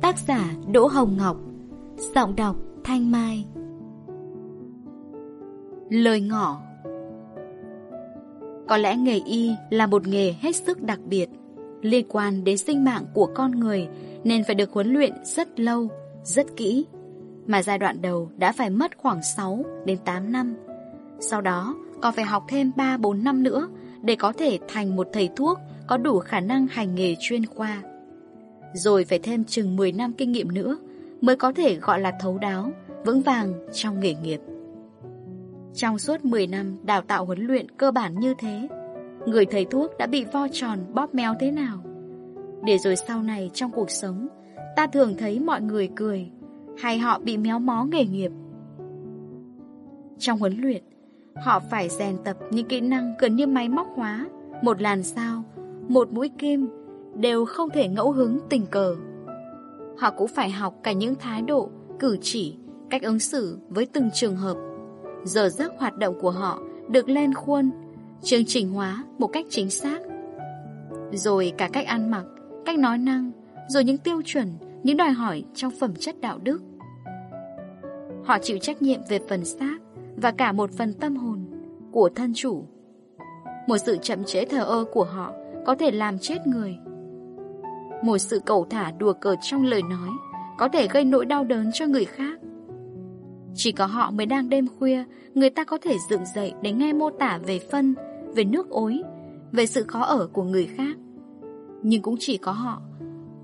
Tác giả Đỗ Hồng Ngọc. Giọng đọc Thanh Mai. Lời ngỏ. Có lẽ nghề y là một nghề hết sức đặc biệt. Liên quan đến sinh mạng của con người Nên phải được huấn luyện rất lâu, rất kỹ. Mà giai đoạn đầu đã phải mất khoảng 6 đến 8 năm. Sau đó còn phải học thêm 3-4 năm nữa Để có thể thành một thầy thuốc có đủ khả năng hành nghề chuyên khoa rồi phải thêm chừng 10 năm kinh nghiệm nữa mới có thể gọi là thấu đáo, vững vàng trong nghề nghiệp. Trong suốt 10 năm đào tạo huấn luyện cơ bản như thế, người thầy thuốc đã bị vo tròn bóp méo thế nào? Để rồi sau này trong cuộc sống, ta thường thấy mọi người cười, hay họ bị méo mó nghề nghiệp. Trong huấn luyện, họ phải rèn tập những kỹ năng gần như máy móc hóa, một làn sao, một mũi kim, đều không thể ngẫu hứng tình cờ. Họ cũng phải học cả những thái độ, cử chỉ, cách ứng xử với từng trường hợp. Giờ giấc hoạt động của họ được lên khuôn, chương trình hóa một cách chính xác. Rồi cả cách ăn mặc, cách nói năng, rồi những tiêu chuẩn, những đòi hỏi trong phẩm chất đạo đức. Họ chịu trách nhiệm về phần xác và cả một phần tâm hồn của thân chủ. Một sự chậm trễ thờ ơ của họ có thể làm chết người một sự cầu thả đùa cợt trong lời nói, Có thể gây nỗi đau đớn cho người khác. Chỉ có họ mới đang đêm khuya, Người ta có thể dựng dậy để nghe mô tả về phân, Về nước ối, Về sự khó ở của người khác. Nhưng cũng chỉ có họ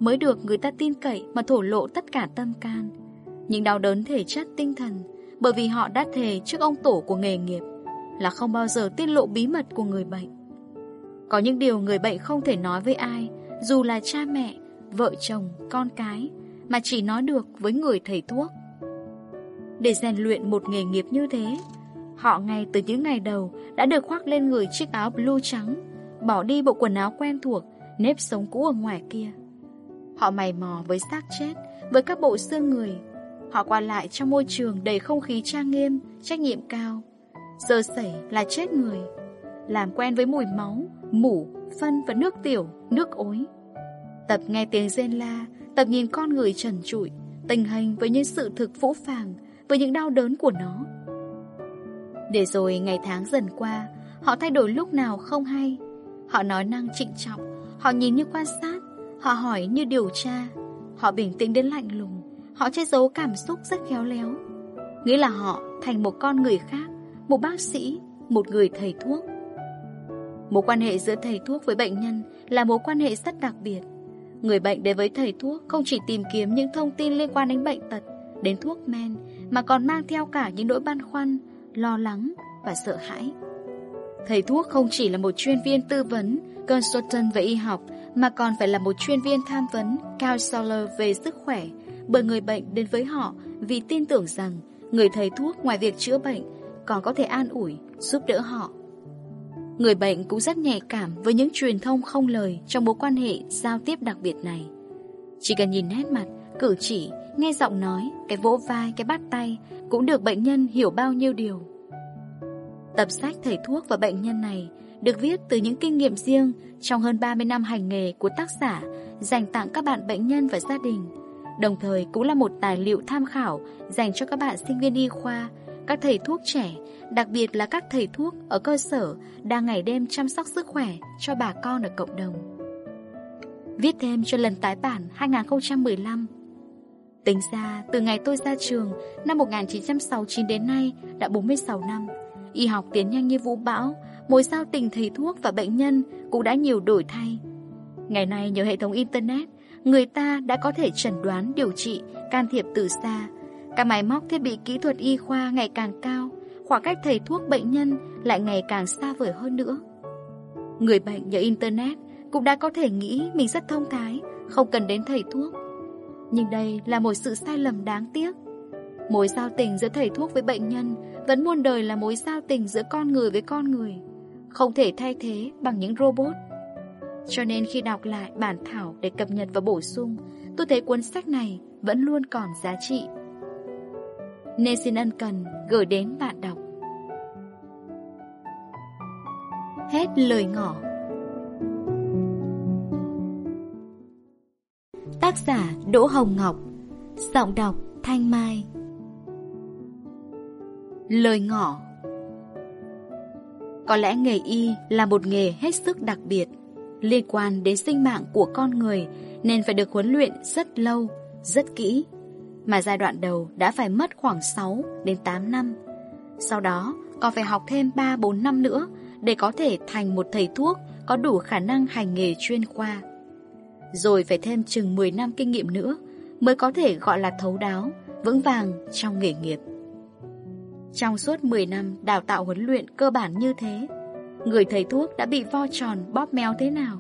Mới được người ta tin cậy mà thổ lộ tất cả tâm can. Những đau đớn thể chất tinh thần, Bởi vì họ đã thề trước ông tổ của nghề nghiệp, Là không bao giờ tiết lộ bí mật của người bệnh. Có những điều người bệnh không thể nói với ai dù là cha mẹ, vợ chồng, con cái, mà chỉ nói được với người thầy thuốc. Để rèn luyện một nghề nghiệp như thế, họ ngay từ những ngày đầu đã được khoác lên người chiếc áo blue trắng, bỏ đi bộ quần áo quen thuộc, nếp sống cũ ở ngoài kia. Họ mày mò với xác chết, với các bộ xương người. Họ qua lại trong môi trường đầy không khí trang nghiêm, trách nhiệm cao. Giờ xảy là chết người. Làm quen với mùi máu, mủ, phân và nước tiểu, nước ối. Tập nghe tiếng rên la, tập nhìn con người trần trụi, tình hình với những sự thực phũ phàng, với những đau đớn của nó. Để rồi ngày tháng dần qua, họ thay đổi lúc nào không hay. Họ nói năng trịnh trọng, họ nhìn như quan sát, họ hỏi như điều tra, họ bình tĩnh đến lạnh lùng, họ che giấu cảm xúc rất khéo léo. Nghĩa là họ thành một con người khác, một bác sĩ, một người thầy thuốc. Mối quan hệ giữa thầy thuốc với bệnh nhân là mối quan hệ rất đặc biệt. Người bệnh đến với thầy thuốc không chỉ tìm kiếm những thông tin liên quan đến bệnh tật, đến thuốc men, mà còn mang theo cả những nỗi băn khoăn, lo lắng và sợ hãi. Thầy thuốc không chỉ là một chuyên viên tư vấn, consultant về y học, mà còn phải là một chuyên viên tham vấn, counselor về sức khỏe, bởi người bệnh đến với họ vì tin tưởng rằng người thầy thuốc ngoài việc chữa bệnh còn có thể an ủi, giúp đỡ họ Người bệnh cũng rất nhạy cảm với những truyền thông không lời trong mối quan hệ giao tiếp đặc biệt này. Chỉ cần nhìn nét mặt, cử chỉ, nghe giọng nói, cái vỗ vai, cái bắt tay cũng được bệnh nhân hiểu bao nhiêu điều. Tập sách thầy thuốc và bệnh nhân này được viết từ những kinh nghiệm riêng trong hơn 30 năm hành nghề của tác giả dành tặng các bạn bệnh nhân và gia đình, đồng thời cũng là một tài liệu tham khảo dành cho các bạn sinh viên y khoa, các thầy thuốc trẻ đặc biệt là các thầy thuốc ở cơ sở đang ngày đêm chăm sóc sức khỏe cho bà con ở cộng đồng. Viết thêm cho lần tái bản 2015 Tính ra, từ ngày tôi ra trường năm 1969 đến nay đã 46 năm, y học tiến nhanh như vũ bão, mối giao tình thầy thuốc và bệnh nhân cũng đã nhiều đổi thay. Ngày nay nhờ hệ thống Internet, người ta đã có thể chẩn đoán, điều trị, can thiệp từ xa. Các máy móc thiết bị kỹ thuật y khoa ngày càng cao, khoảng cách thầy thuốc bệnh nhân lại ngày càng xa vời hơn nữa. Người bệnh nhờ Internet cũng đã có thể nghĩ mình rất thông thái, không cần đến thầy thuốc. Nhưng đây là một sự sai lầm đáng tiếc. Mối giao tình giữa thầy thuốc với bệnh nhân vẫn muôn đời là mối giao tình giữa con người với con người, không thể thay thế bằng những robot. Cho nên khi đọc lại bản thảo để cập nhật và bổ sung, tôi thấy cuốn sách này vẫn luôn còn giá trị nên xin ân cần gửi đến bạn đọc. Hết lời ngỏ. Tác Tác giả Đỗ Hồng Ngọc. Giọng đọc Thanh Mai. Lời ngỏ. Có lẽ nghề y là một nghề hết sức đặc biệt. Liên quan đến sinh mạng của con người nên phải được huấn luyện rất lâu, rất kỹ. Mà giai đoạn đầu đã phải mất khoảng 6 đến 8 năm. Sau đó còn phải học thêm 3-4 năm nữa để có thể thành một thầy thuốc có đủ khả năng hành nghề chuyên khoa. Rồi phải thêm chừng 10 năm kinh nghiệm nữa mới có thể gọi là thấu đáo, vững vàng trong nghề nghiệp. Trong suốt 10 năm đào tạo huấn luyện cơ bản như thế, người thầy thuốc đã bị vo tròn bóp méo thế nào?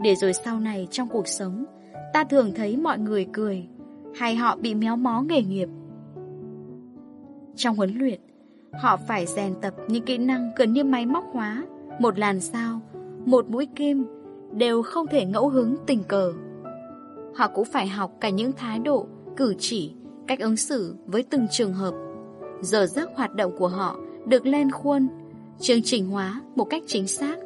Để rồi sau này trong cuộc sống, ta thường thấy mọi người cười, hay họ bị méo mó nghề nghiệp. Trong huấn luyện, họ phải rèn tập những kỹ năng gần như máy móc hóa, một làn sao, một mũi kim, đều không thể ngẫu hứng tình cờ. Họ cũng phải học cả những thái độ, cử chỉ, cách ứng xử với từng trường hợp. Giờ giấc hoạt động của họ được lên khuôn, chương trình hóa một cách chính xác.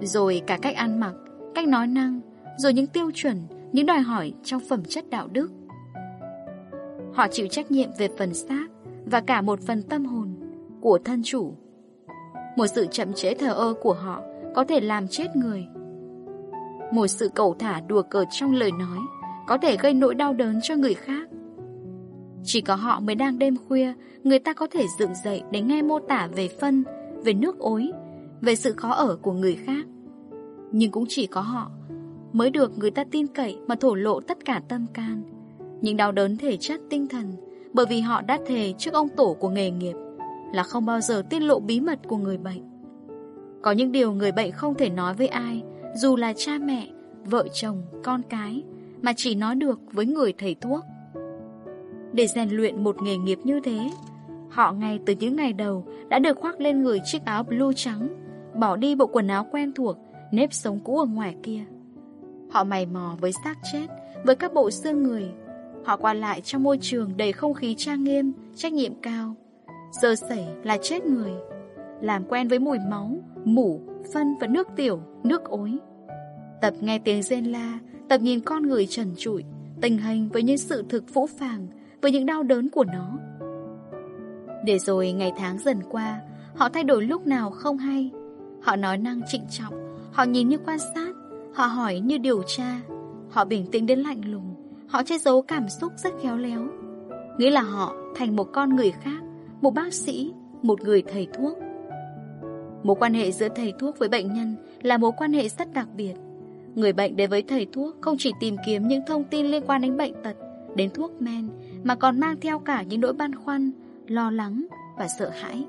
Rồi cả cách ăn mặc, cách nói năng, rồi những tiêu chuẩn, những đòi hỏi trong phẩm chất đạo đức. Họ chịu trách nhiệm về phần xác và cả một phần tâm hồn của thân chủ. Một sự chậm trễ thờ ơ của họ có thể làm chết người. Một sự cầu thả đùa cợt trong lời nói có thể gây nỗi đau đớn cho người khác. Chỉ có họ mới đang đêm khuya, người ta có thể dựng dậy để nghe mô tả về phân, về nước ối, về sự khó ở của người khác. Nhưng cũng chỉ có họ mới được người ta tin cậy mà thổ lộ tất cả tâm can. Những đau đớn thể chất tinh thần bởi vì họ đã thề trước ông tổ của nghề nghiệp là không bao giờ tiết lộ bí mật của người bệnh. Có những điều người bệnh không thể nói với ai, dù là cha mẹ, vợ chồng, con cái, mà chỉ nói được với người thầy thuốc. Để rèn luyện một nghề nghiệp như thế, họ ngay từ những ngày đầu đã được khoác lên người chiếc áo blue trắng, bỏ đi bộ quần áo quen thuộc, nếp sống cũ ở ngoài kia. Họ mày mò với xác chết, với các bộ xương người. Họ qua lại trong môi trường đầy không khí trang nghiêm, trách nhiệm cao. Giờ xảy là chết người. Làm quen với mùi máu, mủ, phân và nước tiểu, nước ối. Tập nghe tiếng rên la, tập nhìn con người trần trụi, tình hình với những sự thực phũ phàng, với những đau đớn của nó. Để rồi ngày tháng dần qua, họ thay đổi lúc nào không hay. Họ nói năng trịnh trọng, họ nhìn như quan sát, họ hỏi như điều tra, họ bình tĩnh đến lạnh lùng, họ che giấu cảm xúc rất khéo léo. Nghĩa là họ thành một con người khác, một bác sĩ, một người thầy thuốc. Mối quan hệ giữa thầy thuốc với bệnh nhân là mối quan hệ rất đặc biệt. Người bệnh đến với thầy thuốc không chỉ tìm kiếm những thông tin liên quan đến bệnh tật, đến thuốc men, mà còn mang theo cả những nỗi băn khoăn, lo lắng và sợ hãi.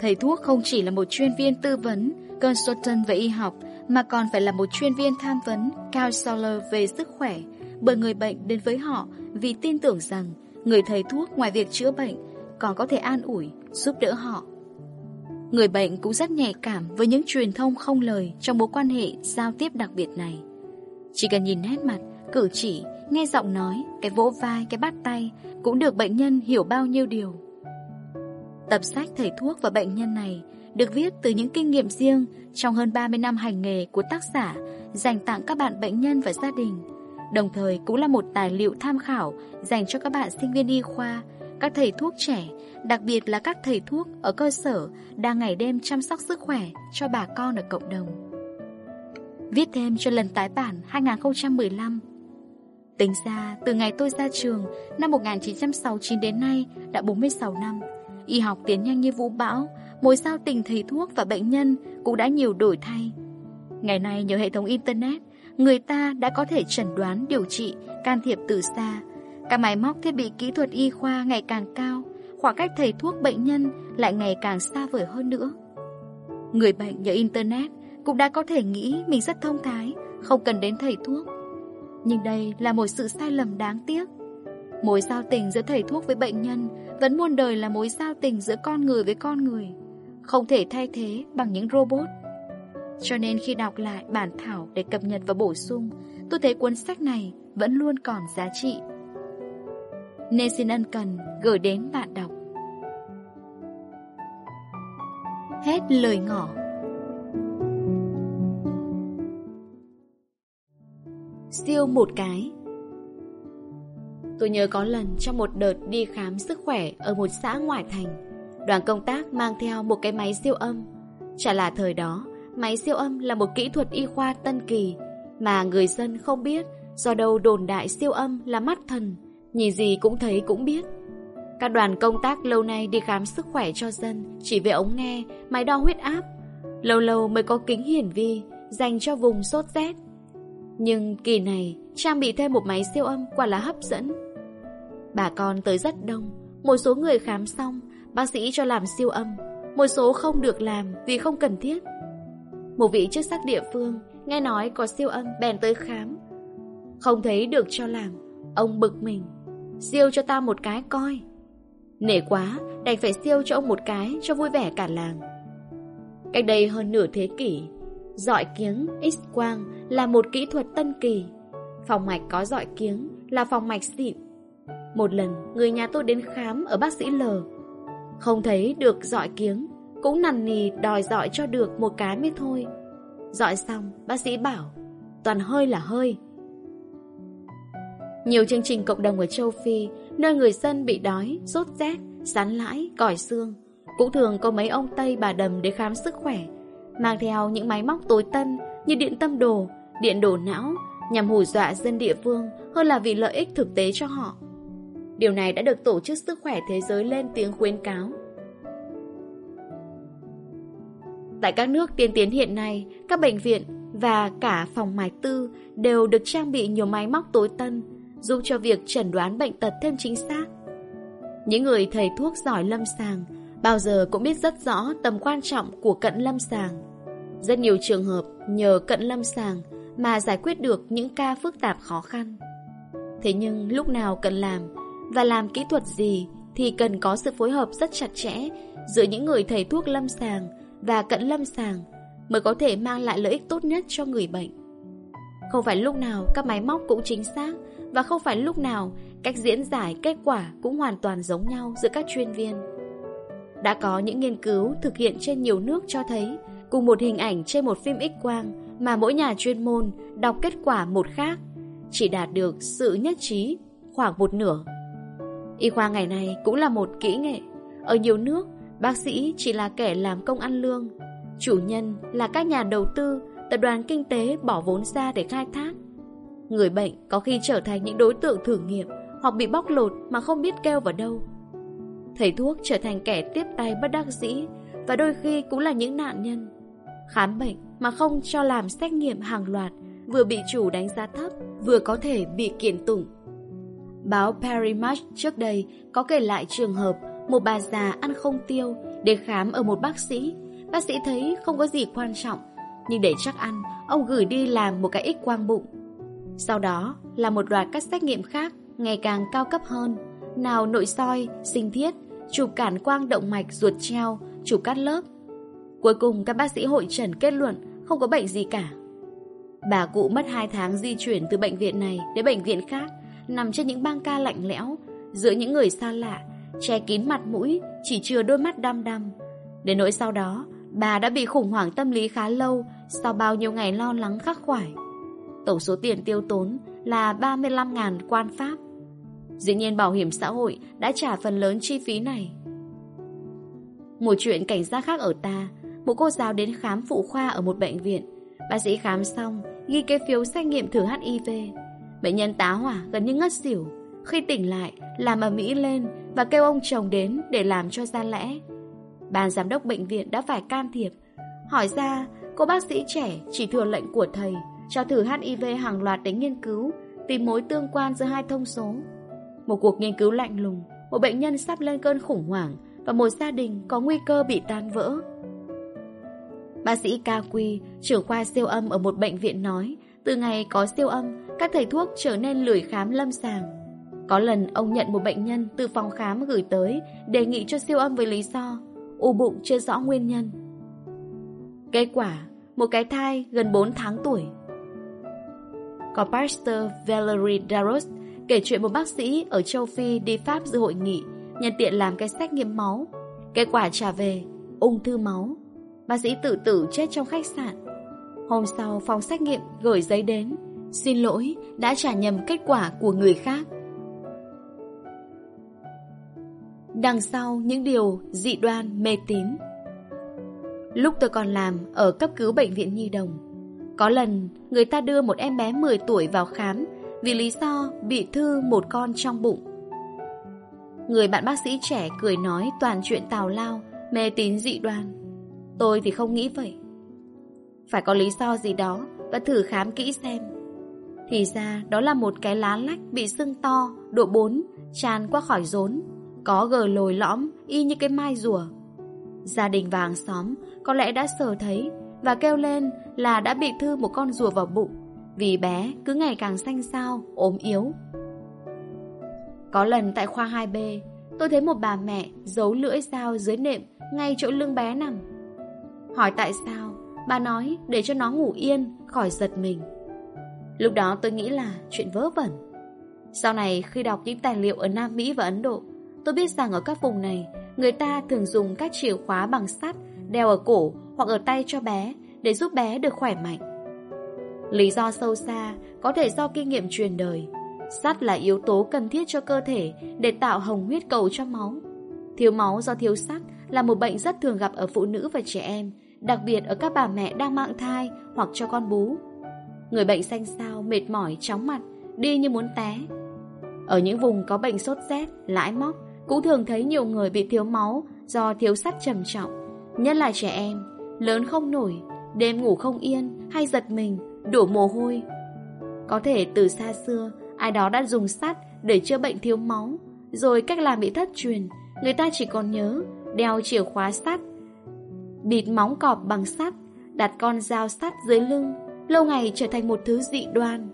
Thầy thuốc không chỉ là một chuyên viên tư vấn, consultant về y học, mà còn phải là một chuyên viên tham vấn, counselor về sức khỏe, bởi người bệnh đến với họ vì tin tưởng rằng người thầy thuốc ngoài việc chữa bệnh còn có thể an ủi, giúp đỡ họ. Người bệnh cũng rất nhạy cảm với những truyền thông không lời trong mối quan hệ giao tiếp đặc biệt này. Chỉ cần nhìn nét mặt, cử chỉ, nghe giọng nói, cái vỗ vai, cái bắt tay cũng được bệnh nhân hiểu bao nhiêu điều. Tập sách thầy thuốc và bệnh nhân này được viết từ những kinh nghiệm riêng trong hơn 30 năm hành nghề của tác giả dành tặng các bạn bệnh nhân và gia đình. Đồng thời cũng là một tài liệu tham khảo dành cho các bạn sinh viên y khoa, các thầy thuốc trẻ, đặc biệt là các thầy thuốc ở cơ sở đang ngày đêm chăm sóc sức khỏe cho bà con ở cộng đồng. Viết thêm cho lần tái bản 2015 Tính ra, từ ngày tôi ra trường năm 1969 đến nay đã 46 năm, y học tiến nhanh như vũ bão, mối sao tình thầy thuốc và bệnh nhân cũng đã nhiều đổi thay. Ngày nay nhờ hệ thống Internet, người ta đã có thể chẩn đoán, điều trị, can thiệp từ xa. Các máy móc thiết bị kỹ thuật y khoa ngày càng cao, khoảng cách thầy thuốc bệnh nhân lại ngày càng xa vời hơn nữa. Người bệnh nhờ Internet cũng đã có thể nghĩ mình rất thông thái, không cần đến thầy thuốc. Nhưng đây là một sự sai lầm đáng tiếc. Mối giao tình giữa thầy thuốc với bệnh nhân vẫn muôn đời là mối giao tình giữa con người với con người, không thể thay thế bằng những robot. Cho nên khi đọc lại bản thảo để cập nhật và bổ sung, tôi thấy cuốn sách này vẫn luôn còn giá trị. Nên xin ân cần gửi đến bạn đọc. Hết lời ngỏ siêu một cái. Tôi nhớ có lần trong một đợt đi khám sức khỏe ở một xã ngoại thành, đoàn công tác mang theo một cái máy siêu âm. Chả là thời đó, máy siêu âm là một kỹ thuật y khoa tân kỳ mà người dân không biết do đâu đồn đại siêu âm là mắt thần, nhìn gì cũng thấy cũng biết. Các đoàn công tác lâu nay đi khám sức khỏe cho dân chỉ về ống nghe, máy đo huyết áp. Lâu lâu mới có kính hiển vi dành cho vùng sốt rét. Nhưng kỳ này trang bị thêm một máy siêu âm quả là hấp dẫn. Bà con tới rất đông, một số người khám xong, bác sĩ cho làm siêu âm, một số không được làm vì không cần thiết. Một vị chức sắc địa phương nghe nói có siêu âm bèn tới khám. Không thấy được cho làm, ông bực mình. Siêu cho ta một cái coi. Nể quá, đành phải siêu cho ông một cái cho vui vẻ cả làng. Cách đây hơn nửa thế kỷ, dọi kiếng X-quang là một kỹ thuật tân kỳ. Phòng mạch có dọi kiếng là phòng mạch xịn. Một lần, người nhà tôi đến khám ở bác sĩ L. Không thấy được dọi kiếng, cũng nằn nì đòi dọi cho được một cái mới thôi. Dọi xong, bác sĩ bảo, toàn hơi là hơi. Nhiều chương trình cộng đồng ở châu Phi, nơi người dân bị đói, sốt rét, sán lãi, còi xương, cũng thường có mấy ông Tây bà đầm để khám sức khỏe, mang theo những máy móc tối tân như điện tâm đồ, điện đổ não, nhằm hù dọa dân địa phương hơn là vì lợi ích thực tế cho họ. Điều này đã được Tổ chức Sức khỏe Thế giới lên tiếng khuyến cáo. Tại các nước tiên tiến hiện nay, các bệnh viện và cả phòng mạch tư đều được trang bị nhiều máy móc tối tân, giúp cho việc chẩn đoán bệnh tật thêm chính xác. Những người thầy thuốc giỏi lâm sàng bao giờ cũng biết rất rõ tầm quan trọng của cận lâm sàng. Rất nhiều trường hợp nhờ cận lâm sàng mà giải quyết được những ca phức tạp khó khăn. Thế nhưng lúc nào cần làm và làm kỹ thuật gì thì cần có sự phối hợp rất chặt chẽ giữa những người thầy thuốc lâm sàng và cận lâm sàng mới có thể mang lại lợi ích tốt nhất cho người bệnh. Không phải lúc nào các máy móc cũng chính xác và không phải lúc nào cách diễn giải kết quả cũng hoàn toàn giống nhau giữa các chuyên viên. Đã có những nghiên cứu thực hiện trên nhiều nước cho thấy, cùng một hình ảnh trên một phim X-quang mà mỗi nhà chuyên môn đọc kết quả một khác chỉ đạt được sự nhất trí khoảng một nửa. Y khoa ngày nay cũng là một kỹ nghệ. Ở nhiều nước, bác sĩ chỉ là kẻ làm công ăn lương. Chủ nhân là các nhà đầu tư, tập đoàn kinh tế bỏ vốn ra để khai thác. Người bệnh có khi trở thành những đối tượng thử nghiệm hoặc bị bóc lột mà không biết kêu vào đâu. Thầy thuốc trở thành kẻ tiếp tay bất đắc dĩ và đôi khi cũng là những nạn nhân. Khám bệnh mà không cho làm xét nghiệm hàng loạt vừa bị chủ đánh giá thấp vừa có thể bị kiện tụng. Báo Paris Match trước đây có kể lại trường hợp một bà già ăn không tiêu để khám ở một bác sĩ. Bác sĩ thấy không có gì quan trọng, nhưng để chắc ăn, ông gửi đi làm một cái X quang bụng. Sau đó là một loạt các xét nghiệm khác ngày càng cao cấp hơn, nào nội soi, sinh thiết, chụp cản quang động mạch ruột treo, chụp cắt lớp. Cuối cùng các bác sĩ hội trần kết luận không có bệnh gì cả. Bà cụ mất 2 tháng di chuyển từ bệnh viện này đến bệnh viện khác, nằm trên những băng ca lạnh lẽo, giữa những người xa lạ, che kín mặt mũi, chỉ chừa đôi mắt đăm đăm. Đến nỗi sau đó, bà đã bị khủng hoảng tâm lý khá lâu sau bao nhiêu ngày lo lắng khắc khoải. Tổng số tiền tiêu tốn là 35.000 quan pháp. Dĩ nhiên bảo hiểm xã hội đã trả phần lớn chi phí này. Một chuyện cảnh giác khác ở ta, một cô giáo đến khám phụ khoa ở một bệnh viện. Bác sĩ khám xong, ghi cái phiếu xét nghiệm thử HIV. Bệnh nhân tá hỏa gần như ngất xỉu. Khi tỉnh lại, làm ở Mỹ lên và kêu ông chồng đến để làm cho ra lẽ. Ban giám đốc bệnh viện đã phải can thiệp. Hỏi ra, cô bác sĩ trẻ chỉ thừa lệnh của thầy cho thử HIV hàng loạt để nghiên cứu, tìm mối tương quan giữa hai thông số. Một cuộc nghiên cứu lạnh lùng, một bệnh nhân sắp lên cơn khủng hoảng và một gia đình có nguy cơ bị tan vỡ. Bác sĩ Ca Quy, trưởng khoa siêu âm ở một bệnh viện nói, từ ngày có siêu âm, các thầy thuốc trở nên lười khám lâm sàng. Có lần ông nhận một bệnh nhân từ phòng khám gửi tới đề nghị cho siêu âm với lý do u bụng chưa rõ nguyên nhân. Kết quả, một cái thai gần 4 tháng tuổi. Có Pastor Valerie daros kể chuyện một bác sĩ ở châu Phi đi Pháp dự hội nghị, nhân tiện làm cái xét nghiệm máu. Kết quả trả về, ung thư máu. Bác sĩ tự tử chết trong khách sạn. Hôm sau phòng xét nghiệm gửi giấy đến, Xin lỗi, đã trả nhầm kết quả của người khác. Đằng sau những điều dị đoan, mê tín. Lúc tôi còn làm ở cấp cứu bệnh viện Nhi Đồng, Có lần người ta đưa một em bé 10 tuổi vào khám Vì lý do bị thư một con trong bụng. Người bạn bác sĩ trẻ cười nói toàn chuyện tào lao, Mê tín dị đoan. Tôi thì không nghĩ vậy. Phải có lý do gì đó Và thử khám kỹ xem. Thì ra đó là một cái lá lách bị sưng to Độ bốn Tràn qua khỏi rốn Có gờ lồi lõm y như cái mai rùa Gia đình và hàng xóm Có lẽ đã sờ thấy Và kêu lên là đã bị thư một con rùa vào bụng Vì bé cứ ngày càng xanh xao ốm yếu Có lần tại khoa 2B Tôi thấy một bà mẹ giấu lưỡi dao dưới nệm ngay chỗ lưng bé nằm. Hỏi tại sao, bà nói để cho nó ngủ yên, khỏi giật mình. Lúc đó tôi nghĩ là chuyện vớ vẩn. Sau này khi đọc những tài liệu ở Nam Mỹ và Ấn Độ, tôi biết rằng ở các vùng này, người ta thường dùng các chìa khóa bằng sắt đeo ở cổ hoặc ở tay cho bé để giúp bé được khỏe mạnh. Lý do sâu xa có thể do kinh nghiệm truyền đời. Sắt là yếu tố cần thiết cho cơ thể để tạo hồng huyết cầu cho máu. Thiếu máu do thiếu sắt là một bệnh rất thường gặp ở phụ nữ và trẻ em, đặc biệt ở các bà mẹ đang mang thai hoặc cho con bú. Người bệnh xanh xao, mệt mỏi, chóng mặt, đi như muốn té. Ở những vùng có bệnh sốt rét, lãi móc, cũng thường thấy nhiều người bị thiếu máu do thiếu sắt trầm trọng, nhất là trẻ em, lớn không nổi, đêm ngủ không yên hay giật mình, đổ mồ hôi. Có thể từ xa xưa, ai đó đã dùng sắt để chữa bệnh thiếu máu, rồi cách làm bị thất truyền, người ta chỉ còn nhớ đeo chìa khóa sắt, bịt móng cọp bằng sắt, đặt con dao sắt dưới lưng, lâu ngày trở thành một thứ dị đoan.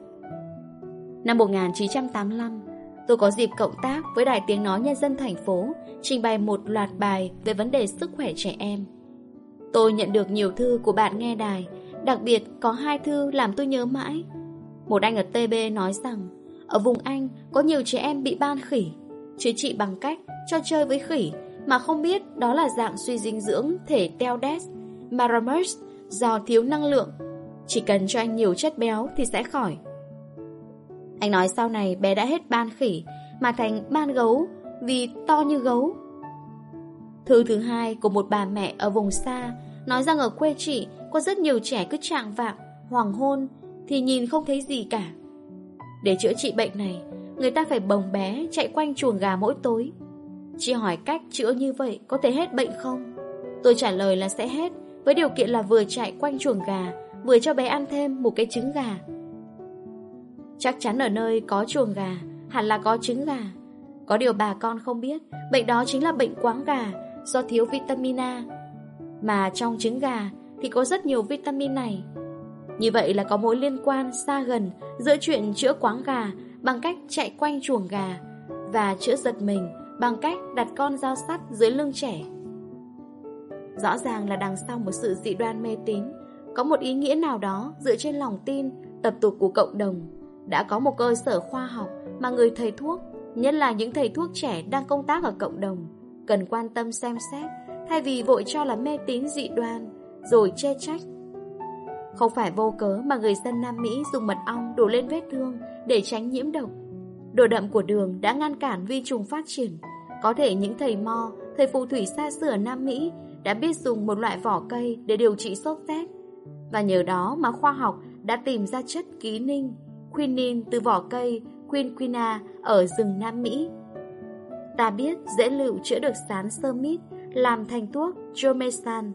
Năm 1985, tôi có dịp cộng tác với Đài Tiếng Nói Nhân dân thành phố trình bày một loạt bài về vấn đề sức khỏe trẻ em. Tôi nhận được nhiều thư của bạn nghe đài, đặc biệt có hai thư làm tôi nhớ mãi. Một anh ở TB nói rằng, ở vùng Anh có nhiều trẻ em bị ban khỉ, chữa trị bằng cách cho chơi với khỉ mà không biết đó là dạng suy dinh dưỡng thể Teldes, Maramers do thiếu năng lượng. Chỉ cần cho anh nhiều chất béo thì sẽ khỏi. Anh nói sau này bé đã hết ban khỉ mà thành ban gấu vì to như gấu. Thư thứ hai của một bà mẹ ở vùng xa nói rằng ở quê chị có rất nhiều trẻ cứ trạng vạng, hoàng hôn thì nhìn không thấy gì cả. Để chữa trị bệnh này, người ta phải bồng bé chạy quanh chuồng gà mỗi tối. Chị hỏi cách chữa như vậy có thể hết bệnh không? Tôi trả lời là sẽ hết, với điều kiện là vừa chạy quanh chuồng gà, vừa cho bé ăn thêm một cái trứng gà. Chắc chắn ở nơi có chuồng gà, hẳn là có trứng gà. Có điều bà con không biết, bệnh đó chính là bệnh quáng gà, do thiếu vitamin A. Mà trong trứng gà thì có rất nhiều vitamin này. Như vậy là có mối liên quan xa gần giữa chuyện chữa quáng gà bằng cách chạy quanh chuồng gà và chữa giật mình bằng cách đặt con dao sắt dưới lưng trẻ. Rõ ràng là đằng sau một sự dị đoan mê tín, có một ý nghĩa nào đó dựa trên lòng tin, tập tục của cộng đồng. Đã có một cơ sở khoa học mà người thầy thuốc, nhất là những thầy thuốc trẻ đang công tác ở cộng đồng, cần quan tâm xem xét, thay vì vội cho là mê tín dị đoan, rồi chê trách. Không phải vô cớ mà người dân Nam Mỹ dùng mật ong đổ lên vết thương để tránh nhiễm độc. Đồ đậm của đường đã ngăn cản vi trùng phát triển. Có thể những thầy mo, thầy phù thủy xa xưa ở Nam Mỹ đã biết dùng một loại vỏ cây để điều trị sốt rét. Và nhờ đó mà khoa học đã tìm ra chất ký ninh, quinin từ vỏ cây quinquina ở rừng Nam Mỹ. Ta biết dễ lựu chữa được sán sơ mít, làm thành thuốc Jomesan,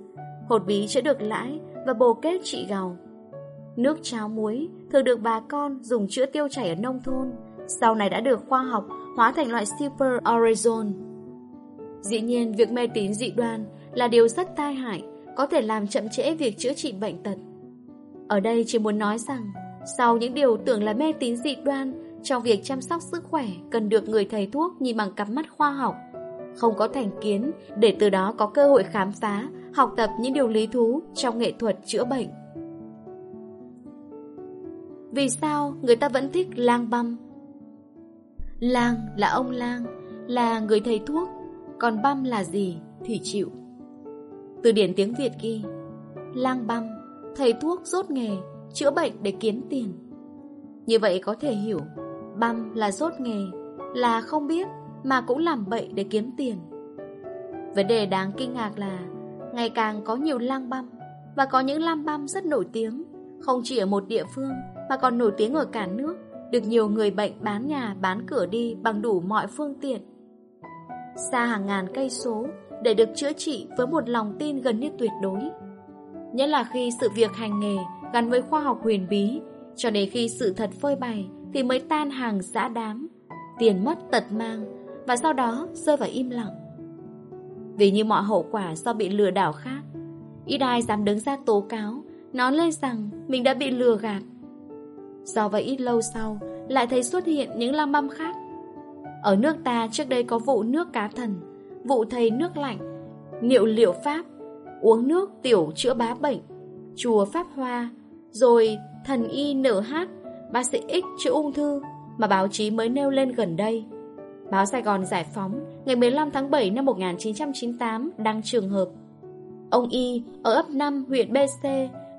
hột bí chữa được lãi và bồ kết trị gầu Nước cháo muối thường được bà con dùng chữa tiêu chảy ở nông thôn, sau này đã được khoa học hóa thành loại super orezon. Dĩ nhiên, việc mê tín dị đoan là điều rất tai hại, có thể làm chậm trễ việc chữa trị bệnh tật. Ở đây chỉ muốn nói rằng, sau những điều tưởng là mê tín dị đoan, trong việc chăm sóc sức khỏe cần được người thầy thuốc nhìn bằng cặp mắt khoa học, không có thành kiến để từ đó có cơ hội khám phá, học tập những điều lý thú trong nghệ thuật chữa bệnh. Vì sao người ta vẫn thích lang băm Lang là ông Lang, là người thầy thuốc, còn băm là gì thì chịu. Từ điển tiếng Việt ghi, Lang băm, thầy thuốc rốt nghề, chữa bệnh để kiếm tiền. Như vậy có thể hiểu, băm là rốt nghề, là không biết mà cũng làm bậy để kiếm tiền. Vấn đề đáng kinh ngạc là ngày càng có nhiều lang băm và có những lang băm rất nổi tiếng, không chỉ ở một địa phương mà còn nổi tiếng ở cả nước, được nhiều người bệnh bán nhà bán cửa đi bằng đủ mọi phương tiện. Xa hàng ngàn cây số để được chữa trị với một lòng tin gần như tuyệt đối. Nhất là khi sự việc hành nghề gắn với khoa học huyền bí, cho đến khi sự thật phơi bày thì mới tan hàng giã đám, tiền mất tật mang và sau đó rơi vào im lặng. Vì như mọi hậu quả do bị lừa đảo khác, ít ai dám đứng ra tố cáo, nói lên rằng mình đã bị lừa gạt. Do vậy ít lâu sau, lại thấy xuất hiện những lăng băm khác. Ở nước ta trước đây có vụ nước cá thần, vụ thầy nước lạnh, niệu liệu pháp, uống nước tiểu chữa bá bệnh, chùa Pháp Hoa, rồi thần y nở hát, bác sĩ X chữa ung thư mà báo chí mới nêu lên gần đây. Báo Sài Gòn Giải Phóng ngày 15 tháng 7 năm 1998 đăng trường hợp. Ông Y ở ấp 5 huyện BC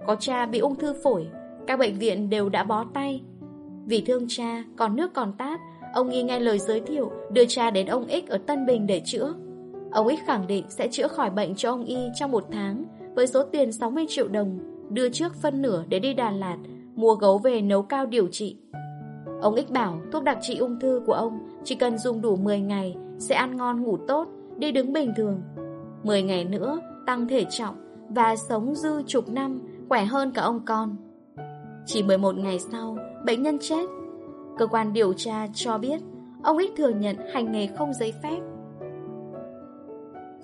có cha bị ung thư phổi, các bệnh viện đều đã bó tay. Vì thương cha, còn nước còn tát, ông Y nghe lời giới thiệu đưa cha đến ông X ở Tân Bình để chữa. Ông ích khẳng định sẽ chữa khỏi bệnh cho ông Y trong một tháng với số tiền 60 triệu đồng, đưa trước phân nửa để đi Đà Lạt, mua gấu về nấu cao điều trị. Ông ích bảo thuốc đặc trị ung thư của ông chỉ cần dùng đủ 10 ngày sẽ ăn ngon ngủ tốt, đi đứng bình thường. 10 ngày nữa tăng thể trọng và sống dư chục năm khỏe hơn cả ông con. Chỉ 11 ngày sau, bệnh nhân chết. Cơ quan điều tra cho biết ông ích thừa nhận hành nghề không giấy phép.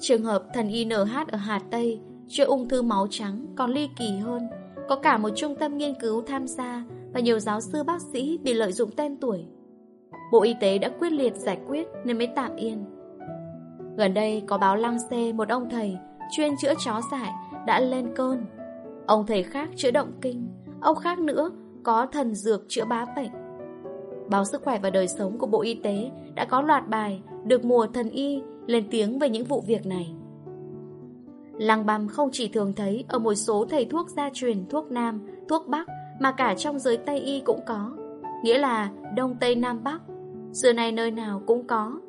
Trường hợp thần INH ở Hà Tây chữa ung thư máu trắng còn ly kỳ hơn. Có cả một trung tâm nghiên cứu tham gia và nhiều giáo sư bác sĩ bị lợi dụng tên tuổi. Bộ Y tế đã quyết liệt giải quyết nên mới tạm yên. Gần đây có báo lăng xê một ông thầy chuyên chữa chó dại đã lên cơn. Ông thầy khác chữa động kinh, ông khác nữa có thần dược chữa bá bệnh. Báo Sức khỏe và đời sống của Bộ Y tế đã có loạt bài được mùa thần y lên tiếng về những vụ việc này. Lăng băm không chỉ thường thấy ở một số thầy thuốc gia truyền thuốc Nam, thuốc Bắc mà cả trong giới Tây Y cũng có, nghĩa là Đông Tây Nam Bắc, xưa nay nơi nào cũng có.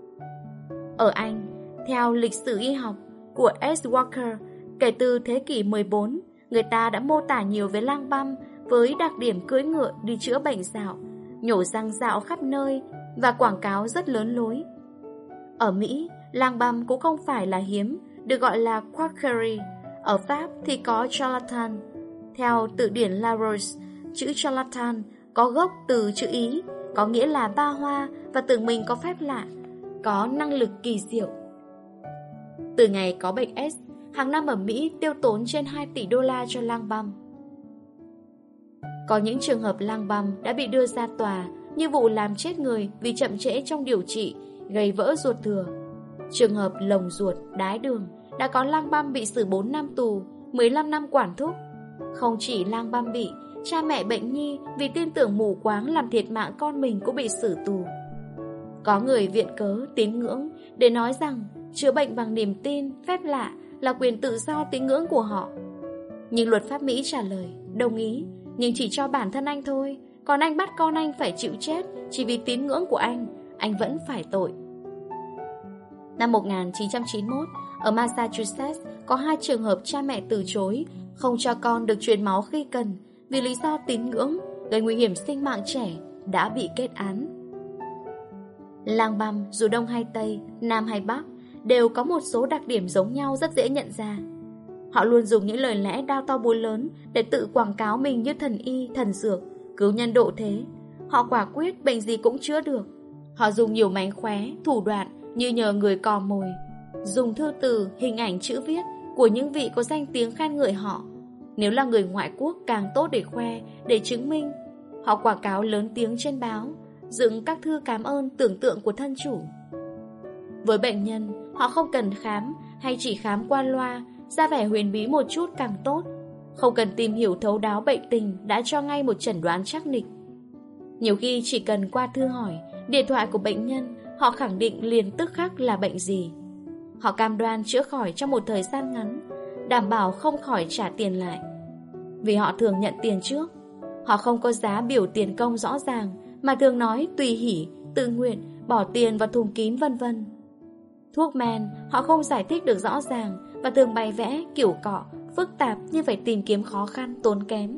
Ở Anh, theo lịch sử y học của S. Walker, kể từ thế kỷ 14, người ta đã mô tả nhiều về lang băm với đặc điểm cưỡi ngựa đi chữa bệnh dạo, nhổ răng dạo khắp nơi và quảng cáo rất lớn lối. Ở Mỹ, Làng băm cũng không phải là hiếm, được gọi là quackery. Ở Pháp thì có charlatan. Theo từ điển Larousse, chữ charlatan có gốc từ chữ Ý, có nghĩa là ba hoa và tưởng mình có phép lạ, có năng lực kỳ diệu. Từ ngày có bệnh S, hàng năm ở Mỹ tiêu tốn trên 2 tỷ đô la cho lang băm. Có những trường hợp lang băm đã bị đưa ra tòa như vụ làm chết người vì chậm trễ trong điều trị, gây vỡ ruột thừa. Trường hợp lồng ruột, đái đường đã có lang băm bị xử 4 năm tù, 15 năm quản thúc. Không chỉ lang băm bị, cha mẹ bệnh nhi vì tin tưởng mù quáng làm thiệt mạng con mình cũng bị xử tù. Có người viện cớ, tín ngưỡng để nói rằng chữa bệnh bằng niềm tin, phép lạ là quyền tự do tín ngưỡng của họ. Nhưng luật pháp Mỹ trả lời, đồng ý, nhưng chỉ cho bản thân anh thôi, còn anh bắt con anh phải chịu chết chỉ vì tín ngưỡng của anh, anh vẫn phải tội. Năm 1991, ở Massachusetts có hai trường hợp cha mẹ từ chối không cho con được truyền máu khi cần vì lý do tín ngưỡng gây nguy hiểm sinh mạng trẻ đã bị kết án. Lang băm dù đông hay tây, nam hay bắc đều có một số đặc điểm giống nhau rất dễ nhận ra. Họ luôn dùng những lời lẽ đao to búa lớn để tự quảng cáo mình như thần y, thần dược, cứu nhân độ thế. Họ quả quyết bệnh gì cũng chữa được. Họ dùng nhiều mánh khóe, thủ đoạn như nhờ người cò mồi. Dùng thư từ, hình ảnh chữ viết của những vị có danh tiếng khen ngợi họ. Nếu là người ngoại quốc càng tốt để khoe, để chứng minh. Họ quảng cáo lớn tiếng trên báo, dựng các thư cảm ơn tưởng tượng của thân chủ. Với bệnh nhân, họ không cần khám hay chỉ khám qua loa, ra vẻ huyền bí một chút càng tốt. Không cần tìm hiểu thấu đáo bệnh tình đã cho ngay một chẩn đoán chắc nịch. Nhiều khi chỉ cần qua thư hỏi, điện thoại của bệnh nhân, họ khẳng định liền tức khắc là bệnh gì. Họ cam đoan chữa khỏi trong một thời gian ngắn, đảm bảo không khỏi trả tiền lại. Vì họ thường nhận tiền trước. Họ không có giá biểu tiền công rõ ràng, mà thường nói tùy hỷ, tự nguyện, bỏ tiền vào thùng kín vân vân. Thuốc men, họ không giải thích được rõ ràng và thường bày vẽ kiểu cọ, phức tạp nhưng phải tìm kiếm khó khăn, tốn kém.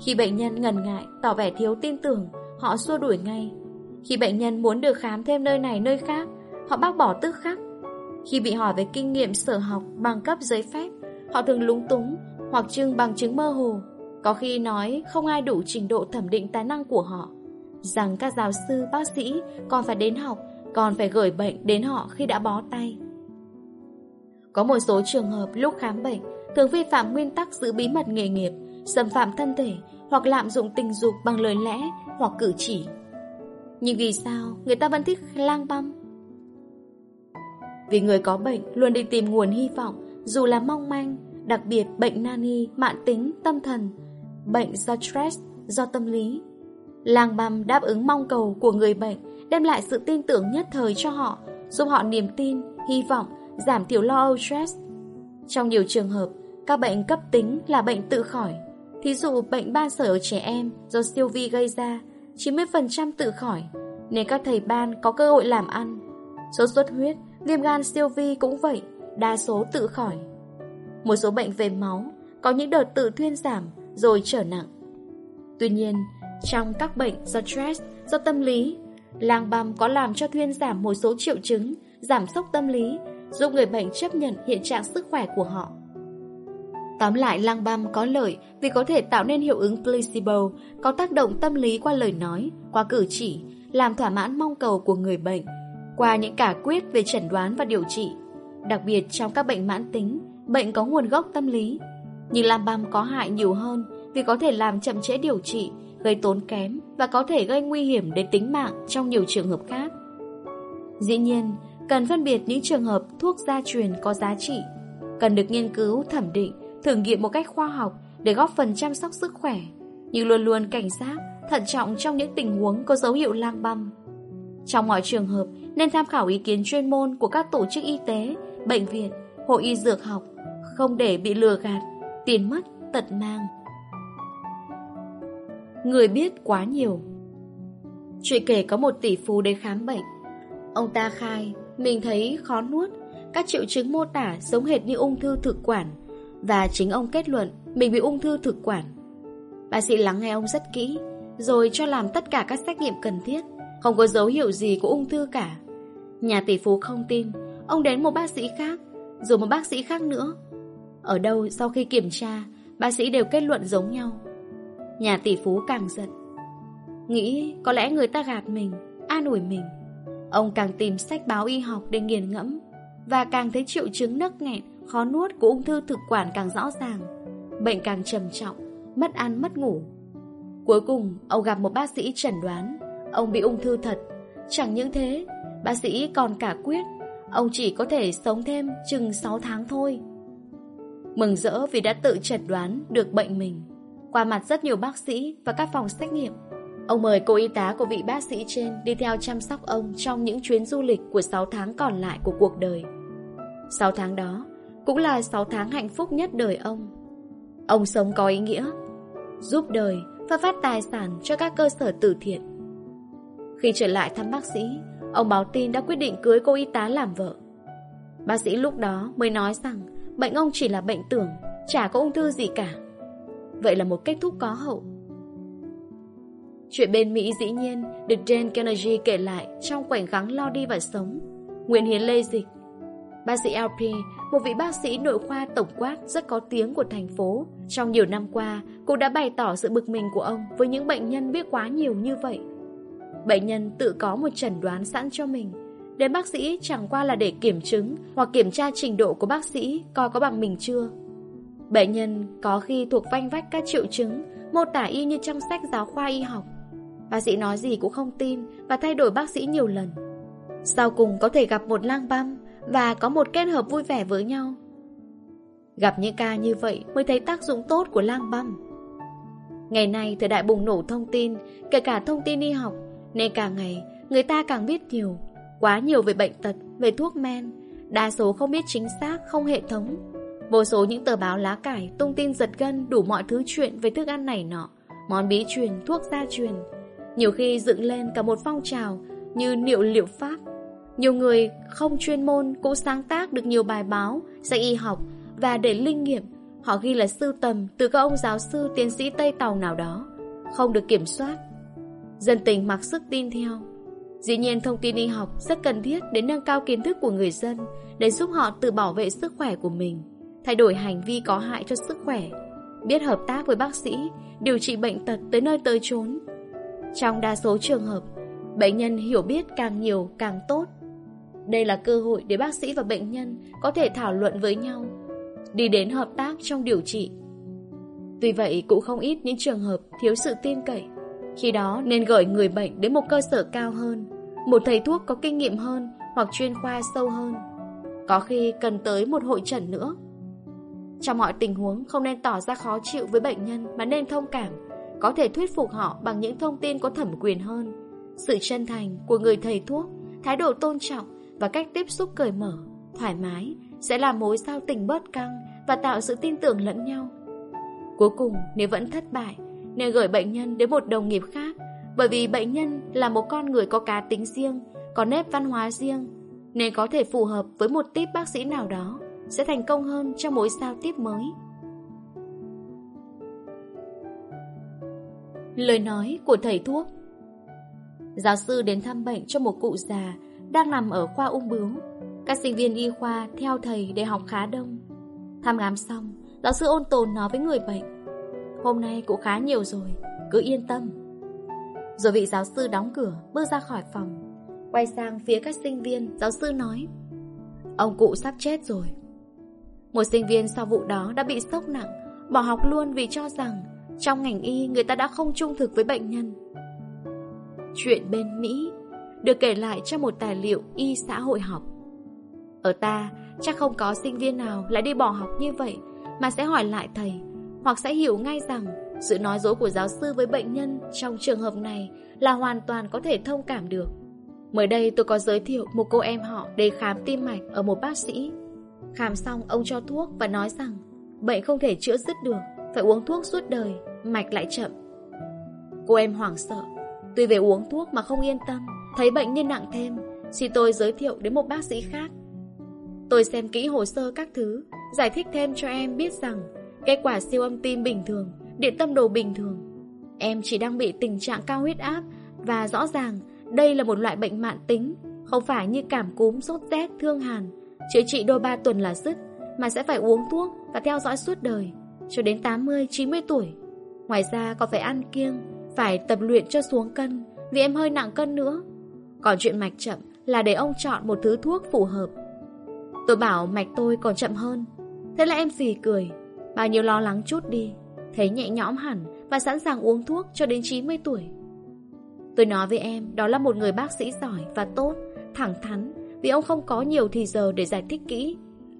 Khi bệnh nhân ngần ngại, tỏ vẻ thiếu tin tưởng, họ xua đuổi ngay. Khi bệnh nhân muốn được khám thêm nơi này nơi khác, họ bác bỏ tức khắc. Khi bị hỏi về kinh nghiệm sở học, bằng cấp giấy phép, họ thường lúng túng hoặc trưng bằng chứng mơ hồ. Có khi nói không ai đủ trình độ thẩm định tài năng của họ. Rằng các giáo sư, bác sĩ còn phải đến học, còn phải gửi bệnh đến họ khi đã bó tay. Có một số trường hợp lúc khám bệnh thường vi phạm nguyên tắc giữ bí mật nghề nghiệp, xâm phạm thân thể hoặc lạm dụng tình dục bằng lời lẽ hoặc cử chỉ. Nhưng vì sao người ta vẫn thích lang băm? Vì người có bệnh luôn đi tìm nguồn hy vọng, dù là mong manh, đặc biệt bệnh nani, mạng tính, tâm thần, bệnh do stress, do tâm lý. Lang băm đáp ứng mong cầu của người bệnh, đem lại sự tin tưởng nhất thời cho họ, giúp họ niềm tin, hy vọng, giảm thiểu lo âu stress. Trong nhiều trường hợp, các bệnh cấp tính là bệnh tự khỏi. Thí dụ bệnh ban sởi ở trẻ em do siêu vi gây ra, 90% tự khỏi, nên các thầy ban có cơ hội làm ăn. Sốt xuất huyết, viêm gan siêu vi cũng vậy, đa số tự khỏi. Một số bệnh về máu, có những đợt tự thuyên giảm rồi trở nặng. Tuy nhiên, trong các bệnh do stress, do tâm lý, lang băm có làm cho thuyên giảm một số triệu chứng, giảm sốc tâm lý, giúp người bệnh chấp nhận hiện trạng sức khỏe của họ. Tóm lại lang băm có lợi vì có thể tạo nên hiệu ứng placebo, có tác động tâm lý qua lời nói, qua cử chỉ, làm thỏa mãn mong cầu của người bệnh, qua những cả quyết về chẩn đoán và điều trị. Đặc biệt trong các bệnh mãn tính, bệnh có nguồn gốc tâm lý. Nhưng lang băm có hại nhiều hơn vì có thể làm chậm trễ điều trị, gây tốn kém và có thể gây nguy hiểm đến tính mạng trong nhiều trường hợp khác. Dĩ nhiên, cần phân biệt những trường hợp thuốc gia truyền có giá trị, cần được nghiên cứu, thẩm định thử nghiệm một cách khoa học để góp phần chăm sóc sức khỏe, nhưng luôn luôn cảnh giác, thận trọng trong những tình huống có dấu hiệu lang băm. Trong mọi trường hợp, nên tham khảo ý kiến chuyên môn của các tổ chức y tế, bệnh viện, hội y dược học, không để bị lừa gạt, tiền mất, tật mang. Người biết quá nhiều Chuyện kể có một tỷ phú đến khám bệnh. Ông ta khai, mình thấy khó nuốt, các triệu chứng mô tả giống hệt như ung thư thực quản và chính ông kết luận mình bị ung thư thực quản. Bác sĩ lắng nghe ông rất kỹ, rồi cho làm tất cả các xét nghiệm cần thiết, không có dấu hiệu gì của ung thư cả. Nhà tỷ phú không tin, ông đến một bác sĩ khác, rồi một bác sĩ khác nữa. Ở đâu sau khi kiểm tra, bác sĩ đều kết luận giống nhau. Nhà tỷ phú càng giận. Nghĩ có lẽ người ta gạt mình, an ủi mình. Ông càng tìm sách báo y học để nghiền ngẫm, và càng thấy triệu chứng nấc nghẹn khó nuốt của ung thư thực quản càng rõ ràng. Bệnh càng trầm trọng, mất ăn mất ngủ. Cuối cùng, ông gặp một bác sĩ chẩn đoán, ông bị ung thư thật. Chẳng những thế, bác sĩ còn cả quyết, ông chỉ có thể sống thêm chừng 6 tháng thôi. Mừng rỡ vì đã tự chẩn đoán được bệnh mình. Qua mặt rất nhiều bác sĩ và các phòng xét nghiệm, ông mời cô y tá của vị bác sĩ trên đi theo chăm sóc ông trong những chuyến du lịch của 6 tháng còn lại của cuộc đời. 6 tháng đó, cũng là 6 tháng hạnh phúc nhất đời ông. Ông sống có ý nghĩa, giúp đời và phát tài sản cho các cơ sở từ thiện. Khi trở lại thăm bác sĩ, ông báo tin đã quyết định cưới cô y tá làm vợ. Bác sĩ lúc đó mới nói rằng bệnh ông chỉ là bệnh tưởng, chả có ung thư gì cả. Vậy là một kết thúc có hậu. Chuyện bên Mỹ dĩ nhiên được Jane Kennedy kể lại trong khoảnh khắc lo đi và sống. Nguyễn hiến lê dịch Bác sĩ LP, một vị bác sĩ nội khoa tổng quát rất có tiếng của thành phố, trong nhiều năm qua cũng đã bày tỏ sự bực mình của ông với những bệnh nhân biết quá nhiều như vậy. Bệnh nhân tự có một chẩn đoán sẵn cho mình. Đến bác sĩ chẳng qua là để kiểm chứng hoặc kiểm tra trình độ của bác sĩ coi có bằng mình chưa. Bệnh nhân có khi thuộc vanh vách các triệu chứng, mô tả y như trong sách giáo khoa y học. Bác sĩ nói gì cũng không tin và thay đổi bác sĩ nhiều lần. Sau cùng có thể gặp một lang băm và có một kết hợp vui vẻ với nhau. Gặp những ca như vậy mới thấy tác dụng tốt của lang băm. Ngày nay thời đại bùng nổ thông tin, kể cả thông tin y học, nên càng ngày người ta càng biết nhiều, quá nhiều về bệnh tật, về thuốc men, đa số không biết chính xác, không hệ thống. Vô số những tờ báo lá cải tung tin giật gân đủ mọi thứ chuyện về thức ăn này nọ, món bí truyền, thuốc gia truyền. Nhiều khi dựng lên cả một phong trào như niệu liệu pháp. Nhiều người không chuyên môn cũng sáng tác được nhiều bài báo, dạy y học và để linh nghiệm, họ ghi là sưu tầm từ các ông giáo sư tiến sĩ Tây Tàu nào đó, không được kiểm soát. Dân tình mặc sức tin theo. Dĩ nhiên thông tin y học rất cần thiết để nâng cao kiến thức của người dân, để giúp họ tự bảo vệ sức khỏe của mình, thay đổi hành vi có hại cho sức khỏe, biết hợp tác với bác sĩ, điều trị bệnh tật tới nơi tới chốn. Trong đa số trường hợp, bệnh nhân hiểu biết càng nhiều càng tốt. Đây là cơ hội để bác sĩ và bệnh nhân có thể thảo luận với nhau, đi đến hợp tác trong điều trị. Tuy vậy cũng không ít những trường hợp thiếu sự tin cậy. Khi đó nên gửi người bệnh đến một cơ sở cao hơn, một thầy thuốc có kinh nghiệm hơn hoặc chuyên khoa sâu hơn. Có khi cần tới một hội trần nữa. Trong mọi tình huống không nên tỏ ra khó chịu với bệnh nhân mà nên thông cảm, có thể thuyết phục họ bằng những thông tin có thẩm quyền hơn. Sự chân thành của người thầy thuốc, thái độ tôn trọng và cách tiếp xúc cởi mở, thoải mái sẽ làm mối sao tình bớt căng và tạo sự tin tưởng lẫn nhau. Cuối cùng, nếu vẫn thất bại, nên gửi bệnh nhân đến một đồng nghiệp khác bởi vì bệnh nhân là một con người có cá tính riêng, có nếp văn hóa riêng, nên có thể phù hợp với một tiếp bác sĩ nào đó, sẽ thành công hơn trong mối giao tiếp mới. Lời nói của thầy thuốc Giáo sư đến thăm bệnh cho một cụ già đang nằm ở khoa ung bướu. Các sinh viên y khoa theo thầy để học khá đông. Thăm khám xong, giáo sư ôn tồn nói với người bệnh. Hôm nay cũng khá nhiều rồi, cứ yên tâm. Rồi vị giáo sư đóng cửa, bước ra khỏi phòng. Quay sang phía các sinh viên, giáo sư nói Ông cụ sắp chết rồi. Một sinh viên sau vụ đó đã bị sốc nặng, bỏ học luôn vì cho rằng trong ngành y người ta đã không trung thực với bệnh nhân. Chuyện bên Mỹ được kể lại trong một tài liệu y xã hội học. Ở ta, chắc không có sinh viên nào lại đi bỏ học như vậy mà sẽ hỏi lại thầy, hoặc sẽ hiểu ngay rằng sự nói dối của giáo sư với bệnh nhân trong trường hợp này là hoàn toàn có thể thông cảm được. Mới đây tôi có giới thiệu một cô em họ để khám tim mạch ở một bác sĩ. Khám xong ông cho thuốc và nói rằng bệnh không thể chữa dứt được, phải uống thuốc suốt đời, mạch lại chậm. Cô em hoảng sợ, tuy về uống thuốc mà không yên tâm, thấy bệnh nhân nặng thêm, xin tôi giới thiệu đến một bác sĩ khác. Tôi xem kỹ hồ sơ các thứ, giải thích thêm cho em biết rằng kết quả siêu âm tim bình thường, điện tâm đồ bình thường. Em chỉ đang bị tình trạng cao huyết áp và rõ ràng đây là một loại bệnh mạng tính, không phải như cảm cúm, sốt rét, thương hàn, chữa trị đôi ba tuần là dứt, mà sẽ phải uống thuốc và theo dõi suốt đời, cho đến 80, 90 tuổi. Ngoài ra còn phải ăn kiêng, phải tập luyện cho xuống cân, vì em hơi nặng cân nữa. Còn chuyện mạch chậm là để ông chọn một thứ thuốc phù hợp. Tôi bảo mạch tôi còn chậm hơn. Thế là em gì cười, bao nhiêu lo lắng chút đi, thấy nhẹ nhõm hẳn và sẵn sàng uống thuốc cho đến 90 tuổi. Tôi nói với em đó là một người bác sĩ giỏi và tốt, thẳng thắn vì ông không có nhiều thì giờ để giải thích kỹ.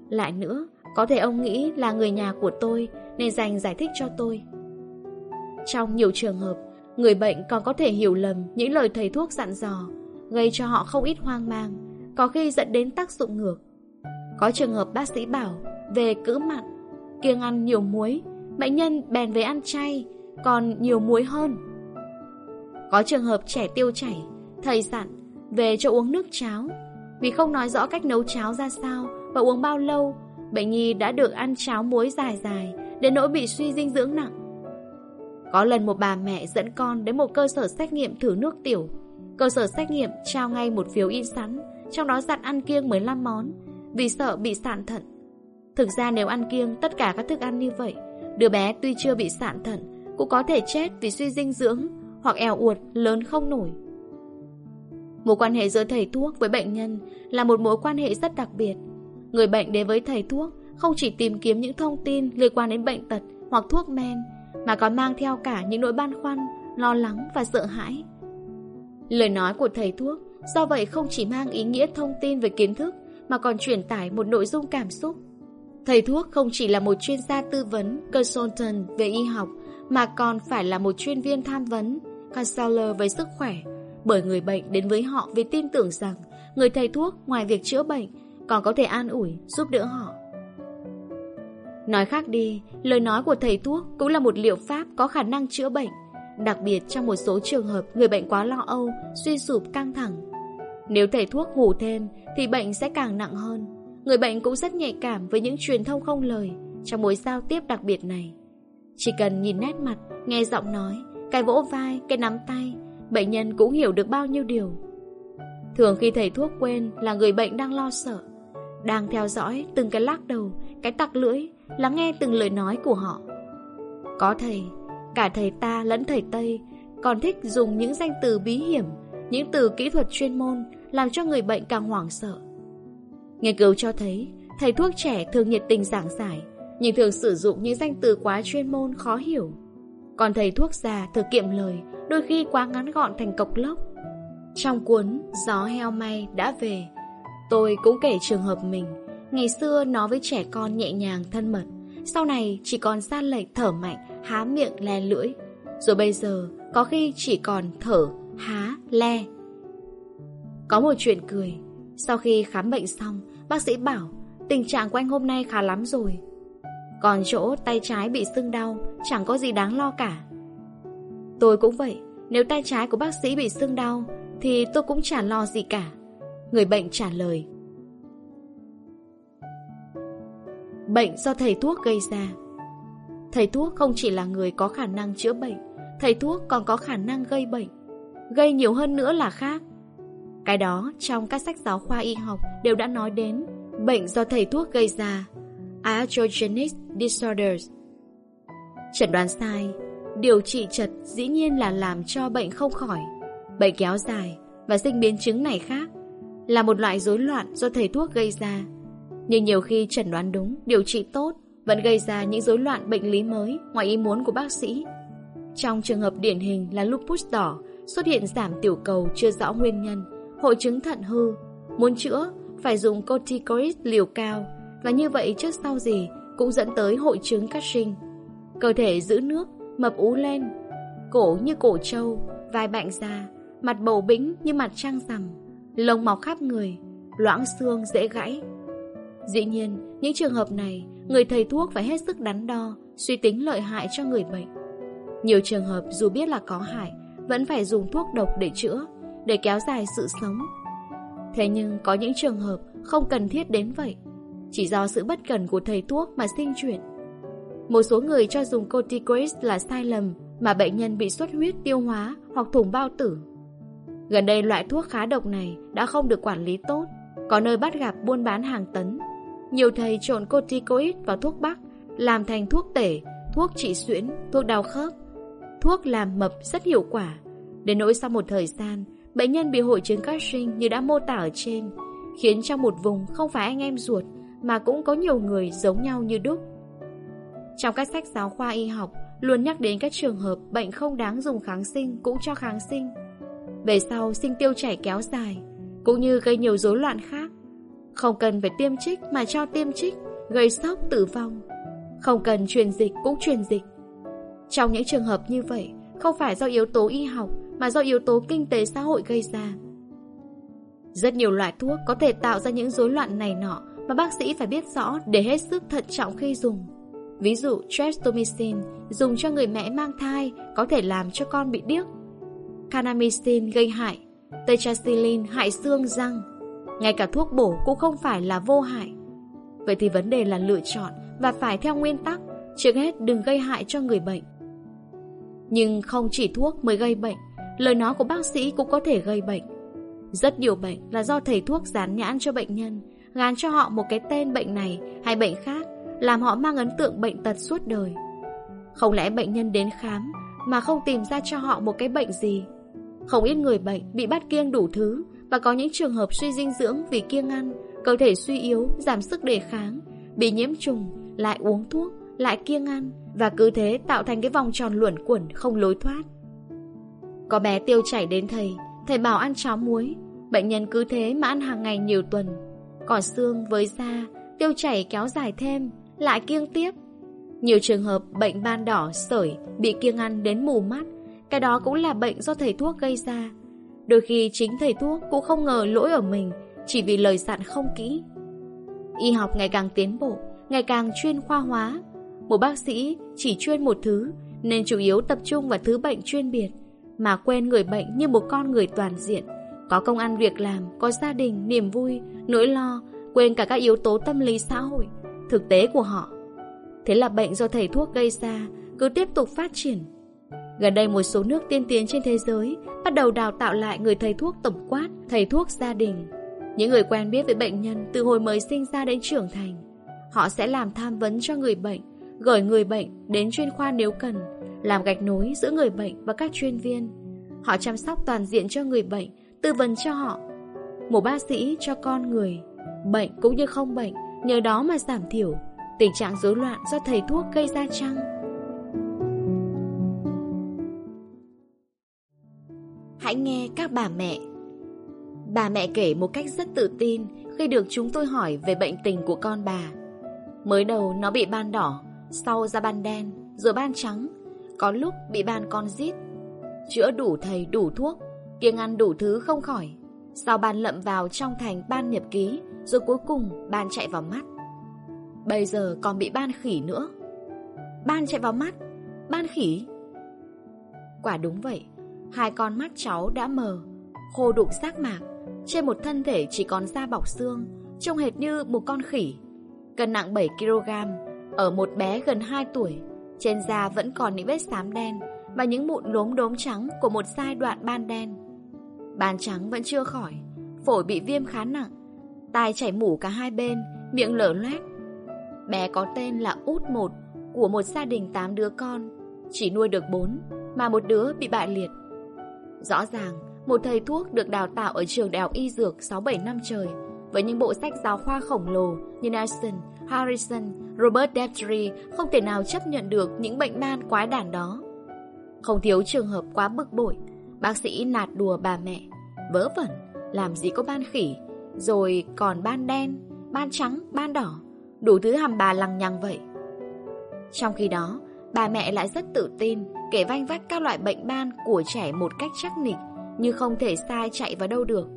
Lại nữa, có thể ông nghĩ là người nhà của tôi nên dành giải thích cho tôi. Trong nhiều trường hợp, người bệnh còn có thể hiểu lầm những lời thầy thuốc dặn dò, gây cho họ không ít hoang mang, có khi dẫn đến tác dụng ngược. Có trường hợp bác sĩ bảo về cữ mặn, kiêng ăn nhiều muối, bệnh nhân bèn về ăn chay, còn nhiều muối hơn. Có trường hợp trẻ tiêu chảy, thầy dặn về cho uống nước cháo. Vì không nói rõ cách nấu cháo ra sao và uống bao lâu, bệnh nhi đã được ăn cháo muối dài dài đến nỗi bị suy dinh dưỡng nặng. Có lần một bà mẹ dẫn con đến một cơ sở xét nghiệm thử nước tiểu. Cơ sở xét nghiệm trao ngay một phiếu in sẵn, trong đó dặn ăn kiêng 15 món, vì sợ bị sạn thận. Thực ra nếu ăn kiêng tất cả các thức ăn như vậy, đứa bé tuy chưa bị sạn thận, cũng có thể chết vì suy dinh dưỡng hoặc eo uột lớn không nổi. Mối quan hệ giữa thầy thuốc với bệnh nhân là một mối quan hệ rất đặc biệt. Người bệnh đến với thầy thuốc không chỉ tìm kiếm những thông tin liên quan đến bệnh tật hoặc thuốc men, mà còn mang theo cả những nỗi băn khoăn, lo lắng và sợ hãi. Lời nói của thầy thuốc do vậy không chỉ mang ý nghĩa thông tin về kiến thức mà còn truyền tải một nội dung cảm xúc. Thầy thuốc không chỉ là một chuyên gia tư vấn, consultant về y học, mà còn phải là một chuyên viên tham vấn, counselor về sức khỏe, bởi người bệnh đến với họ vì tin tưởng rằng người thầy thuốc ngoài việc chữa bệnh còn có thể an ủi, giúp đỡ họ. Nói khác đi, lời nói của thầy thuốc cũng là một liệu pháp có khả năng chữa bệnh, Đặc biệt trong một số trường hợp người bệnh quá lo âu, suy sụp căng thẳng. Nếu thầy thuốc hù thêm thì bệnh sẽ càng nặng hơn. Người bệnh cũng rất nhạy cảm với những truyền thông không lời trong mối giao tiếp đặc biệt này. Chỉ cần nhìn nét mặt, nghe giọng nói, cái vỗ vai, cái nắm tay, bệnh nhân cũng hiểu được bao nhiêu điều. Thường khi thầy thuốc quên là người bệnh đang lo sợ, đang theo dõi từng cái lắc đầu, cái tặc lưỡi, lắng nghe từng lời nói của họ. Có thầy, cả thầy ta lẫn thầy Tây còn thích dùng những danh từ bí hiểm, những từ kỹ thuật chuyên môn làm cho người bệnh càng hoảng sợ. Nghiên cứu cho thấy, thầy thuốc trẻ thường nhiệt tình giảng giải, nhưng thường sử dụng những danh từ quá chuyên môn khó hiểu. Còn thầy thuốc già thực kiệm lời, đôi khi quá ngắn gọn thành cộc lốc. Trong cuốn Gió heo may đã về, tôi cũng kể trường hợp mình. Ngày xưa nói với trẻ con nhẹ nhàng thân mật, sau này chỉ còn ra lệnh thở mạnh, há miệng le lưỡi. Rồi bây giờ có khi chỉ còn thở, há, le. Có một chuyện cười, sau khi khám bệnh xong, bác sĩ bảo tình trạng của anh hôm nay khá lắm rồi. Còn chỗ tay trái bị sưng đau, chẳng có gì đáng lo cả. Tôi cũng vậy, nếu tay trái của bác sĩ bị sưng đau, thì tôi cũng chẳng lo gì cả. Người bệnh trả lời. Bệnh do thầy thuốc gây ra. Thầy thuốc không chỉ là người có khả năng chữa bệnh, thầy thuốc còn có khả năng gây bệnh. Gây nhiều hơn nữa là khác. Cái đó trong các sách giáo khoa y học đều đã nói đến bệnh do thầy thuốc gây ra, iatrogenic disorders. Chẩn đoán sai, điều trị chật dĩ nhiên là làm cho bệnh không khỏi, bệnh kéo dài và sinh biến chứng này khác, là một loại rối loạn do thầy thuốc gây ra. Nhưng nhiều khi chẩn đoán đúng, điều trị tốt vẫn gây ra những rối loạn bệnh lý mới ngoài ý muốn của bác sĩ. Trong trường hợp điển hình là lupus đỏ, xuất hiện giảm tiểu cầu chưa rõ nguyên nhân, hội chứng thận hư, muốn chữa phải dùng corticoid liều cao và như vậy trước sau gì cũng dẫn tới hội chứng cắt sinh. Cơ thể giữ nước, mập ú lên, cổ như cổ trâu, vai bạnh ra, mặt bầu bĩnh như mặt trăng rằm, lông mọc khắp người, loãng xương dễ gãy. Dĩ nhiên, những trường hợp này, người thầy thuốc phải hết sức đắn đo, suy tính lợi hại cho người bệnh. Nhiều trường hợp dù biết là có hại, vẫn phải dùng thuốc độc để chữa, để kéo dài sự sống. Thế nhưng có những trường hợp không cần thiết đến vậy, chỉ do sự bất cần của thầy thuốc mà sinh chuyện. Một số người cho dùng corticoids là sai lầm mà bệnh nhân bị xuất huyết tiêu hóa hoặc thủng bao tử. Gần đây loại thuốc khá độc này đã không được quản lý tốt, có nơi bắt gặp buôn bán hàng tấn. Nhiều thầy trộn corticoid vào thuốc bắc, làm thành thuốc tể, thuốc trị suyễn, thuốc đau khớp. Thuốc làm mập rất hiệu quả. Đến nỗi sau một thời gian, bệnh nhân bị hội chứng Cushing như đã mô tả ở trên, khiến trong một vùng không phải anh em ruột mà cũng có nhiều người giống nhau như đúc. Trong các sách giáo khoa y học, luôn nhắc đến các trường hợp bệnh không đáng dùng kháng sinh cũng cho kháng sinh. Về sau sinh tiêu chảy kéo dài, cũng như gây nhiều rối loạn khác. Không cần phải tiêm trích mà cho tiêm trích, gây sốc tử vong. Không cần truyền dịch cũng truyền dịch. Trong những trường hợp như vậy, không phải do yếu tố y học mà do yếu tố kinh tế xã hội gây ra. Rất nhiều loại thuốc có thể tạo ra những rối loạn này nọ mà bác sĩ phải biết rõ để hết sức thận trọng khi dùng. Ví dụ, trestomycin dùng cho người mẹ mang thai có thể làm cho con bị điếc. Kanamycin gây hại, tetracycline hại xương răng. Ngay cả thuốc bổ cũng không phải là vô hại. Vậy thì vấn đề là lựa chọn và phải theo nguyên tắc, trước hết đừng gây hại cho người bệnh. Nhưng không chỉ thuốc mới gây bệnh, lời nói của bác sĩ cũng có thể gây bệnh. Rất nhiều bệnh là do thầy thuốc dán nhãn cho bệnh nhân, gán cho họ một cái tên bệnh này hay bệnh khác, làm họ mang ấn tượng bệnh tật suốt đời. Không lẽ bệnh nhân đến khám mà không tìm ra cho họ một cái bệnh gì? Không ít người bệnh bị bắt kiêng đủ thứ và có những trường hợp suy dinh dưỡng vì kiêng ăn, cơ thể suy yếu, giảm sức đề kháng, bị nhiễm trùng, lại uống thuốc, lại kiêng ăn và cứ thế tạo thành cái vòng tròn luẩn quẩn không lối thoát. Có bé tiêu chảy đến thầy, thầy bảo ăn cháo muối, bệnh nhân cứ thế mà ăn hàng ngày nhiều tuần. Còn xương với da, tiêu chảy kéo dài thêm, lại kiêng tiếp. Nhiều trường hợp bệnh ban đỏ, sởi, bị kiêng ăn đến mù mắt, cái đó cũng là bệnh do thầy thuốc gây ra. Đôi khi chính thầy thuốc cũng không ngờ lỗi ở mình, chỉ vì lời dặn không kỹ. Y học ngày càng tiến bộ, ngày càng chuyên khoa hóa. Một bác sĩ chỉ chuyên một thứ, nên chủ yếu tập trung vào thứ bệnh chuyên biệt, mà quên người bệnh như một con người toàn diện, có công ăn việc làm, có gia đình, niềm vui, nỗi lo, quên cả các yếu tố tâm lý xã hội, thực tế của họ. Thế là bệnh do thầy thuốc gây ra cứ tiếp tục phát triển. Gần đây một số nước tiên tiến trên thế giới bắt đầu đào tạo lại người thầy thuốc tổng quát, thầy thuốc gia đình. Những người quen biết với bệnh nhân từ hồi mới sinh ra đến trưởng thành. Họ sẽ làm tham vấn cho người bệnh, gửi người bệnh đến chuyên khoa nếu cần, làm gạch nối giữa người bệnh và các chuyên viên. Họ chăm sóc toàn diện cho người bệnh, tư vấn cho họ. Một bác sĩ cho con người, bệnh cũng như không bệnh, nhờ đó mà giảm thiểu tình trạng rối loạn do thầy thuốc gây ra chăng? Hãy nghe các bà mẹ. Bà mẹ kể một cách rất tự tin khi được chúng tôi hỏi về bệnh tình của con bà. Mới đầu nó bị ban đỏ, sau ra ban đen, rồi ban trắng, có lúc bị ban con rít. Chữa đủ thầy đủ thuốc, kiêng ăn đủ thứ không khỏi. Sau ban lậm vào trong thành ban nhập ký, rồi cuối cùng ban chạy vào mắt. Bây giờ còn bị ban khỉ nữa. Ban chạy vào mắt, ban khỉ. Quả đúng vậy, hai con mắt cháu đã mờ, khô đục xác mạc, trên một thân thể chỉ còn da bọc xương, trông hệt như một con khỉ. Cân nặng 7kg, ở một bé gần 2 tuổi, trên da vẫn còn những vết xám đen và những mụn lốm đốm trắng của một giai đoạn ban đen. Ban trắng vẫn chưa khỏi, phổi bị viêm khá nặng, tai chảy mủ cả hai bên, miệng lở loét. Bé có tên là Út một của một gia đình 8 đứa con, chỉ nuôi được 4 mà một đứa bị bại liệt. Rõ ràng, một thầy thuốc được đào tạo ở trường đại học y dược 6-7 năm trời với những bộ sách giáo khoa khổng lồ như Nelson, Harrison, Robert Daftry không thể nào chấp nhận được những bệnh ban quái đản đó. Không thiếu trường hợp quá bực bội, bác sĩ nạt đùa bà mẹ. Vớ vẩn, làm gì có ban khỉ, rồi còn ban đen, ban trắng, ban đỏ, đủ thứ hàm bà lằng nhằng vậy. Trong khi đó, bà mẹ lại rất tự tin kể vanh vách các loại bệnh ban của trẻ một cách chắc nịch, như không thể sai chạy vào đâu được.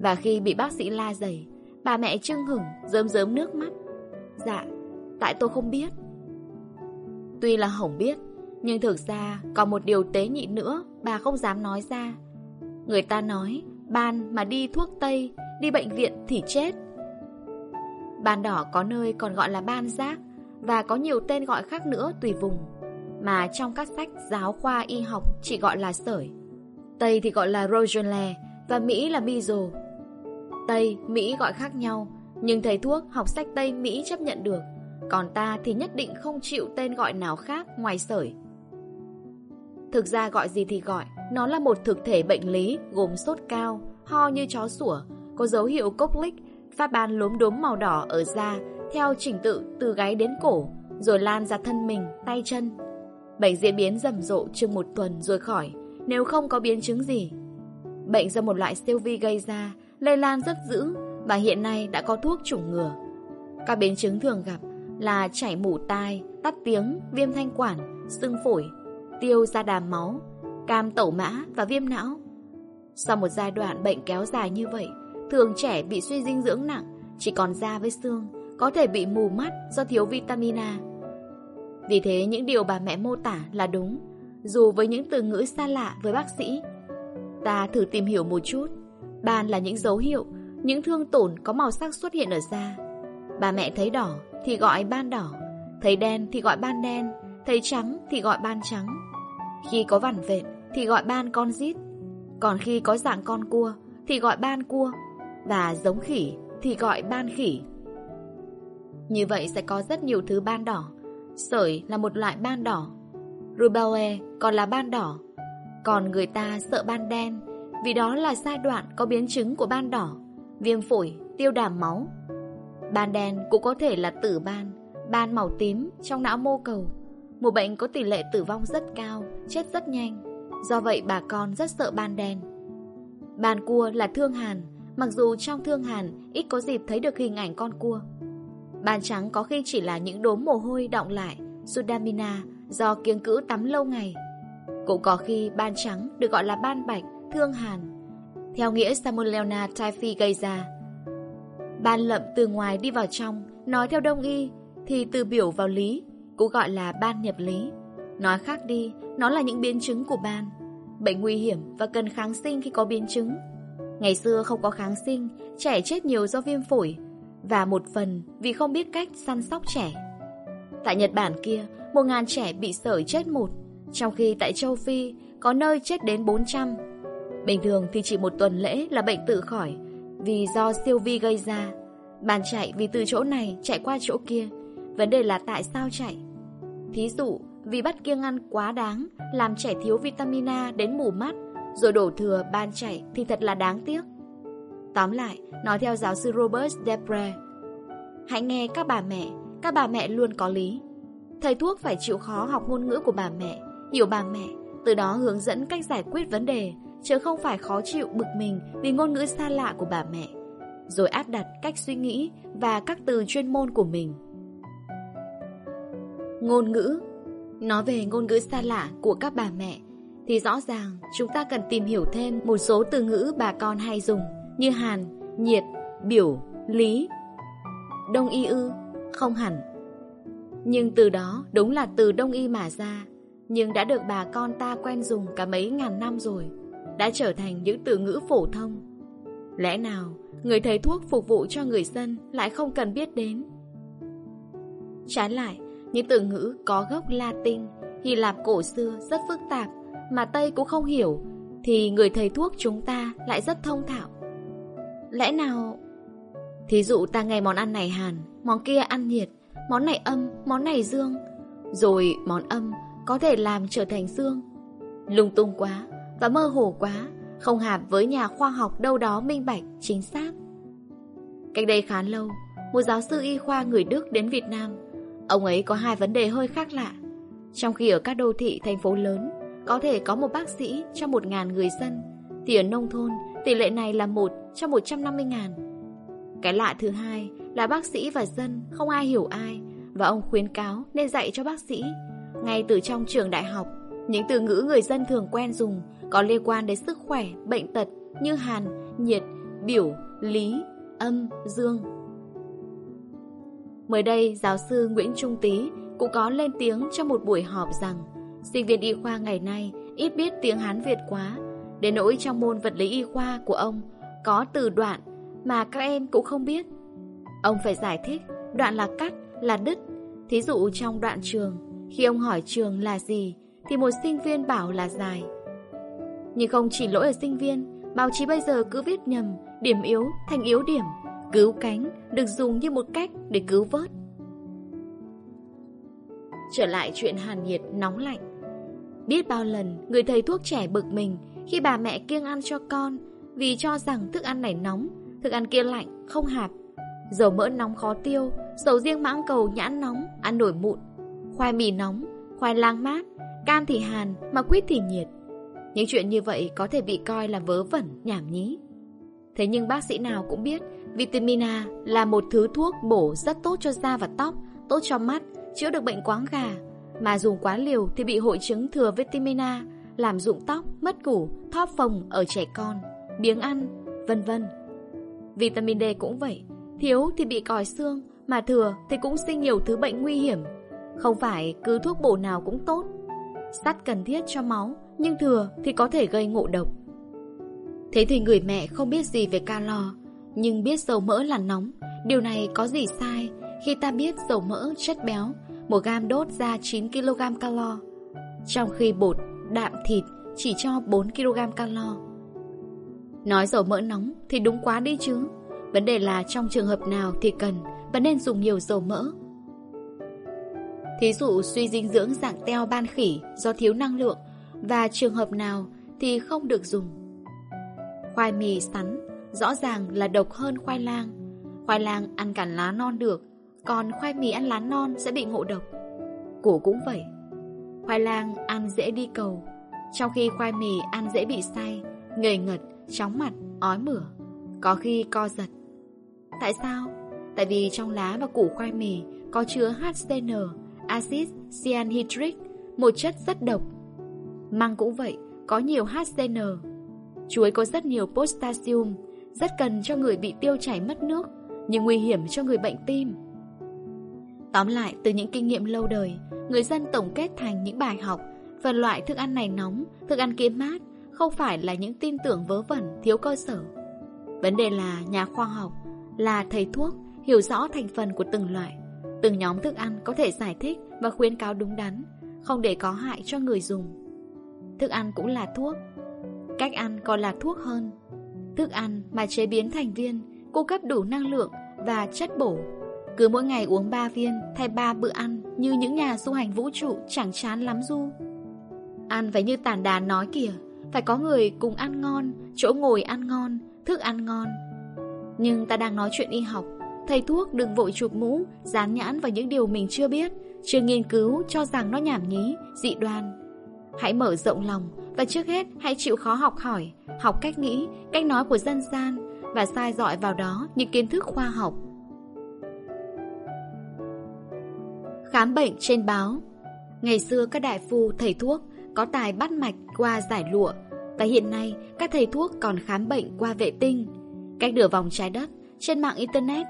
Và khi bị bác sĩ la dày, bà mẹ trưng hửng, rơm rớm nước mắt. Dạ, tại tôi không biết. Tuy là hỏng biết, nhưng thực ra còn một điều tế nhị nữa bà không dám nói ra. Người ta nói, ban mà đi thuốc Tây, đi bệnh viện thì chết. Ban đỏ có nơi còn gọi là ban giác và có nhiều tên gọi khác nữa tùy vùng mà trong các sách giáo khoa y học chỉ gọi là sởi. Tây thì gọi là Rogenle và Mỹ là Mizo. Tây, Mỹ gọi khác nhau, nhưng thầy thuốc học sách Tây Mỹ chấp nhận được, còn ta thì nhất định không chịu tên gọi nào khác ngoài sởi. Thực ra gọi gì thì gọi, nó là một thực thể bệnh lý gồm sốt cao, ho như chó sủa, có dấu hiệu cốc lích, phát ban lốm đốm màu đỏ ở da theo trình tự từ gáy đến cổ, rồi lan ra thân mình, tay chân. Bệnh diễn biến rầm rộ chừng một tuần rồi khỏi, nếu không có biến chứng gì. Bệnh do một loại siêu vi gây ra, lây lan rất dữ và hiện nay đã có thuốc chủng ngừa. Các biến chứng thường gặp là chảy mủ tai, tắt tiếng, viêm thanh quản, sưng phổi, tiêu ra đàm máu, cam tẩu mã và viêm não. Sau một giai đoạn bệnh kéo dài như vậy, thường trẻ bị suy dinh dưỡng nặng, chỉ còn da với xương, có thể bị mù mắt do thiếu vitamin A. Vì thế những điều bà mẹ mô tả là đúng, dù với những từ ngữ xa lạ với bác sĩ. Ta thử tìm hiểu một chút. Ban là những dấu hiệu, những thương tổn có màu sắc xuất hiện ở da. Bà mẹ thấy đỏ thì gọi ban đỏ, thấy đen thì gọi ban đen, thấy trắng thì gọi ban trắng. Khi có vằn vện thì gọi ban con rít, còn khi có dạng con cua thì gọi ban cua, và giống khỉ thì gọi ban khỉ. Như vậy sẽ có rất nhiều thứ ban đỏ. Sởi là một loại ban đỏ. Rubella còn là ban đỏ. Còn người ta sợ ban đen vì đó là giai đoạn có biến chứng của ban đỏ, viêm phổi, tiêu đàm máu. Ban đen cũng có thể là tử ban, ban màu tím trong não mô cầu. Một bệnh có tỷ lệ tử vong rất cao, chết rất nhanh. Do vậy bà con rất sợ ban đen. Ban cua là thương hàn, mặc dù trong thương hàn ít có dịp thấy được hình ảnh con cua. Ban trắng có khi chỉ là những đốm mồ hôi động lại, sudamina, do kiêng cữ tắm lâu ngày. Cũng có khi ban trắng được gọi là ban bạch, thương hàn, theo nghĩa samolena typhi gây ra. Ban lậm từ ngoài đi vào trong, nói theo đông y, thì từ biểu vào lý, cũng gọi là ban nhập lý. Nói khác đi, nó là những biến chứng của ban. Bệnh nguy hiểm và cần kháng sinh khi có biến chứng. Ngày xưa không có kháng sinh, trẻ chết nhiều do viêm phổi, và một phần vì không biết cách săn sóc trẻ. Tại Nhật Bản kia, một ngàn trẻ bị sởi chết một, trong khi tại châu Phi có nơi chết đến 400. Bình thường thì chỉ một tuần lễ là bệnh tự khỏi, vì do siêu vi gây ra. Bạn chạy vì từ chỗ này chạy qua chỗ kia, vấn đề là tại sao chạy. Thí dụ, vì bắt kiêng ăn quá đáng, làm trẻ thiếu vitamin A đến mù mắt, rồi đổ thừa ban chạy thì thật là đáng tiếc. Tóm lại, nói theo giáo sư Robert Depre, hãy nghe các bà mẹ, các bà mẹ luôn có lý. Thầy thuốc phải chịu khó học ngôn ngữ của bà mẹ, hiểu bà mẹ, từ đó hướng dẫn cách giải quyết vấn đề, chứ không phải khó chịu bực mình vì ngôn ngữ xa lạ của bà mẹ. Rồi áp đặt cách suy nghĩ và các từ chuyên môn của mình. Ngôn ngữ Nói về ngôn ngữ xa lạ của các bà mẹ thì rõ ràng chúng ta cần tìm hiểu thêm một số từ ngữ bà con hay dùng như hàn, nhiệt, biểu, lý. Đông y ư, không hẳn. Nhưng từ đó đúng là từ đông y mà ra, nhưng đã được bà con ta quen dùng cả mấy ngàn năm rồi, đã trở thành những từ ngữ phổ thông. Lẽ nào người thầy thuốc phục vụ cho người dân lại không cần biết đến? Trái lại, những từ ngữ có gốc Latin, Hy Lạp cổ xưa rất phức tạp mà Tây cũng không hiểu, thì người thầy thuốc chúng ta lại rất thông thạo. Lẽ nào... Thí dụ ta nghe món ăn này hàn, món kia ăn nhiệt, món này âm, món này dương. Rồi món âm có thể làm trở thành dương. Lung tung quá và mơ hồ quá, không hạp với nhà khoa học đâu đó minh bạch, chính xác. Cách đây khá lâu, một giáo sư y khoa người Đức đến Việt Nam. Ông ấy có hai vấn đề hơi khác lạ. Trong khi ở các đô thị, thành phố lớn, có thể có một bác sĩ cho một ngàn người dân, thì ở nông thôn, tỷ lệ này là một trong 150 ngàn. Cái lạ thứ hai là bác sĩ và dân không ai hiểu ai, và ông khuyến cáo nên dạy cho bác sĩ. Ngay từ trong trường đại học, những từ ngữ người dân thường quen dùng có liên quan đến sức khỏe, bệnh tật như hàn, nhiệt, biểu, lý, âm, dương. Mới đây, giáo sư Nguyễn Trung Tý cũng có lên tiếng trong một buổi họp rằng sinh viên y khoa ngày nay ít biết tiếng Hán Việt quá, đến nỗi trong môn vật lý y khoa của ông có từ đoạn mà các em cũng không biết. Ông phải giải thích đoạn là cắt, là đứt. Thí dụ trong đoạn trường, khi ông hỏi trường là gì, thì một sinh viên bảo là dài. Nhưng không chỉ lỗi ở sinh viên, báo chí bây giờ cứ viết nhầm, điểm yếu thành yếu điểm, cứu cánh được dùng như một cách để cứu vớt. Trở lại chuyện hàn nhiệt nóng lạnh. Biết bao lần người thầy thuốc trẻ bực mình khi bà mẹ kiêng ăn cho con vì cho rằng thức ăn này nóng, thức ăn kia lạnh, không hạt. Dầu mỡ nóng khó tiêu, dầu riêng mãng cầu nhãn nóng, ăn nổi mụn. Khoai mì nóng, khoai lang mát, cam thì hàn mà quýt thì nhiệt. Những chuyện như vậy có thể bị coi là vớ vẩn, nhảm nhí. Thế nhưng bác sĩ nào cũng biết vitamin A là một thứ thuốc bổ rất tốt cho da và tóc, tốt cho mắt, chữa được bệnh quáng gà. Mà dùng quá liều thì bị hội chứng thừa vitamin A, làm rụng tóc, mất củ, thóp phồng ở trẻ con, biếng ăn, vân vân. Vitamin D cũng vậy, thiếu thì bị còi xương, mà thừa thì cũng sinh nhiều thứ bệnh nguy hiểm. Không phải cứ thuốc bổ nào cũng tốt. Sắt cần thiết cho máu, nhưng thừa thì có thể gây ngộ độc. Thế thì người mẹ không biết gì về calo, nhưng biết dầu mỡ là nóng. Điều này có gì sai khi ta biết dầu mỡ chất béo, một gam đốt ra 9kg calo, trong khi bột, đạm thịt chỉ cho 4kg calo. Nói dầu mỡ nóng thì đúng quá đi chứ. Vấn đề là trong trường hợp nào thì cần và nên dùng nhiều dầu mỡ. Thí dụ suy dinh dưỡng dạng teo ban khỉ do thiếu năng lượng và trường hợp nào thì không được dùng. Khoai mì sắn rõ ràng là độc hơn khoai lang. Khoai lang ăn cả lá non được, còn khoai mì ăn lá non sẽ bị ngộ độc. Củ cũng vậy. Khoai lang ăn dễ đi cầu, trong khi khoai mì ăn dễ bị say, ngời ngật, chóng mặt, ói mửa, có khi co giật. Tại sao? Tại vì trong lá và củ khoai mì có chứa HCN, axit cyanhydric, một chất rất độc. Măng cũng vậy, có nhiều HCN. Chuối có rất nhiều potassium, rất cần cho người bị tiêu chảy mất nước, nhưng nguy hiểm cho người bệnh tim. Tóm lại, từ những kinh nghiệm lâu đời, người dân tổng kết thành những bài học và loại thức ăn này nóng, thức ăn kia mát không phải là những tin tưởng vớ vẩn, thiếu cơ sở. Vấn đề là nhà khoa học, là thầy thuốc, hiểu rõ thành phần của từng loại. Từng nhóm thức ăn có thể giải thích và khuyến cáo đúng đắn, không để có hại cho người dùng. Thức ăn cũng là thuốc. Cách ăn còn là thuốc hơn. Thức ăn mà chế biến thành viên, cung cấp đủ năng lượng và chất bổ. Cứ mỗi ngày uống 3 viên thay 3 bữa ăn như những nhà du hành vũ trụ chẳng chán lắm du. Ăn phải như tản đàn nói kìa, phải có người cùng ăn ngon, chỗ ngồi ăn ngon, thức ăn ngon. Nhưng ta đang nói chuyện y học, thầy thuốc đừng vội chụp mũ, dán nhãn vào những điều mình chưa biết, chưa nghiên cứu cho rằng nó nhảm nhí, dị đoan. Hãy mở rộng lòng và trước hết hãy chịu khó học hỏi, học cách nghĩ, cách nói của dân gian và sai dọi vào đó những kiến thức khoa học. Khám bệnh trên báo Ngày xưa các đại phu, thầy thuốc có tài bắt mạch qua giải lụa và hiện nay các thầy thuốc còn khám bệnh qua vệ tinh, cách nửa vòng trái đất, trên mạng Internet.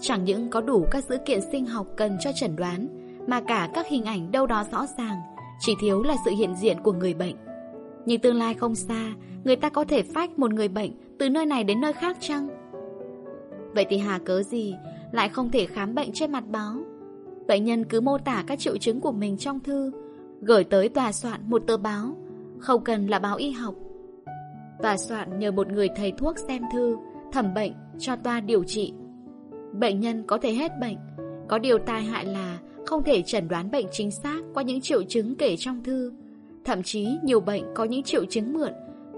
Chẳng những có đủ các dữ kiện sinh học cần cho chẩn đoán, mà cả các hình ảnh đâu đó rõ ràng, chỉ thiếu là sự hiện diện của người bệnh. Nhưng tương lai không xa, người ta có thể phách một người bệnh từ nơi này đến nơi khác chăng? Vậy thì hà cớ gì lại không thể khám bệnh trên mặt báo? Bệnh nhân cứ mô tả các triệu chứng của mình trong thư, gửi tới tòa soạn một tờ báo, không cần là báo y học. Tòa soạn nhờ một người thầy thuốc xem thư, thẩm bệnh, cho toa điều trị. Bệnh nhân có thể hết bệnh, có điều tai hại là không thể chẩn đoán bệnh chính xác qua những triệu chứng kể trong thư. Thậm chí nhiều bệnh có những triệu chứng mượn,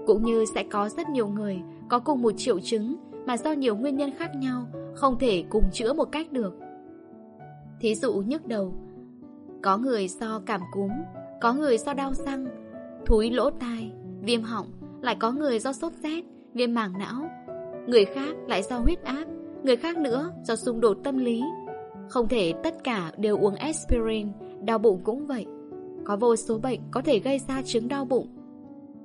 cũng như sẽ có rất nhiều người có cùng một triệu chứng mà do nhiều nguyên nhân khác nhau không thể cùng chữa một cách được. Thí dụ nhức đầu, có người do cảm cúm, có người do đau răng, thúi lỗ tai, viêm họng, lại có người do sốt rét, viêm màng não. Người khác lại do huyết áp, người khác nữa do xung đột tâm lý. Không thể tất cả đều uống aspirin, đau bụng cũng vậy. Có vô số bệnh có thể gây ra chứng đau bụng.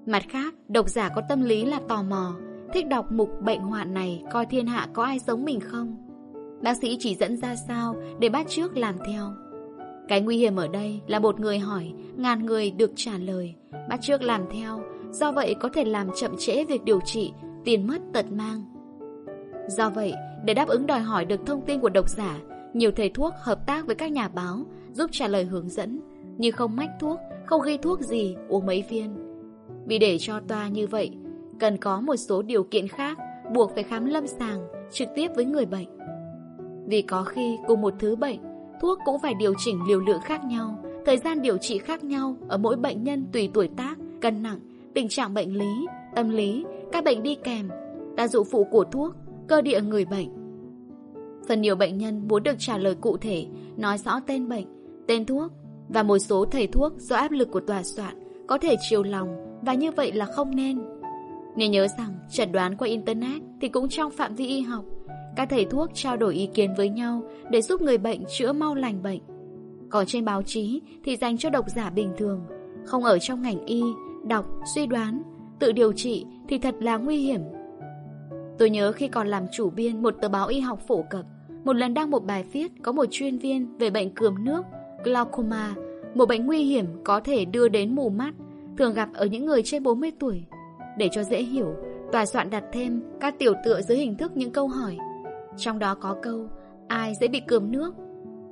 Mặt khác, độc giả có tâm lý là tò mò, thích đọc mục bệnh hoạn này coi thiên hạ có ai giống mình không. Bác sĩ chỉ dẫn ra sao để bắt trước làm theo. Cái nguy hiểm ở đây là một người hỏi, ngàn người được trả lời, bắt trước làm theo, do vậy có thể làm chậm trễ việc điều trị, tiền mất tật mang. Do vậy, để đáp ứng đòi hỏi được thông tin của độc giả, nhiều thầy thuốc hợp tác với các nhà báo giúp trả lời hướng dẫn, như không mách thuốc, không ghi thuốc gì, uống mấy viên. Vì để cho toa như vậy, cần có một số điều kiện khác buộc phải khám lâm sàng trực tiếp với người bệnh. Vì có khi cùng một thứ bệnh Thuốc cũng phải điều chỉnh liều lượng khác nhau, thời gian điều trị khác nhau ở mỗi bệnh nhân tùy tuổi tác, cân nặng, tình trạng bệnh lý, tâm lý, các bệnh đi kèm, tác dụng phụ của thuốc, cơ địa người bệnh. Phần nhiều bệnh nhân muốn được trả lời cụ thể, nói rõ tên bệnh, tên thuốc và một số thầy thuốc do áp lực của tòa soạn có thể chiều lòng và như vậy là không nên. Nên nhớ rằng chẩn đoán qua Internet thì cũng trong phạm vi y học các thầy thuốc trao đổi ý kiến với nhau để giúp người bệnh chữa mau lành bệnh. Còn trên báo chí thì dành cho độc giả bình thường, không ở trong ngành y, đọc, suy đoán, tự điều trị thì thật là nguy hiểm. Tôi nhớ khi còn làm chủ biên một tờ báo y học phổ cập, một lần đăng một bài viết có một chuyên viên về bệnh cườm nước, glaucoma, một bệnh nguy hiểm có thể đưa đến mù mắt, thường gặp ở những người trên 40 tuổi. Để cho dễ hiểu, tòa soạn đặt thêm các tiểu tựa dưới hình thức những câu hỏi trong đó có câu, Ai dễ bị cườm nước?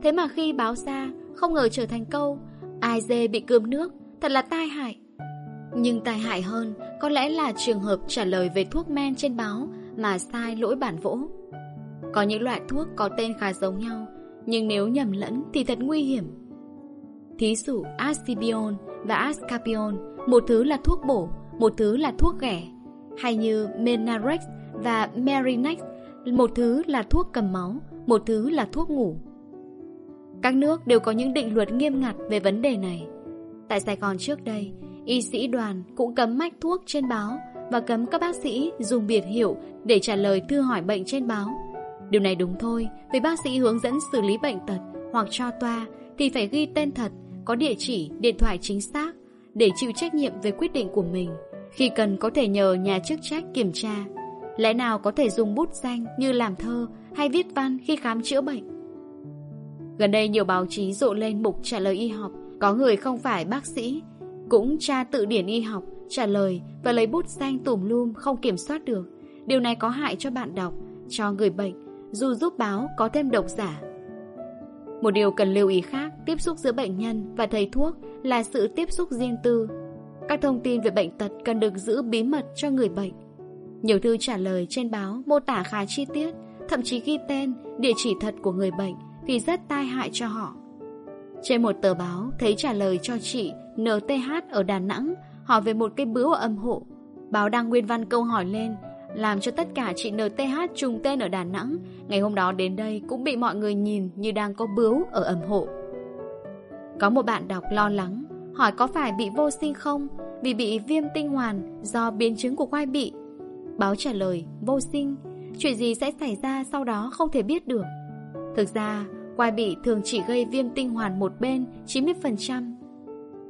Thế mà khi báo ra, Không ngờ trở thành câu, Ai dê bị cườm nước? Thật là tai hại. Nhưng tai hại hơn Có lẽ là trường hợp trả lời về thuốc men trên báo Mà sai lỗi bản vỗ. Có những loại thuốc có tên khá giống nhau, Nhưng nếu nhầm lẫn thì thật nguy hiểm. Thí dụ Ascipion và Ascapion, Một thứ là thuốc bổ, Một thứ là thuốc ghẻ, Hay như Menarex và Merinax một thứ là thuốc cầm máu, một thứ là thuốc ngủ. Các nước đều có những định luật nghiêm ngặt về vấn đề này. Tại Sài Gòn trước đây, y sĩ đoàn cũng cấm mách thuốc trên báo và cấm các bác sĩ dùng biệt hiệu để trả lời thư hỏi bệnh trên báo. Điều này đúng thôi, vì bác sĩ hướng dẫn xử lý bệnh tật hoặc cho toa thì phải ghi tên thật, có địa chỉ, điện thoại chính xác để chịu trách nhiệm về quyết định của mình. Khi cần có thể nhờ nhà chức trách kiểm tra Lẽ nào có thể dùng bút danh như làm thơ hay viết văn khi khám chữa bệnh? Gần đây nhiều báo chí rộ lên mục trả lời y học. Có người không phải bác sĩ, Cũng tra tự điển y học, Trả lời và lấy bút danh tùm lum Không kiểm soát được. Điều này có hại cho bạn đọc, Cho người bệnh, Dù giúp báo có thêm độc giả. Một điều cần lưu ý khác, Tiếp xúc giữa bệnh nhân và thầy thuốc Là sự tiếp xúc riêng tư. Các thông tin về bệnh tật cần được giữ bí mật cho người bệnh. Nhiều thư trả lời trên báo mô tả khá chi tiết Thậm chí ghi tên, địa chỉ thật của người bệnh Thì rất tai hại cho họ. Trên một tờ báo thấy trả lời cho chị NTH ở Đà Nẵng Hỏi về một cái bướu ở âm hộ. Báo đăng nguyên văn câu hỏi lên Làm cho tất cả chị NTH trùng tên ở Đà Nẵng Ngày hôm đó đến đây cũng bị mọi người nhìn như đang có bướu ở âm hộ. Có một bạn đọc lo lắng Hỏi có phải bị vô sinh không? Vì bị viêm tinh hoàn do biến chứng của quai bị. Báo trả lời, vô sinh, Chuyện gì sẽ xảy ra sau đó không thể biết được. Thực ra, Quai bị thường chỉ gây viêm tinh hoàn một bên 90%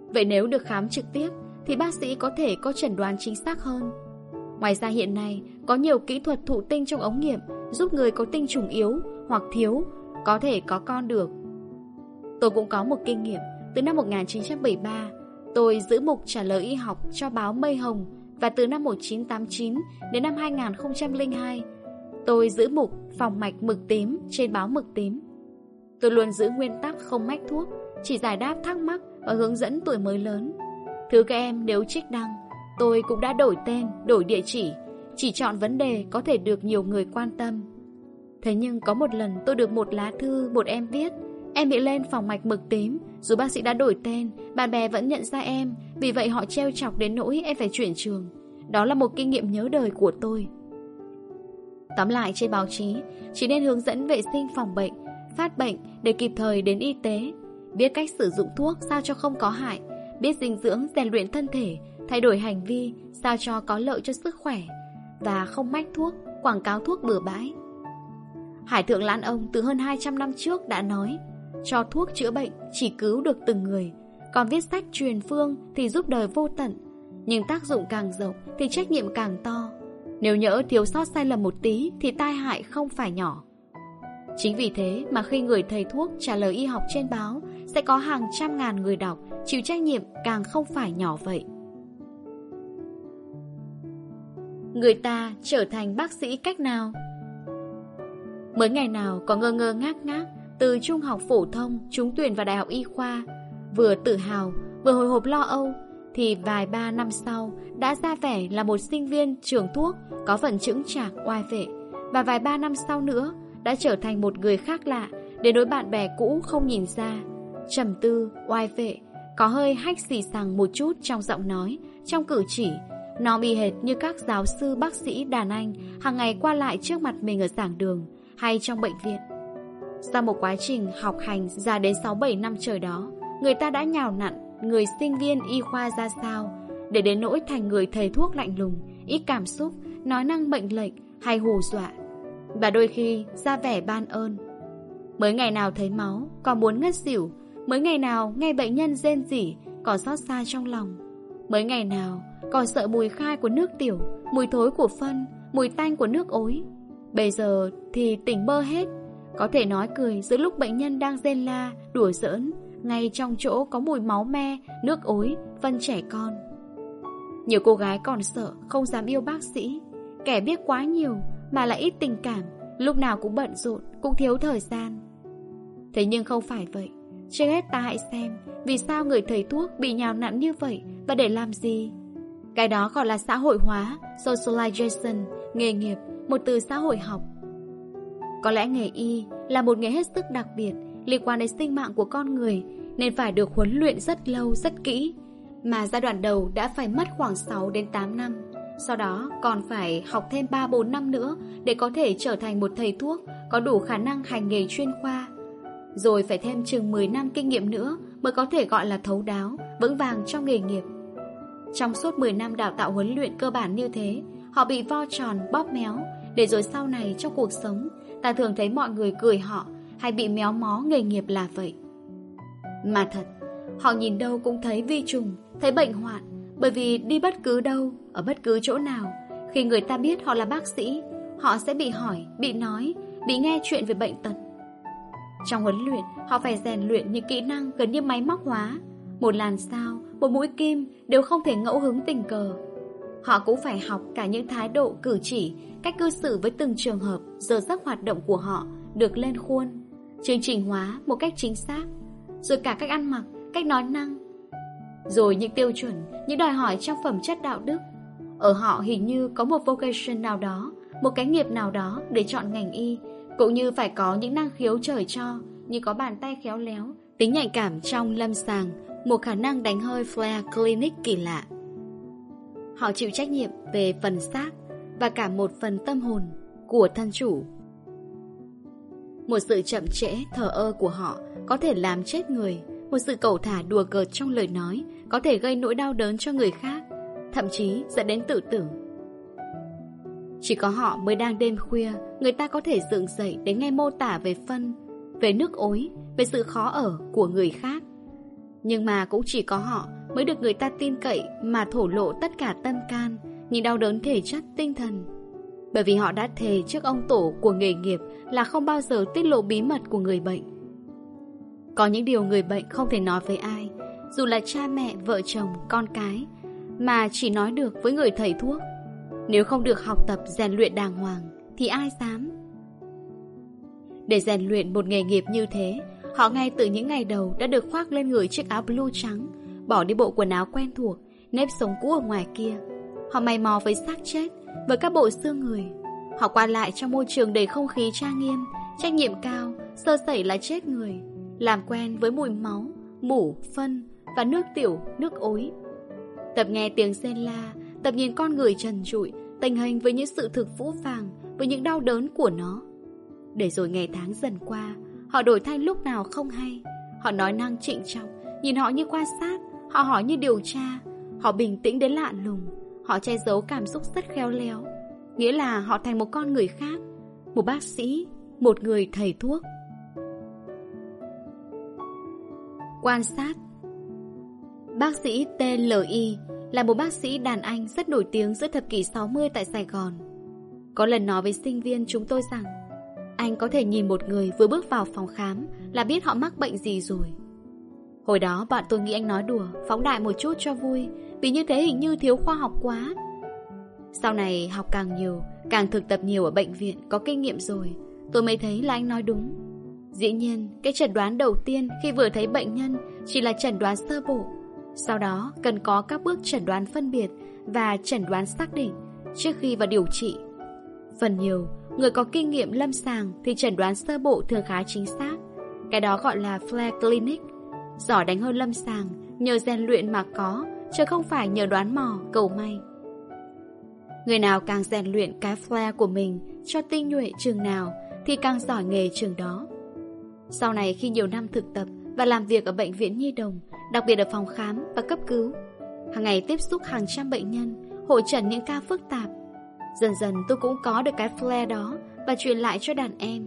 Vậy nếu được khám trực tiếp, Thì bác sĩ có thể có chẩn đoán chính xác hơn. Ngoài ra hiện nay, Có nhiều kỹ thuật thụ tinh trong ống nghiệm Giúp người có tinh trùng yếu hoặc thiếu Có thể có con được. Tôi cũng có một kinh nghiệm. Từ năm 1973 Tôi giữ mục trả lời y học cho báo Mây Hồng và từ năm 1989 đến năm 2002 Tôi giữ mục phòng mạch mực tím trên báo mực tím. Tôi luôn giữ nguyên tắc không mách thuốc, chỉ giải đáp thắc mắc và hướng dẫn tuổi mới lớn. Thứ các em nếu trích đăng, tôi cũng đã đổi tên, đổi địa chỉ, chỉ chọn vấn đề có thể được nhiều người quan tâm. Thế nhưng có một lần tôi được một lá thư một em viết Em bị lên phòng mạch mực tím dù bác sĩ đã đổi tên Bạn bè vẫn nhận ra em Vì vậy họ treo chọc đến nỗi em phải chuyển trường. Đó là một kinh nghiệm nhớ đời của tôi. Tóm lại trên báo chí, chỉ nên hướng dẫn vệ sinh phòng bệnh, phát bệnh để kịp thời đến y tế, biết cách sử dụng thuốc sao cho không có hại, biết dinh dưỡng rèn luyện thân thể, thay đổi hành vi sao cho có lợi cho sức khỏe và không mách thuốc, quảng cáo thuốc bừa bãi. Hải thượng Lãn Ông từ hơn 200 năm trước đã nói cho thuốc chữa bệnh chỉ cứu được từng người, còn viết sách truyền phương thì giúp đời vô tận, nhưng tác dụng càng rộng thì trách nhiệm càng to. Nếu nhỡ thiếu sót sai lầm một tí thì tai hại không phải nhỏ. Chính vì thế mà khi người thầy thuốc trả lời y học trên báo sẽ có hàng trăm ngàn người đọc chịu trách nhiệm càng không phải nhỏ vậy. Người ta trở thành bác sĩ cách nào? Mới ngày nào có ngơ ngơ ngác ngác từ trung học phổ thông, trúng tuyển vào đại học y khoa, vừa tự hào, vừa hồi hộp lo âu, thì vài ba năm sau đã ra vẻ là một sinh viên trường thuốc có phần chững chạc, oai vệ. Và vài ba năm sau nữa, đã trở thành một người khác lạ để đối bạn bè cũ không nhìn ra. Trầm tư, oai vệ, có hơi hách xì xằng một chút trong giọng nói, trong cử chỉ. Nó bị hệt như các giáo sư bác sĩ đàn anh, hàng ngày qua lại trước mặt mình ở giảng đường hay trong bệnh viện sau một quá trình học hành dài đến 6-7 năm trời đó người ta đã nhào nặn người sinh viên y khoa ra sao để đến nỗi thành người thầy thuốc lạnh lùng, ít cảm xúc, nói năng bệnh lệnh hay hù dọa. Và đôi khi ra vẻ ban ơn. Mới ngày nào thấy máu, còn muốn ngất xỉu, mới ngày nào nghe bệnh nhân rên rỉ, còn xót xa trong lòng. Mới ngày nào còn sợ mùi khai của nước tiểu, mùi thối của phân, mùi tanh của nước ối. Bây giờ thì tỉnh mơ hết, có thể nói cười giữa lúc bệnh nhân đang rên la, đùa giỡn, ngay trong chỗ có mùi máu me, nước ối, phân trẻ con. Nhiều cô gái còn sợ, không dám yêu bác sĩ. Kẻ biết quá nhiều, mà lại ít tình cảm, lúc nào cũng bận rộn, cũng thiếu thời gian. Thế nhưng không phải vậy. Trước hết ta hãy xem, vì sao người thầy thuốc bị nhào nặn như vậy và để làm gì? Cái đó gọi là xã hội hóa, socialization, nghề nghiệp, một từ xã hội học. Có lẽ nghề y là một nghề hết sức đặc biệt, liên quan đến sinh mạng của con người, nên phải được huấn luyện rất lâu, rất kỹ, mà giai đoạn đầu đã phải mất khoảng 6 đến 8 năm. Sau đó còn phải học thêm 3-4 năm nữa để có thể trở thành một thầy thuốc có đủ khả năng hành nghề chuyên khoa. Rồi phải thêm chừng 10 năm kinh nghiệm nữa mới có thể gọi là thấu đáo, vững vàng trong nghề nghiệp. Trong suốt 10 năm đào tạo huấn luyện cơ bản như thế, họ bị vo tròn, bóp méo, để rồi sau này trong cuộc sống, ta thường thấy mọi người cười họ hay bị méo mó nghề nghiệp là vậy. Mà thật, họ nhìn đâu cũng thấy vi trùng, thấy bệnh hoạn, bởi vì đi bất cứ đâu, ở bất cứ chỗ nào, khi người ta biết họ là bác sĩ, họ sẽ bị hỏi, bị nói, bị nghe chuyện về bệnh tật. Trong huấn luyện, họ phải rèn luyện những kỹ năng gần như máy móc hóa. Một làn sao, một mũi kim đều không thể ngẫu hứng tình cờ. Họ cũng phải học cả những thái độ, cử chỉ, cách cư xử với từng trường hợp, giờ giấc hoạt động của họ được lên khuôn, chương trình hóa một cách chính xác, rồi cả cách ăn mặc, cách nói năng. Rồi những tiêu chuẩn, những đòi hỏi trong phẩm chất đạo đức. Ở họ hình như có một vocation nào đó, một cái nghiệp nào đó để chọn ngành y, cũng như phải có những năng khiếu trời cho, như có bàn tay khéo léo, tính nhạy cảm trong lâm sàng, một khả năng đánh hơi flare clinic kỳ lạ. Họ chịu trách nhiệm về phần xác và cả một phần tâm hồn của thân chủ. Một sự chậm trễ, thờ ơ của họ có thể làm chết người, một sự cầu thả đùa cợt trong lời nói có thể gây nỗi đau đớn cho người khác, thậm chí dẫn đến tự tử. Chỉ có họ mới đang đêm khuya, người ta có thể dựng dậy để nghe mô tả về phân, về nước ối, về sự khó ở của người khác. Nhưng mà cũng chỉ có họ mới được người ta tin cậy mà thổ lộ tất cả tâm can, những đau đớn thể chất, tinh thần. Bởi vì họ đã thề trước ông tổ của nghề nghiệp là không bao giờ tiết lộ bí mật của người bệnh. Có những điều người bệnh không thể nói với ai, dù là cha mẹ, vợ chồng, con cái, mà chỉ nói được với người thầy thuốc. Nếu không được học tập rèn luyện đàng hoàng, thì ai dám? Để rèn luyện một nghề nghiệp như thế, họ ngay từ những ngày đầu đã được khoác lên người chiếc áo blue trắng, bỏ đi bộ quần áo quen thuộc, nếp sống cũ ở ngoài kia. Họ mày mò với xác chết, với các bộ xương người. Họ qua lại trong môi trường đầy không khí trang nghiêm, trách nhiệm cao, sơ sẩy là chết người. Làm quen với mùi máu, mủ, phân và nước tiểu, nước ối. Tập nghe tiếng rên la, tập nhìn con người trần trụi, tình hình với những sự thực vũ vàng, với những đau đớn của nó. Để rồi ngày tháng dần qua, họ đổi thay lúc nào không hay. Họ nói năng trịnh trọng, nhìn họ như quan sát, họ hỏi như điều tra, họ bình tĩnh đến lạ lùng, họ che giấu cảm xúc rất khéo léo. Nghĩa là họ thành một con người khác, một bác sĩ, một người thầy thuốc. Quan sát Bác sĩ TLI là một bác sĩ đàn anh rất nổi tiếng giữa thập kỷ 60 tại Sài Gòn. Có lần nói với sinh viên chúng tôi rằng anh có thể nhìn một người vừa bước vào phòng khám là biết họ mắc bệnh gì rồi. Hồi đó bạn tôi nghĩ anh nói đùa, phóng đại một chút cho vui, vì như thế hình như thiếu khoa học quá. Sau này học càng nhiều, càng thực tập nhiều ở bệnh viện, có kinh nghiệm rồi, tôi mới thấy là anh nói đúng. Dĩ nhiên, cái chẩn đoán đầu tiên khi vừa thấy bệnh nhân chỉ là chẩn đoán sơ bộ. Sau đó cần có các bước chẩn đoán phân biệt và chẩn đoán xác định trước khi vào điều trị. Phần nhiều, người có kinh nghiệm lâm sàng thì chẩn đoán sơ bộ thường khá chính xác. Cái đó gọi là flare clinic. Giỏi đánh hơn lâm sàng, nhờ rèn luyện mà có, chứ không phải nhờ đoán mò, cầu may. Người nào càng rèn luyện cái flair của mình cho tinh nhuệ trường nào thì càng giỏi nghề trường đó. Sau này khi nhiều năm thực tập và làm việc ở bệnh viện Nhi Đồng, đặc biệt ở phòng khám và cấp cứu, hàng ngày tiếp xúc hàng trăm bệnh nhân, hội trần những ca phức tạp. Dần dần tôi cũng có được cái flair đó và truyền lại cho đàn em.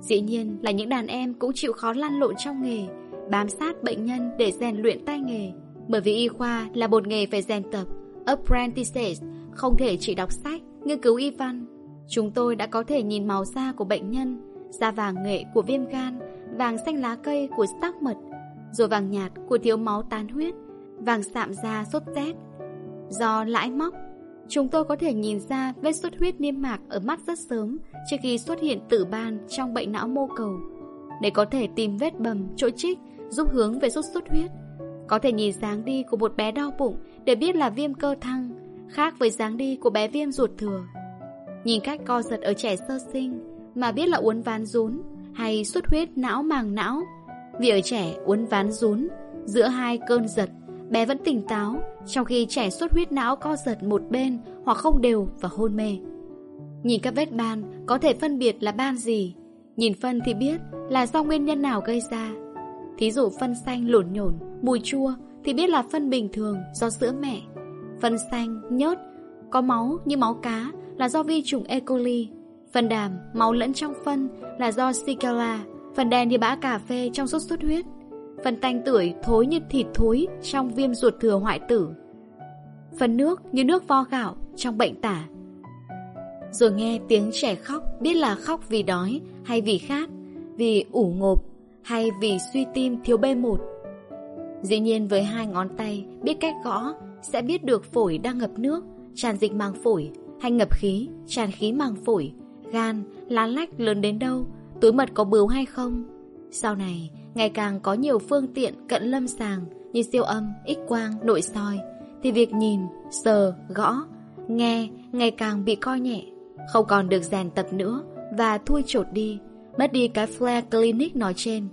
Dĩ nhiên là những đàn em cũng chịu khó lăn lộn trong nghề, bám sát bệnh nhân để rèn luyện tay nghề. Bởi vì y khoa là một nghề phải rèn tập, apprentices, không thể chỉ đọc sách, nghiên cứu y văn. Chúng tôi đã có thể nhìn màu da của bệnh nhân da vàng nghệ của viêm gan, vàng xanh lá cây của tắc mật, rồi vàng nhạt của thiếu máu tán huyết, vàng sạm da sốt rét. Do lãi móc, chúng tôi có thể nhìn ra vết xuất huyết niêm mạc ở mắt rất sớm trước khi xuất hiện tử ban trong bệnh não mô cầu. Để có thể tìm vết bầm, chỗ trích, giúp hướng về sốt xuất huyết. Có thể nhìn dáng đi của một bé đau bụng để biết là viêm cơ thăng, khác với dáng đi của bé viêm ruột thừa. Nhìn cách co giật ở trẻ sơ sinh, mà biết là uốn ván rún hay xuất huyết não màng não. Vì ở trẻ uốn ván rún, giữa hai cơn giật, bé vẫn tỉnh táo, trong khi trẻ xuất huyết não co giật một bên hoặc không đều và hôn mê. Nhìn các vết ban, có thể phân biệt là ban gì. Nhìn phân thì biết là do nguyên nhân nào gây ra. Thí dụ phân xanh lổn nhổn, mùi chua thì biết là phân bình thường do sữa mẹ. Phân xanh, nhớt, có máu như máu cá là do vi trùng E. coli Phần đàm, máu lẫn trong phân là do Shigella, phần đen như bã cà phê trong sốt xuất huyết, phần tanh tưởi thối như thịt thối trong viêm ruột thừa hoại tử, phần nước như nước vo gạo trong bệnh tả. Rồi nghe tiếng trẻ khóc biết là khóc vì đói hay vì khát, vì ủ ngộp hay vì suy tim thiếu B1. Dĩ nhiên với hai ngón tay biết cách gõ sẽ biết được phổi đang ngập nước, tràn dịch màng phổi hay ngập khí, tràn khí màng phổi, gan, lá lách lớn đến đâu, túi mật có bướu hay không. Sau này, ngày càng có nhiều phương tiện cận lâm sàng như siêu âm, x-quang, nội soi, thì việc nhìn, sờ, gõ, nghe ngày càng bị coi nhẹ, không còn được rèn tập nữa và thui chột đi, mất đi cái flare clinic nói trên.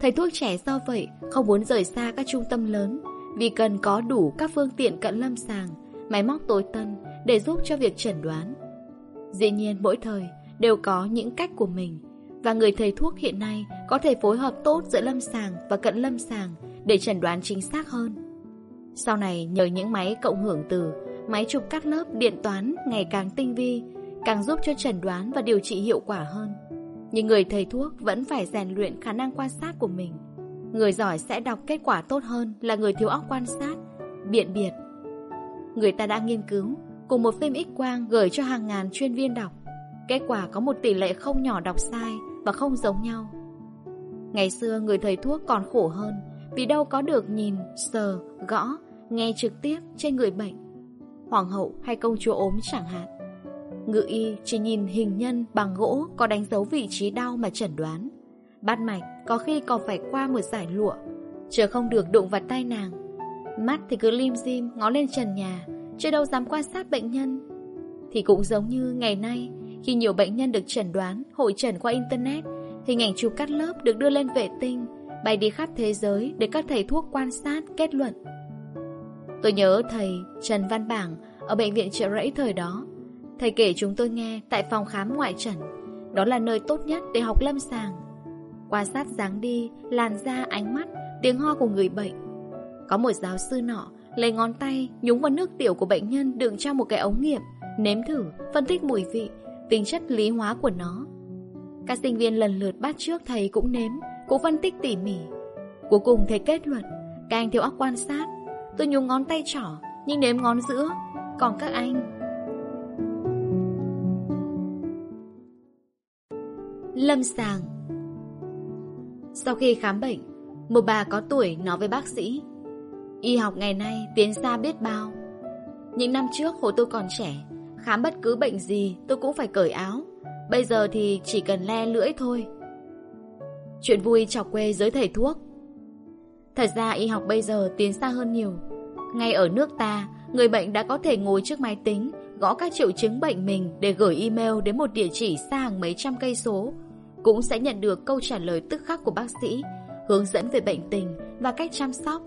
Thầy thuốc trẻ do vậy không muốn rời xa các trung tâm lớn vì cần có đủ các phương tiện cận lâm sàng, máy móc tối tân để giúp cho việc chẩn đoán. Dĩ nhiên mỗi thời đều có những cách của mình và người thầy thuốc hiện nay có thể phối hợp tốt giữa lâm sàng và cận lâm sàng để chẩn đoán chính xác hơn. Sau này nhờ những máy cộng hưởng từ, máy chụp cắt lớp điện toán ngày càng tinh vi, càng giúp cho chẩn đoán và điều trị hiệu quả hơn. Nhưng người thầy thuốc vẫn phải rèn luyện khả năng quan sát của mình. Người giỏi sẽ đọc kết quả tốt hơn là người thiếu óc quan sát, biện biệt. Người ta đã nghiên cứu, cùng một phim x-quang gửi cho hàng ngàn chuyên viên đọc. Kết quả có một tỷ lệ không nhỏ đọc sai và không giống nhau. Ngày xưa người thầy thuốc còn khổ hơn vì đâu có được nhìn, sờ, gõ, nghe trực tiếp trên người bệnh. Hoàng hậu hay công chúa ốm chẳng hạn. Ngự y chỉ nhìn hình nhân bằng gỗ có đánh dấu vị trí đau mà chẩn đoán. Bát mạch có khi còn phải qua một giải lụa, chờ không được đụng vào tay nàng. Mắt thì cứ lim dim ngó lên trần nhà, chưa đâu dám quan sát bệnh nhân. Thì cũng giống như ngày nay, khi nhiều bệnh nhân được chẩn đoán, hội trần qua Internet, hình ảnh chụp cắt lớp được đưa lên vệ tinh, bay đi khắp thế giới để các thầy thuốc quan sát, kết luận. Tôi nhớ thầy Trần Văn Bảng ở bệnh viện trợ rẫy thời đó. Thầy kể chúng tôi nghe tại phòng khám ngoại trần. Đó là nơi tốt nhất để học lâm sàng. Quan sát dáng đi, làn da, ánh mắt, tiếng ho của người bệnh. Có một giáo sư nọ lấy ngón tay nhúng vào nước tiểu của bệnh nhân đựng trong một cái ống nghiệm, nếm thử, phân tích mùi vị, tính chất lý hóa của nó. Các sinh viên lần lượt bắt trước thầy cũng nếm, cũng phân tích tỉ mỉ. Cuối cùng thầy kết luận, các anh thiếu óc quan sát. Tôi nhúng ngón tay trỏ, nhưng nếm ngón giữa. Còn các anh... Lâm sàng. Sau khi khám bệnh, một bà có tuổi nói với bác sĩ Y học ngày nay tiến xa biết bao. Những năm trước hồi tôi còn trẻ Khám bất cứ bệnh gì tôi cũng phải cởi áo. Bây giờ thì chỉ cần le lưỡi thôi. Chuyện vui chọc quê giới thầy thuốc. Thật ra y học bây giờ tiến xa hơn nhiều. Ngay ở nước ta Người bệnh đã có thể ngồi trước máy tính Gõ các triệu chứng bệnh mình Để gửi email đến một địa chỉ xa hàng mấy trăm cây số. Cũng sẽ nhận được câu trả lời tức khắc của bác sĩ Hướng dẫn về bệnh tình Và cách chăm sóc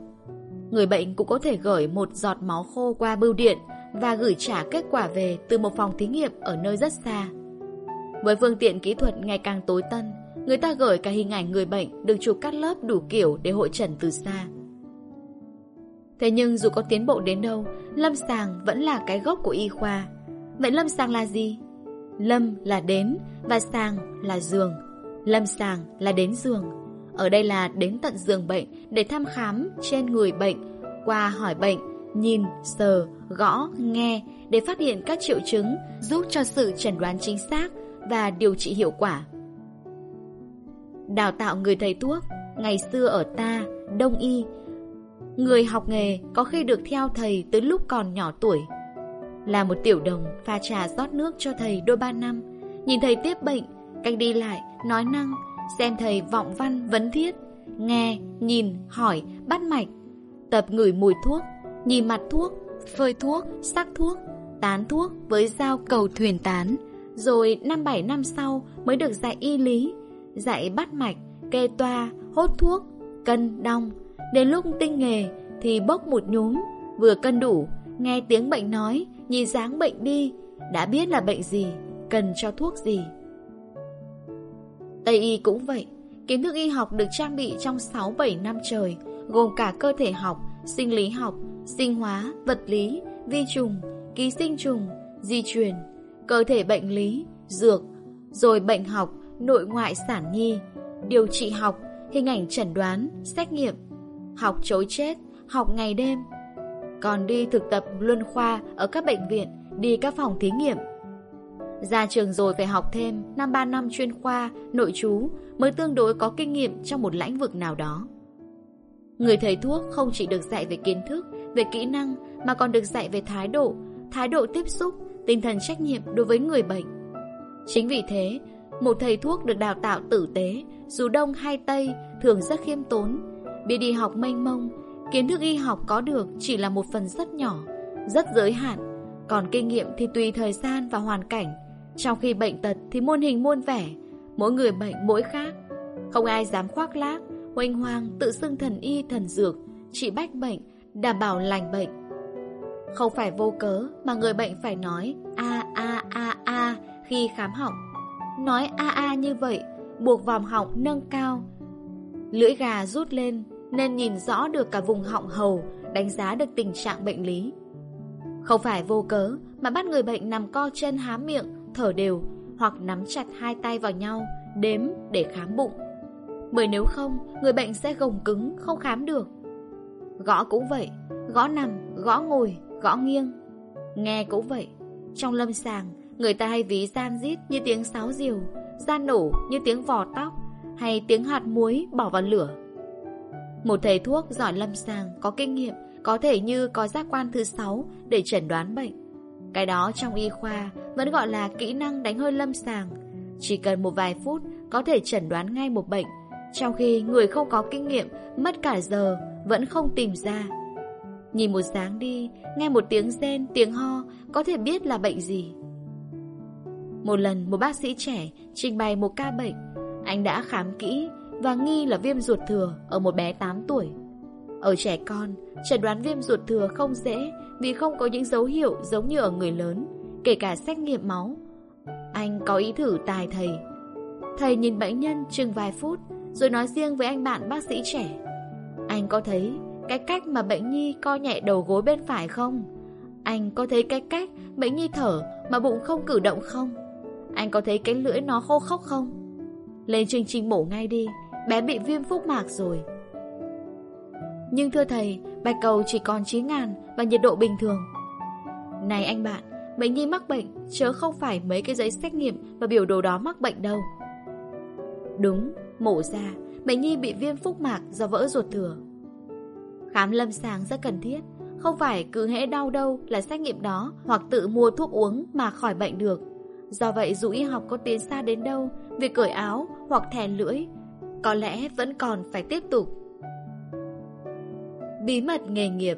Người bệnh cũng có thể gửi một giọt máu khô qua bưu điện Và gửi trả kết quả về từ một phòng thí nghiệm ở nơi rất xa Với phương tiện kỹ thuật ngày càng tối tân Người ta gửi cả hình ảnh người bệnh được chụp cắt lớp đủ kiểu để hội trần từ xa. Thế nhưng dù có tiến bộ đến đâu, lâm sàng vẫn là cái gốc của y khoa. Vậy lâm sàng là gì? Lâm là đến và sàng là giường. Lâm sàng là đến giường. Ở đây là đến tận giường bệnh để thăm khám trên người bệnh, qua hỏi bệnh, nhìn, sờ, gõ, nghe để phát hiện các triệu chứng giúp cho sự chẩn đoán chính xác và điều trị hiệu quả. Đào tạo người thầy thuốc Ngày xưa ở ta, đông y Người học nghề có khi được theo thầy từ lúc còn nhỏ tuổi Là một tiểu đồng pha trà rót nước cho thầy đôi ba năm Nhìn thầy tiếp bệnh, cách đi lại, nói năng Xem thầy vọng văn vấn thiết Nghe, nhìn, hỏi, bắt mạch Tập ngửi mùi thuốc Nhìn mặt thuốc, phơi thuốc, sắc thuốc Tán thuốc với dao cầu thuyền tán Rồi năm bảy năm sau mới được dạy y lý dạy bắt mạch, kê toa, hốt thuốc, cân, đong. Đến lúc tinh nghề thì bốc một nhúm, vừa cân đủ, nghe tiếng bệnh nói, nhìn dáng bệnh đi, đã biết là bệnh gì, cần cho thuốc gì. Tây y cũng vậy, kiến thức y học được trang bị trong 6-7 năm trời, gồm cả cơ thể học, sinh lý học, sinh hóa, vật lý, vi trùng, ký sinh trùng, di truyền, cơ thể bệnh lý, dược, rồi bệnh học, nội ngoại sản nhi, điều trị học, hình ảnh chẩn đoán, xét nghiệm, học chối chết, học ngày đêm. Còn đi thực tập luân khoa ở các bệnh viện, đi các phòng thí nghiệm. Ra trường rồi phải học thêm năm ba năm chuyên khoa, nội chú mới tương đối có kinh nghiệm trong một lĩnh vực nào đó. Người thầy thuốc không chỉ được dạy về kiến thức, về kỹ năng mà còn được dạy về thái độ, thái độ tiếp xúc, tinh thần trách nhiệm đối với người bệnh. Chính vì thế, một thầy thuốc được đào tạo tử tế, dù đông hay tây, thường rất khiêm tốn, biết đi học mênh mông, kiến thức y học có được chỉ là một phần rất nhỏ, rất giới hạn, còn kinh nghiệm thì tùy thời gian và hoàn cảnh. Trong khi bệnh tật thì muôn hình muôn vẻ, mỗi người bệnh mỗi khác. Không ai dám khoác lác, hoành hoang tự xưng thần y thần dược, trị bách bệnh, đảm bảo lành bệnh. Không phải vô cớ mà người bệnh phải nói a a a a khi khám họng. Nói a a như vậy, buộc vòng họng nâng cao. Lưỡi gà rút lên nên nhìn rõ được cả vùng họng hầu, đánh giá được tình trạng bệnh lý. Không phải vô cớ mà bắt người bệnh nằm co chân há miệng, thở đều hoặc nắm chặt hai tay vào nhau, đếm để khám bụng. Bởi nếu không, người bệnh sẽ gồng cứng, không khám được. Gõ cũng vậy, gõ nằm, gõ ngồi, gõ nghiêng. Nghe cũng vậy. Trong lâm sàng, người ta hay ví gian rít như tiếng sáo diều, gian nổ như tiếng vò tóc, hay tiếng hạt muối bỏ vào lửa. Một thầy thuốc giỏi lâm sàng, có kinh nghiệm, có thể như có giác quan thứ sáu để chẩn đoán bệnh. Cái đó trong y khoa vẫn gọi là kỹ năng đánh hơi lâm sàng. Chỉ cần một vài phút có thể chẩn đoán ngay một bệnh, trong khi người không có kinh nghiệm mất cả giờ vẫn không tìm ra. Nhìn một dáng đi, nghe một tiếng rên, tiếng ho, có thể biết là bệnh gì. Một lần một bác sĩ trẻ trình bày một ca bệnh, anh đã khám kỹ và nghi là viêm ruột thừa ở một bé 8 tuổi. Ở trẻ con, chẩn đoán viêm ruột thừa không dễ vì không có những dấu hiệu giống như ở người lớn, kể cả xét nghiệm máu. Anh có ý thử tài thầy. Thầy nhìn bệnh nhân chừng vài phút rồi nói riêng với anh bạn bác sĩ trẻ. Anh có thấy cái cách mà bệnh nhi co nhẹ đầu gối bên phải không? Anh có thấy cái cách bệnh nhi thở mà bụng không cử động không? Anh có thấy cái lưỡi nó khô khốc không? Lên chương trình mổ ngay đi, bé bị viêm phúc mạc rồi. Nhưng thưa thầy, bạch cầu chỉ còn 9 ngàn và nhiệt độ bình thường. Này anh bạn, bệnh nhi mắc bệnh, chớ không phải mấy cái giấy xét nghiệm và biểu đồ đó mắc bệnh đâu. Đúng, mổ ra, bệnh nhi bị viêm phúc mạc do vỡ ruột thừa. Khám lâm sàng rất cần thiết, không phải cứ hễ đau đâu là xét nghiệm đó hoặc tự mua thuốc uống mà khỏi bệnh được. Do vậy dù y học có tiến xa đến đâu, việc cởi áo hoặc thèn lưỡi có lẽ vẫn còn phải tiếp tục. Bí mật nghề nghiệp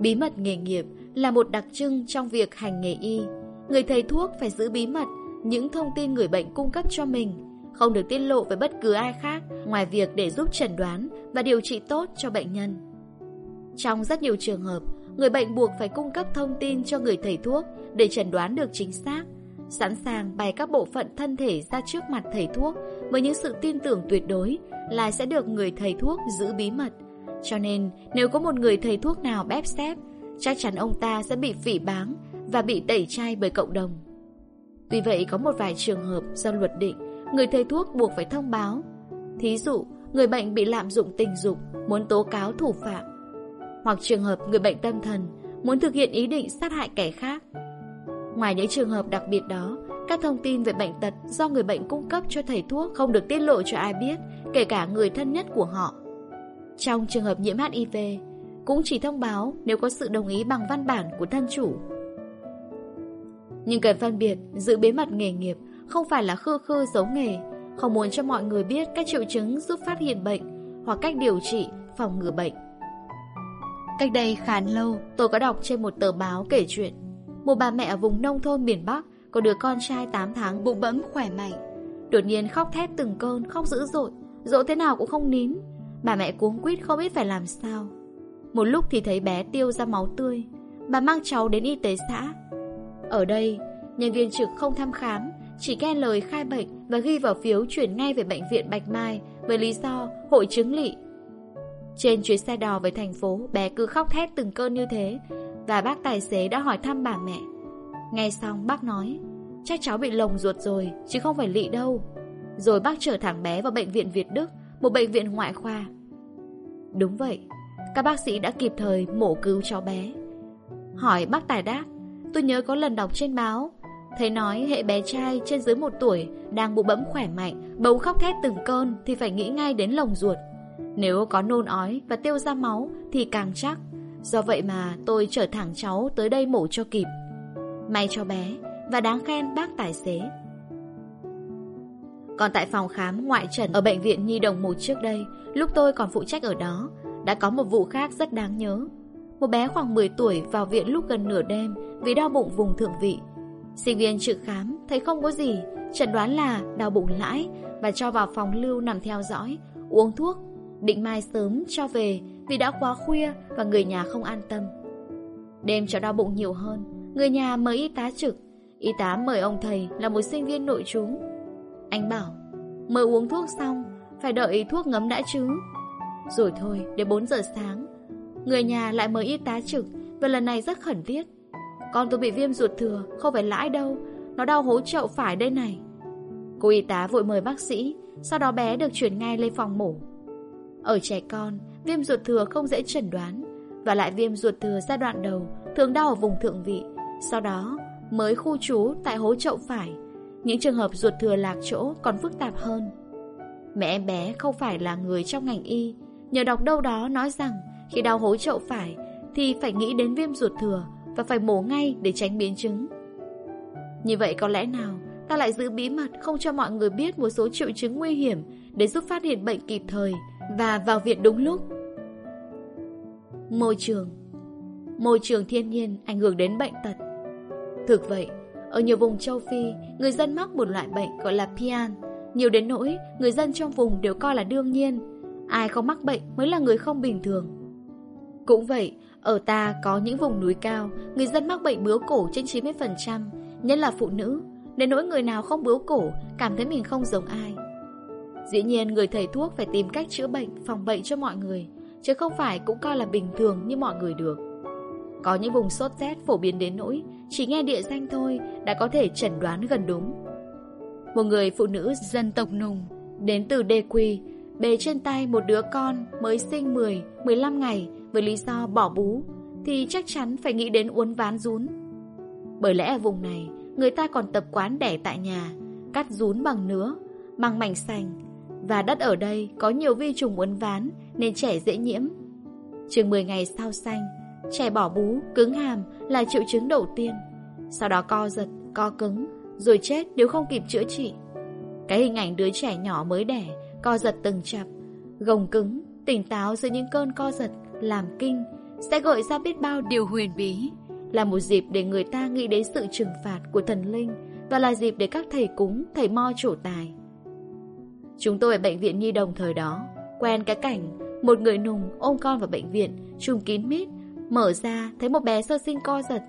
Bí mật nghề nghiệp là một đặc trưng trong việc hành nghề y. Người thầy thuốc phải giữ bí mật những thông tin người bệnh cung cấp cho mình, không được tiết lộ với bất cứ ai khác ngoài việc để giúp chẩn đoán và điều trị tốt cho bệnh nhân. Trong rất nhiều trường hợp, người bệnh buộc phải cung cấp thông tin cho người thầy thuốc để chẩn đoán được chính xác, sẵn sàng bày các bộ phận thân thể ra trước mặt thầy thuốc với những sự tin tưởng tuyệt đối là sẽ được người thầy thuốc giữ bí mật. Cho nên, nếu có một người thầy thuốc nào bép xếp, chắc chắn ông ta sẽ bị phỉ báng và bị tẩy chay bởi cộng đồng. Vì vậy, có một vài trường hợp do luật định, người thầy thuốc buộc phải thông báo. Thí dụ, người bệnh bị lạm dụng tình dục, muốn tố cáo thủ phạm. Hoặc trường hợp người bệnh tâm thần, muốn thực hiện ý định sát hại kẻ khác. Ngoài những trường hợp đặc biệt đó, các thông tin về bệnh tật do người bệnh cung cấp cho thầy thuốc không được tiết lộ cho ai biết, kể cả người thân nhất của họ. Trong trường hợp nhiễm HIV, cũng chỉ thông báo nếu có sự đồng ý bằng văn bản của thân chủ. Nhưng cần phân biệt giữ bí mật nghề nghiệp không phải là khư khư giấu nghề, không muốn cho mọi người biết các triệu chứng giúp phát hiện bệnh hoặc cách điều trị, phòng ngừa bệnh. Cách đây khá lâu, tôi có đọc trên một tờ báo kể chuyện. Một bà mẹ ở vùng nông thôn miền Bắc có đứa con trai 8 tháng bụng bẫm khỏe mạnh. Đột nhiên khóc thét từng cơn, khóc dữ dội, dỗ thế nào cũng không nín. Bà mẹ cuống quýt không biết phải làm sao. Một lúc thì thấy bé tiêu ra máu tươi. Bà mang cháu đến y tế xã. Ở đây, nhân viên trực không thăm khám, chỉ nghe lời khai bệnh và ghi vào phiếu chuyển ngay về bệnh viện Bạch Mai với lý do hội chứng lị. Trên chuyến xe đò về thành phố, bé cứ khóc thét từng cơn như thế và bác tài xế đã hỏi thăm bà mẹ. Nghe xong bác nói, chắc cháu bị lồng ruột rồi, chứ không phải lị đâu. Rồi bác chở thẳng bé vào bệnh viện Việt Đức, một bệnh viện ngoại khoa. Đúng vậy, các bác sĩ đã kịp thời mổ cứu cháu bé. Hỏi bác tài đáp, tôi nhớ có lần đọc trên báo, Thầy nói hệ bé trai trên dưới một tuổi đang bụ bẫm khỏe mạnh, bấu khóc thét từng cơn thì phải nghĩ ngay đến lồng ruột. Nếu có nôn ói và tiêu ra máu thì càng chắc. Do vậy mà tôi chở thẳng cháu tới đây mổ cho kịp. May cho bé và đáng khen bác tài xế. Còn tại phòng khám ngoại trần ở bệnh viện Nhi Đồng một trước đây, lúc tôi còn phụ trách ở đó, đã có một vụ khác rất đáng nhớ. Một bé khoảng 10 tuổi vào viện lúc gần nửa đêm vì đau bụng vùng thượng vị. Sinh viên trực khám thấy không có gì, chẩn đoán là đau bụng lãi và cho vào phòng lưu nằm theo dõi, uống thuốc, định mai sớm cho về vì đã quá khuya và người nhà không an tâm. Đêm cháu đau bụng nhiều hơn, người nhà mời y tá trực, y tá mời ông thầy là một sinh viên nội trú. Anh bảo, mời uống thuốc xong, phải đợi thuốc ngấm đã chứ. Rồi thôi, đến 4 giờ sáng, người nhà lại mời y tá trực và lần này rất khẩn thiết. Con tôi bị viêm ruột thừa, không phải lãi đâu, nó đau hố chậu phải đây này. Cô y tá vội mời bác sĩ, sau đó bé được chuyển ngay lên phòng mổ. Ở trẻ con, viêm ruột thừa không dễ chẩn đoán, và lại viêm ruột thừa giai đoạn đầu thường đau ở vùng thượng vị, sau đó mới khu trú tại hố chậu phải. Những trường hợp ruột thừa lạc chỗ còn phức tạp hơn. Mẹ em bé không phải là người trong ngành y, nhờ đọc đâu đó nói rằng khi đau hố chậu phải thì phải nghĩ đến viêm ruột thừa và phải mổ ngay để tránh biến chứng. Như vậy có lẽ nào ta lại giữ bí mật không cho mọi người biết một số triệu chứng nguy hiểm để giúp phát hiện bệnh kịp thời và vào viện đúng lúc. Môi trường Môi trường thiên nhiên ảnh hưởng đến bệnh tật. Thực vậy, ở nhiều vùng châu Phi, người dân mắc một loại bệnh gọi là pian. Nhiều đến nỗi, người dân trong vùng đều coi là đương nhiên. Ai không mắc bệnh mới là người không bình thường. Cũng vậy, ở ta có những vùng núi cao, người dân mắc bệnh bướu cổ trên 90%, nhất là phụ nữ. Đến nỗi người nào không bướu cổ, cảm thấy mình không giống ai. Dĩ nhiên người thầy thuốc phải tìm cách chữa bệnh, phòng bệnh cho mọi người, chứ không phải cũng coi là bình thường như mọi người được. Có những vùng sốt rét phổ biến đến nỗi, chỉ nghe địa danh thôi đã có thể chẩn đoán gần đúng. Một người phụ nữ dân tộc nùng, đến từ Đê Quy, bề trên tay một đứa con mới sinh 10, 15 ngày với lý do bỏ bú, thì chắc chắn phải nghĩ đến uốn ván rún. Bởi lẽ ở vùng này, người ta còn tập quán đẻ tại nhà, cắt rún bằng nứa, bằng mảnh sành, và đất ở đây có nhiều vi trùng uốn ván nên trẻ dễ nhiễm. Chừng 10 ngày sau sanh, trẻ bỏ bú, cứng hàm là triệu chứng đầu tiên. Sau đó co giật, co cứng, rồi chết nếu không kịp chữa trị. Cái hình ảnh đứa trẻ nhỏ mới đẻ, co giật từng chập, gồng cứng, tỉnh táo giữa những cơn co giật, làm kinh, sẽ gợi ra biết bao điều huyền bí. Là một dịp để người ta nghĩ đến sự trừng phạt của thần linh và là dịp để các thầy cúng, thầy mo trổ tài. Chúng tôi ở bệnh viện Nhi Đồng thời đó, quen cái cảnh một người nùng ôm con vào bệnh viện, trùng kín mít, mở ra thấy một bé sơ sinh co giật,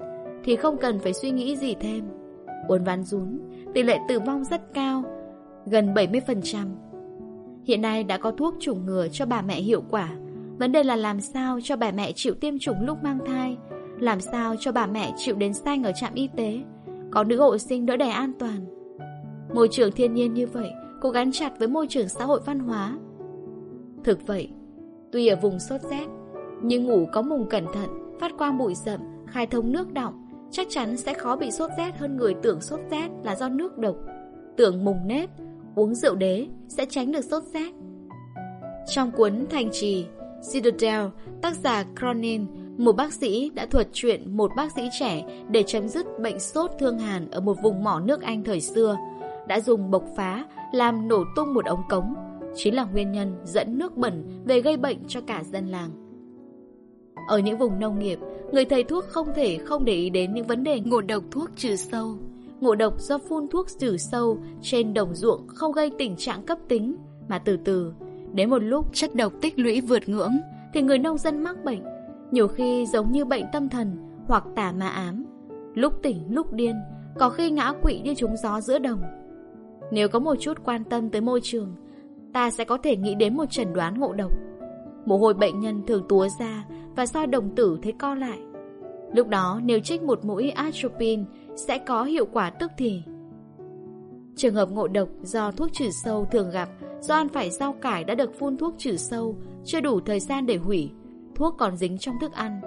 thì không cần phải suy nghĩ gì thêm. Uốn ván rún, tỷ lệ tử vong rất cao, gần 70%. Hiện nay đã có thuốc chủng ngừa cho bà mẹ hiệu quả. Vấn đề là làm sao cho bà mẹ chịu tiêm chủng lúc mang thai, làm sao cho bà mẹ chịu đến xanh ở trạm y tế, có nữ hộ sinh đỡ đẻ an toàn. Môi trường thiên nhiên như vậy cố gắn chặt với môi trường xã hội văn hóa Thực vậy Tuy ở vùng sốt rét nhưng ngủ có mùng cẩn thận Phát quang bụi rậm Khai thông nước động Chắc chắn sẽ khó bị sốt rét hơn người tưởng sốt rét là do nước độc. Tưởng mùng nếp Uống rượu đế Sẽ tránh được sốt rét. Trong cuốn Thành Trì Citadel Tác giả Cronin một bác sĩ đã thuật chuyện một bác sĩ trẻ để chấm dứt bệnh sốt thương hàn ở một vùng mỏ nước Anh thời xưa đã dùng bộc phá làm nổ tung một ống cống, chính là nguyên nhân dẫn nước bẩn về gây bệnh cho cả dân làng. Ở những vùng nông nghiệp, người thầy thuốc không thể không để ý đến những vấn đề ngộ độc thuốc trừ sâu. Ngộ độc do phun thuốc trừ sâu trên đồng ruộng không gây tình trạng cấp tính, mà từ từ, đến một lúc chất độc tích lũy vượt ngưỡng, thì người nông dân mắc bệnh, nhiều khi giống như bệnh tâm thần hoặc tà ma ám. Lúc tỉnh lúc điên, có khi ngã quỵ như trúng gió giữa đồng. Nếu có một chút quan tâm tới môi trường, ta sẽ có thể nghĩ đến một chẩn đoán ngộ độc. Mồ hôi bệnh nhân thường túa ra và soi đồng tử thấy co lại. Lúc đó nếu trích một mũi atropine sẽ có hiệu quả tức thì. Trường hợp ngộ độc do thuốc trừ sâu thường gặp do ăn phải rau cải đã được phun thuốc trừ sâu, chưa đủ thời gian để hủy, thuốc còn dính trong thức ăn,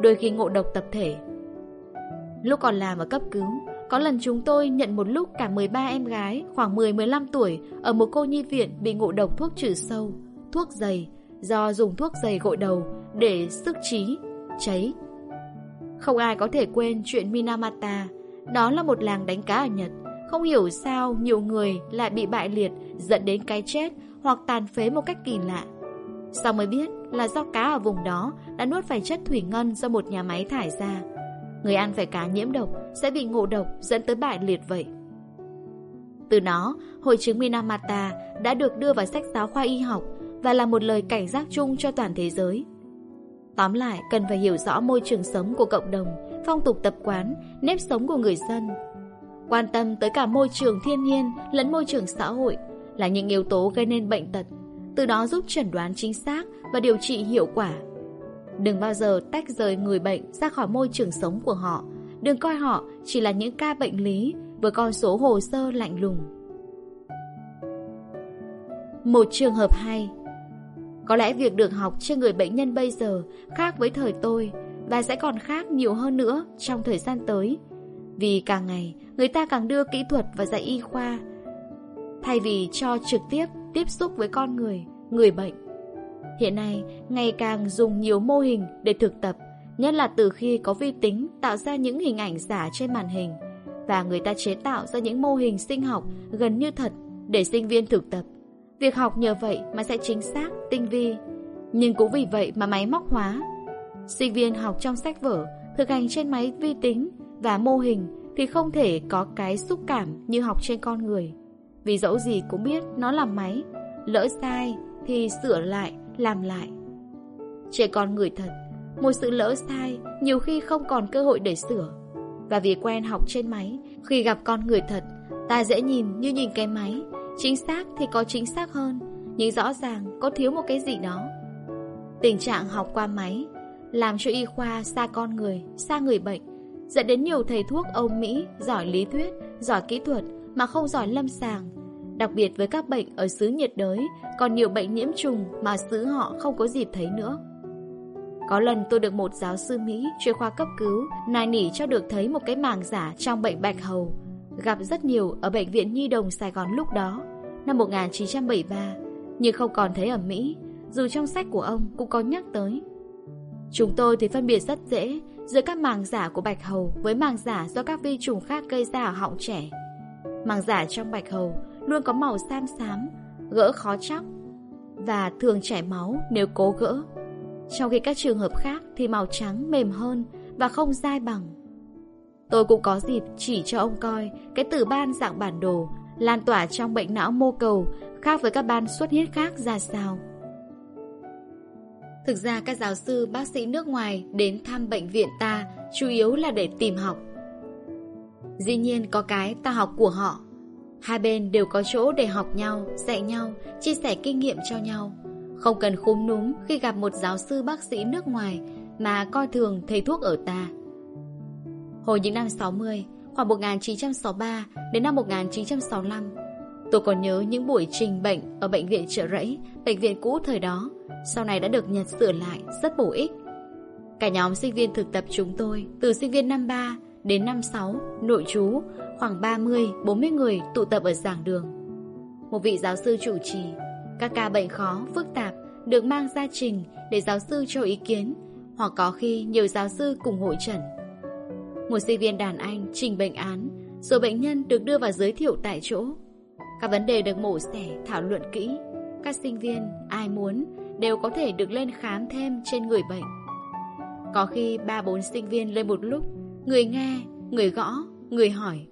đôi khi ngộ độc tập thể. Lúc còn làm ở cấp cứu, Có lần chúng tôi nhận một lúc cả 13 em gái khoảng 10-15 tuổi ở một cô nhi viện bị ngộ độc thuốc trừ sâu, thuốc dày, do dùng thuốc dày gội đầu để sức trí, cháy. Không ai có thể quên chuyện Minamata, đó là một làng đánh cá ở Nhật. Không hiểu sao nhiều người lại bị bại liệt dẫn đến cái chết hoặc tàn phế một cách kỳ lạ. Sau mới biết là do cá ở vùng đó đã nuốt phải chất thủy ngân do một nhà máy thải ra. Người ăn phải cá nhiễm độc sẽ bị ngộ độc dẫn tới bại liệt vậy. Từ đó, hội chứng Minamata đã được đưa vào sách giáo khoa y học và là một lời cảnh giác chung cho toàn thế giới. Tóm lại, cần phải hiểu rõ môi trường sống của cộng đồng, phong tục tập quán, nếp sống của người dân. Quan tâm tới cả môi trường thiên nhiên lẫn môi trường xã hội là những yếu tố gây nên bệnh tật, từ đó giúp chẩn đoán chính xác và điều trị hiệu quả. Đừng bao giờ tách rời người bệnh ra khỏi môi trường sống của họ. Đừng coi họ chỉ là những ca bệnh lý với con số hồ sơ lạnh lùng. Một trường hợp hay có lẽ việc được học trên người bệnh nhân bây giờ khác với thời tôi và sẽ còn khác nhiều hơn nữa trong thời gian tới. Vì càng ngày, người ta càng đưa kỹ thuật và dạy y khoa thay vì cho trực tiếp tiếp xúc với con người, người bệnh. Hiện nay, ngày càng dùng nhiều mô hình để thực tập, nhất là từ khi có vi tính tạo ra những hình ảnh giả trên màn hình và người ta chế tạo ra những mô hình sinh học gần như thật để sinh viên thực tập. Việc học nhờ vậy mà sẽ chính xác, tinh vi, nhưng cũng vì vậy mà máy móc hóa. Sinh viên học trong sách vở, thực hành trên máy vi tính và mô hình thì không thể có cái xúc cảm như học trên con người. Vì dẫu gì cũng biết nó là máy, lỡ sai thì sửa lại, làm lại. Trẻ con người thật, một sự lỡ sai nhiều khi không còn cơ hội để sửa. Và vì quen học trên máy, khi gặp con người thật, ta dễ nhìn như nhìn cái máy, chính xác thì có chính xác hơn, nhưng rõ ràng có thiếu một cái gì đó. Tình trạng học qua máy làm cho y khoa xa con người, xa người bệnh, dẫn đến nhiều thầy thuốc Âu Mỹ giỏi lý thuyết, giỏi kỹ thuật mà không giỏi lâm sàng. Đặc biệt với các bệnh ở xứ nhiệt đới, còn nhiều bệnh nhiễm trùng mà xứ họ không có dịp thấy nữa. Có lần tôi được một giáo sư Mỹ chuyên khoa cấp cứu nài nỉ cho được thấy một cái màng giả trong bệnh bạch hầu, gặp rất nhiều ở Bệnh viện Nhi Đồng Sài Gòn lúc đó, năm 1973, nhưng không còn thấy ở Mỹ, dù trong sách của ông cũng có nhắc tới. Chúng tôi thì phân biệt rất dễ giữa các màng giả của bạch hầu với màng giả do các vi trùng khác gây ra ở họng trẻ. Màng giả trong bạch hầu luôn có màu xám xám, gỡ khó chóc và thường chảy máu nếu cố gỡ. Trong khi các trường hợp khác thì màu trắng mềm hơn và không dai bằng. Tôi cũng có dịp chỉ cho ông coi cái tử ban dạng bản đồ lan tỏa trong bệnh não mô cầu khác với các ban xuất huyết khác ra sao. Thực ra các giáo sư bác sĩ nước ngoài đến thăm bệnh viện ta chủ yếu là để tìm học. Dĩ nhiên có cái ta học của họ. Hai bên đều có chỗ để học nhau, dạy nhau, chia sẻ kinh nghiệm cho nhau. Không cần khúm núm khi gặp một giáo sư bác sĩ nước ngoài mà coi thường thầy thuốc ở ta. Hồi những năm 60, khoảng 1963 đến năm 1965, tôi còn nhớ những buổi trình bệnh ở bệnh viện trợ rẫy, bệnh viện cũ thời đó, sau này đã được nhật sửa lại, rất bổ ích. Cả nhóm sinh viên thực tập chúng tôi, từ sinh viên năm 3 đến năm 6, nội trú, khoảng 30-40 người tụ tập ở giảng đường. Một vị giáo sư chủ trì, các ca bệnh khó, phức tạp được mang ra trình để giáo sư cho ý kiến, hoặc có khi nhiều giáo sư cùng hội trần. Một sinh viên đàn anh trình bệnh án, rồi bệnh nhân được đưa vào giới thiệu tại chỗ. Các vấn đề được mổ xẻ, thảo luận kỹ. Các sinh viên, ai muốn, đều có thể được lên khám thêm trên người bệnh. Có khi ba bốn sinh viên lên một lúc, người nghe, người gõ, người hỏi.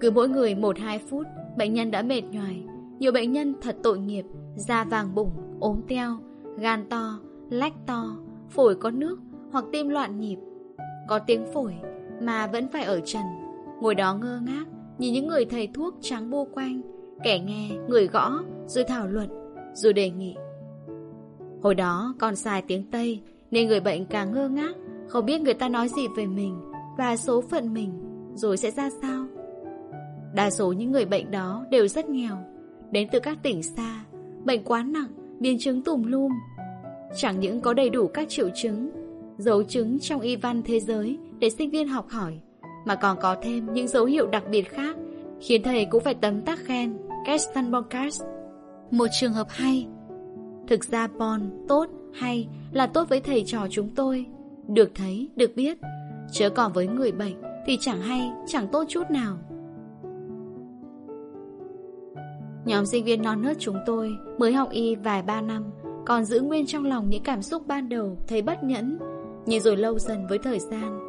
Cứ mỗi người 1-2 phút, bệnh nhân đã mệt nhoài. Nhiều bệnh nhân thật tội nghiệp, da vàng bụng, ốm teo, gan to, lách to, phổi có nước hoặc tim loạn nhịp. Có tiếng phổi mà vẫn phải ở trần, ngồi đó ngơ ngác, nhìn những người thầy thuốc trắng bu quanh, kẻ nghe, người gõ, rồi thảo luận, rồi đề nghị. Hồi đó còn xài tiếng Tây nên người bệnh càng ngơ ngác, không biết người ta nói gì về mình và số phận mình, rồi sẽ ra sao. Đa số những người bệnh đó đều rất nghèo, đến từ các tỉnh xa, bệnh quá nặng, biến chứng tùm lum. Chẳng những có đầy đủ các triệu chứng, dấu chứng trong y văn thế giới để sinh viên học hỏi, Mà còn có thêm những dấu hiệu đặc biệt khác Khiến thầy cũng phải tấm tắc khen Kestan Bonkars, Một trường hợp hay. Thực ra Bon tốt hay là tốt với thầy trò chúng tôi. Được thấy, được biết. Chớ còn với người bệnh Thì chẳng hay, chẳng tốt chút nào. Nhóm sinh viên non nớt chúng tôi Mới học y vài ba năm Còn giữ nguyên trong lòng những cảm xúc ban đầu Thấy bất nhẫn nhưng rồi lâu dần với thời gian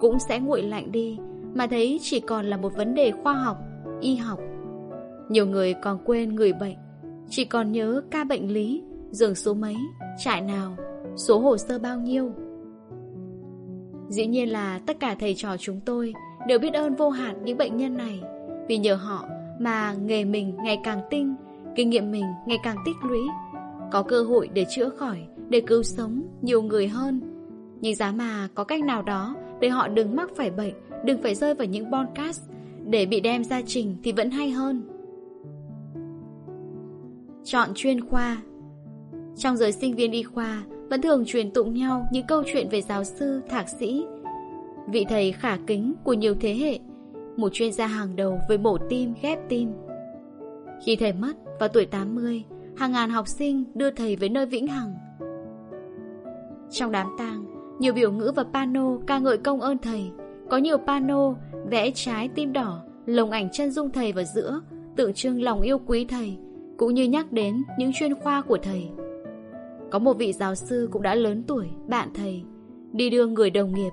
Cũng sẽ nguội lạnh đi Mà thấy chỉ còn là một vấn đề khoa học Y học. Nhiều người còn quên người bệnh Chỉ còn nhớ ca bệnh lý Giường số mấy, trại nào Số hồ sơ bao nhiêu. Dĩ nhiên là tất cả thầy trò chúng tôi Đều biết ơn vô hạn những bệnh nhân này Vì nhờ họ mà nghề mình ngày càng tinh Kinh nghiệm mình ngày càng tích lũy Có cơ hội để chữa khỏi Để cứu sống nhiều người hơn. Nhưng giá mà có cách nào đó Để họ đừng mắc phải bệnh Đừng phải rơi vào những podcast. Để bị đem ra trình thì vẫn hay hơn. Chọn chuyên khoa. Trong giới sinh viên y khoa Vẫn thường truyền tụng nhau những câu chuyện về giáo sư, thạc sĩ. Vị thầy khả kính của nhiều thế hệ Một chuyên gia hàng đầu với mổ tim, ghép tim. Khi thầy mất vào tuổi 80 Hàng ngàn học sinh đưa thầy về nơi vĩnh hằng. Trong đám tang nhiều biểu ngữ và pano ca ngợi công ơn thầy. Có nhiều pano, vẽ trái tim đỏ, Lồng ảnh chân dung thầy vào giữa, Tượng trưng lòng yêu quý thầy, Cũng như nhắc đến những chuyên khoa của thầy. Có một vị giáo sư cũng đã lớn tuổi, Bạn thầy, Đi đưa người đồng nghiệp.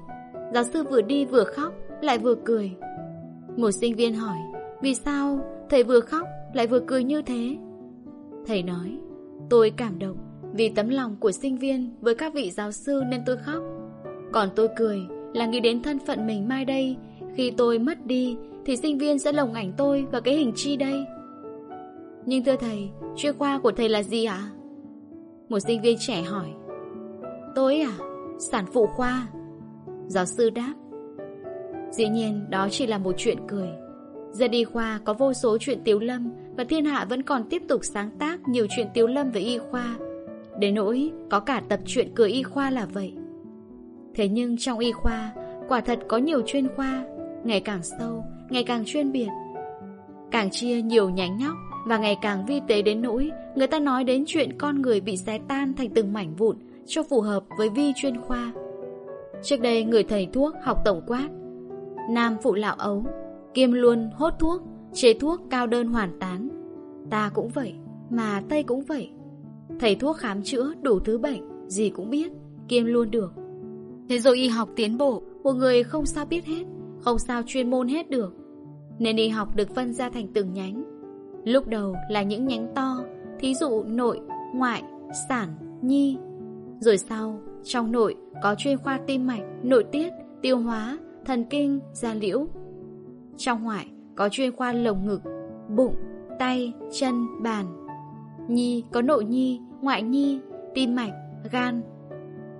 Giáo sư vừa đi vừa khóc, Lại vừa cười. Một sinh viên hỏi, Vì sao thầy vừa khóc, lại vừa cười như thế? Thầy nói, Tôi cảm động vì tấm lòng của sinh viên Với các vị giáo sư nên tôi khóc. Còn tôi cười, là nghĩ đến thân phận mình mai đây. Khi tôi mất đi, Thì sinh viên sẽ lồng ảnh tôi và cái hình chi đây. Nhưng thưa thầy, Chuyên khoa của thầy là gì ạ? Một sinh viên trẻ hỏi. Tôi à? Sản phụ khoa. Giáo sư đáp. Dĩ nhiên, đó chỉ là một chuyện cười. Giờ đi khoa có vô số chuyện tiếu lâm Và thiên hạ vẫn còn tiếp tục sáng tác Nhiều chuyện tiếu lâm về y khoa. Đến nỗi có cả tập truyện cười y khoa là vậy. Thế nhưng trong y khoa Quả thật có nhiều chuyên khoa Ngày càng sâu, ngày càng chuyên biệt. Càng chia nhiều nhánh nhóc Và ngày càng vi tế đến nỗi Người ta nói đến chuyện con người bị xé tan Thành từng mảnh vụn Cho phù hợp với vi chuyên khoa. Trước đây người thầy thuốc học tổng quát Nam phụ lão ấu Kiêm luôn hốt thuốc Chế thuốc cao đơn hoàn tán. Ta cũng vậy Mà Tây cũng vậy. Thầy thuốc khám chữa đủ thứ bệnh Gì cũng biết Kiêm luôn được. Thế rồi y học tiến bộ Một người không sao biết hết Không sao chuyên môn hết được Nên y học được phân ra thành từng nhánh Lúc đầu là những nhánh to Thí dụ nội, ngoại, sản, nhi Rồi sau Trong nội có chuyên khoa tim mạch, nội tiết, tiêu hóa, thần kinh, da liễu trong ngoại có chuyên khoa lồng ngực, bụng, tay, chân, bàn. Nhi có nội nhi, ngoại nhi, tim mạch, gan.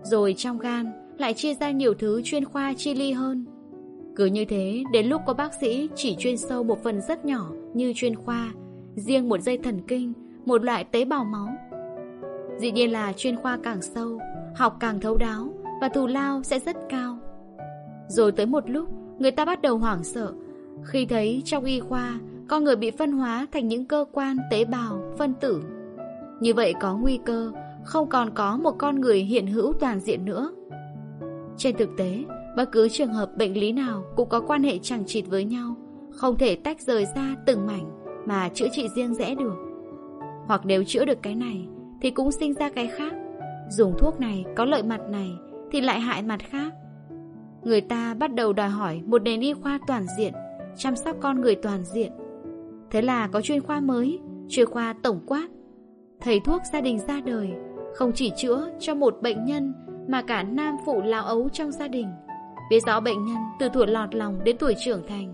Rồi trong gan lại chia ra nhiều thứ chuyên khoa chi ly hơn. Cứ như thế, đến lúc có bác sĩ chỉ chuyên sâu một phần rất nhỏ như chuyên khoa, riêng một dây thần kinh, một loại tế bào máu. Dĩ nhiên là chuyên khoa càng sâu, học càng thấu đáo và thù lao sẽ rất cao. Rồi tới một lúc, người ta bắt đầu hoảng sợ khi thấy trong y khoa, con người bị phân hóa thành những cơ quan, tế bào, phân tử. Như vậy có nguy cơ, không còn có một con người hiện hữu toàn diện nữa. Trên thực tế, bất cứ trường hợp bệnh lý nào cũng có quan hệ chẳng chịt với nhau, không thể tách rời ra từng mảnh mà chữa trị riêng rẽ được. Hoặc nếu chữa được cái này, thì cũng sinh ra cái khác. Dùng thuốc này có lợi mặt này, thì lại hại mặt khác. Người ta bắt đầu đòi hỏi một nền y khoa toàn diện chăm sóc con người toàn diện. Thế là có chuyên khoa mới, chuyên khoa tổng quát. Thầy thuốc gia đình ra đời, không chỉ chữa cho một bệnh nhân mà cả nam phụ lao ấu trong gia đình. Biết rõ bệnh nhân từ tuổi lọt lòng đến tuổi trưởng thành,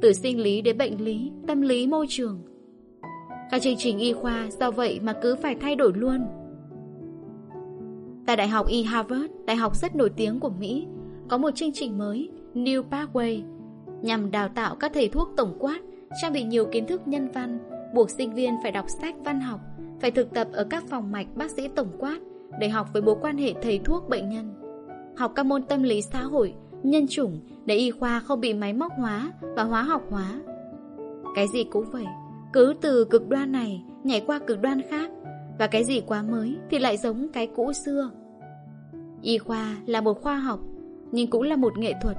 từ sinh lý đến bệnh lý, tâm lý môi trường. Các chương trình y khoa do vậy mà cứ phải thay đổi luôn. Tại Đại học Y Harvard, đại học rất nổi tiếng của Mỹ, có một chương trình mới, New Pathway, nhằm đào tạo các thầy thuốc tổng quát, trang bị nhiều kiến thức nhân văn, buộc sinh viên phải đọc sách văn học, phải thực tập ở các phòng mạch bác sĩ tổng quát để học với mối quan hệ thầy thuốc bệnh nhân. Học các môn tâm lý xã hội nhân chủng để y khoa không bị máy móc hóa và hóa học hóa. Cái gì cũng vậy, cứ từ cực đoan này nhảy qua cực đoan khác, và cái gì quá mới thì lại giống cái cũ xưa. Y khoa là một khoa học, nhưng cũng là một nghệ thuật,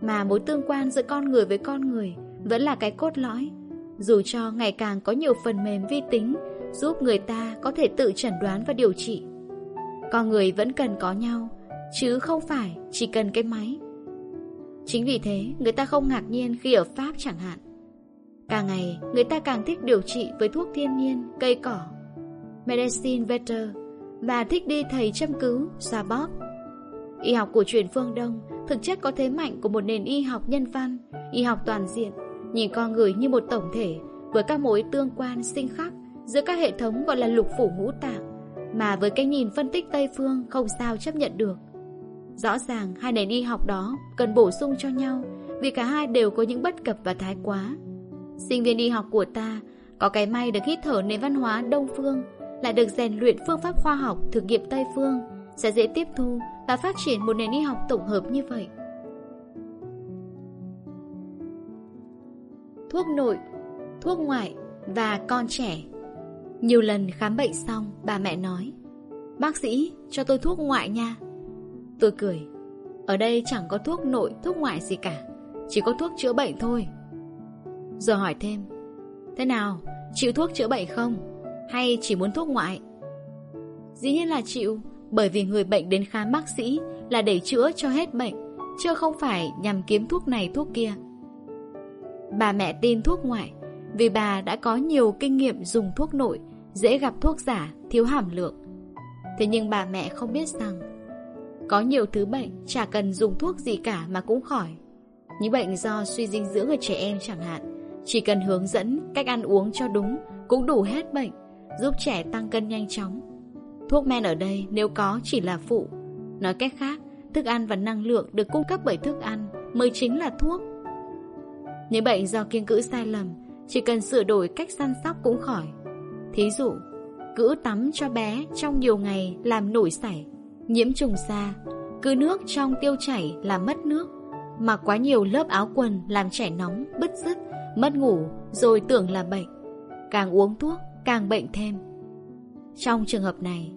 mà mối tương quan giữa con người với con người vẫn là cái cốt lõi. Dù cho ngày càng có nhiều phần mềm vi tính giúp người ta có thể tự chẩn đoán và điều trị. Con người vẫn cần có nhau, chứ không phải chỉ cần cái máy. Chính vì thế, người ta không ngạc nhiên khi ở Pháp chẳng hạn. Càng ngày, người ta càng thích điều trị với thuốc thiên nhiên, cây cỏ, medicine Vetter và thích đi thầy châm cứu, xoa bóp. Y học của truyền phương Đông thực chất có thế mạnh của một nền y học nhân văn, y học toàn diện, nhìn con người như một tổng thể với các mối tương quan sinh khắc giữa các hệ thống gọi là lục phủ ngũ tạng, mà với cái nhìn phân tích Tây phương không sao chấp nhận được. Rõ ràng hai nền y học đó cần bổ sung cho nhau vì cả hai đều có những bất cập và thái quá. Sinh viên y học của ta có cái may được hít thở nền văn hóa Đông phương, lại được rèn luyện phương pháp khoa học thực nghiệm Tây phương, sẽ dễ tiếp thu và phát triển một nền y học tổng hợp như vậy. Thuốc nội, thuốc ngoại và con trẻ nhiều lần khám bệnh xong, bà mẹ nói Bác sĩ, cho tôi thuốc ngoại nha Tôi cười Ở đây chẳng có thuốc nội, thuốc ngoại gì cả Chỉ có thuốc chữa bệnh thôi giờ hỏi thêm Thế nào, chịu thuốc chữa bệnh không? Hay chỉ muốn thuốc ngoại? Dĩ nhiên là chịu Bởi vì người bệnh đến khám bác sĩ Là để chữa cho hết bệnh Chứ không phải nhằm kiếm thuốc này thuốc kia Bà mẹ tin thuốc ngoại Vì bà đã có nhiều kinh nghiệm dùng thuốc nội Dễ gặp thuốc giả, thiếu hàm lượng Thế nhưng bà mẹ không biết rằng có nhiều thứ bệnh chả cần dùng thuốc gì cả mà cũng khỏi. Những bệnh do suy dinh dưỡng ở trẻ em chẳng hạn, chỉ cần hướng dẫn cách ăn uống cho đúng cũng đủ hết bệnh, giúp trẻ tăng cân nhanh chóng. Thuốc men ở đây nếu có chỉ là phụ. Nói cách khác, thức ăn và năng lượng được cung cấp bởi thức ăn mới chính là thuốc. Những bệnh do kiêng cữ sai lầm, chỉ cần sửa đổi cách săn sóc cũng khỏi. Thí dụ, cữ tắm cho bé trong nhiều ngày làm nổi sảy nhiễm trùng da, cứ nước trong tiêu chảy làm mất nước, mặc quá nhiều lớp áo quần làm trẻ nóng, bứt rứt, mất ngủ rồi tưởng là bệnh. Càng uống thuốc, càng bệnh thêm. Trong trường hợp này,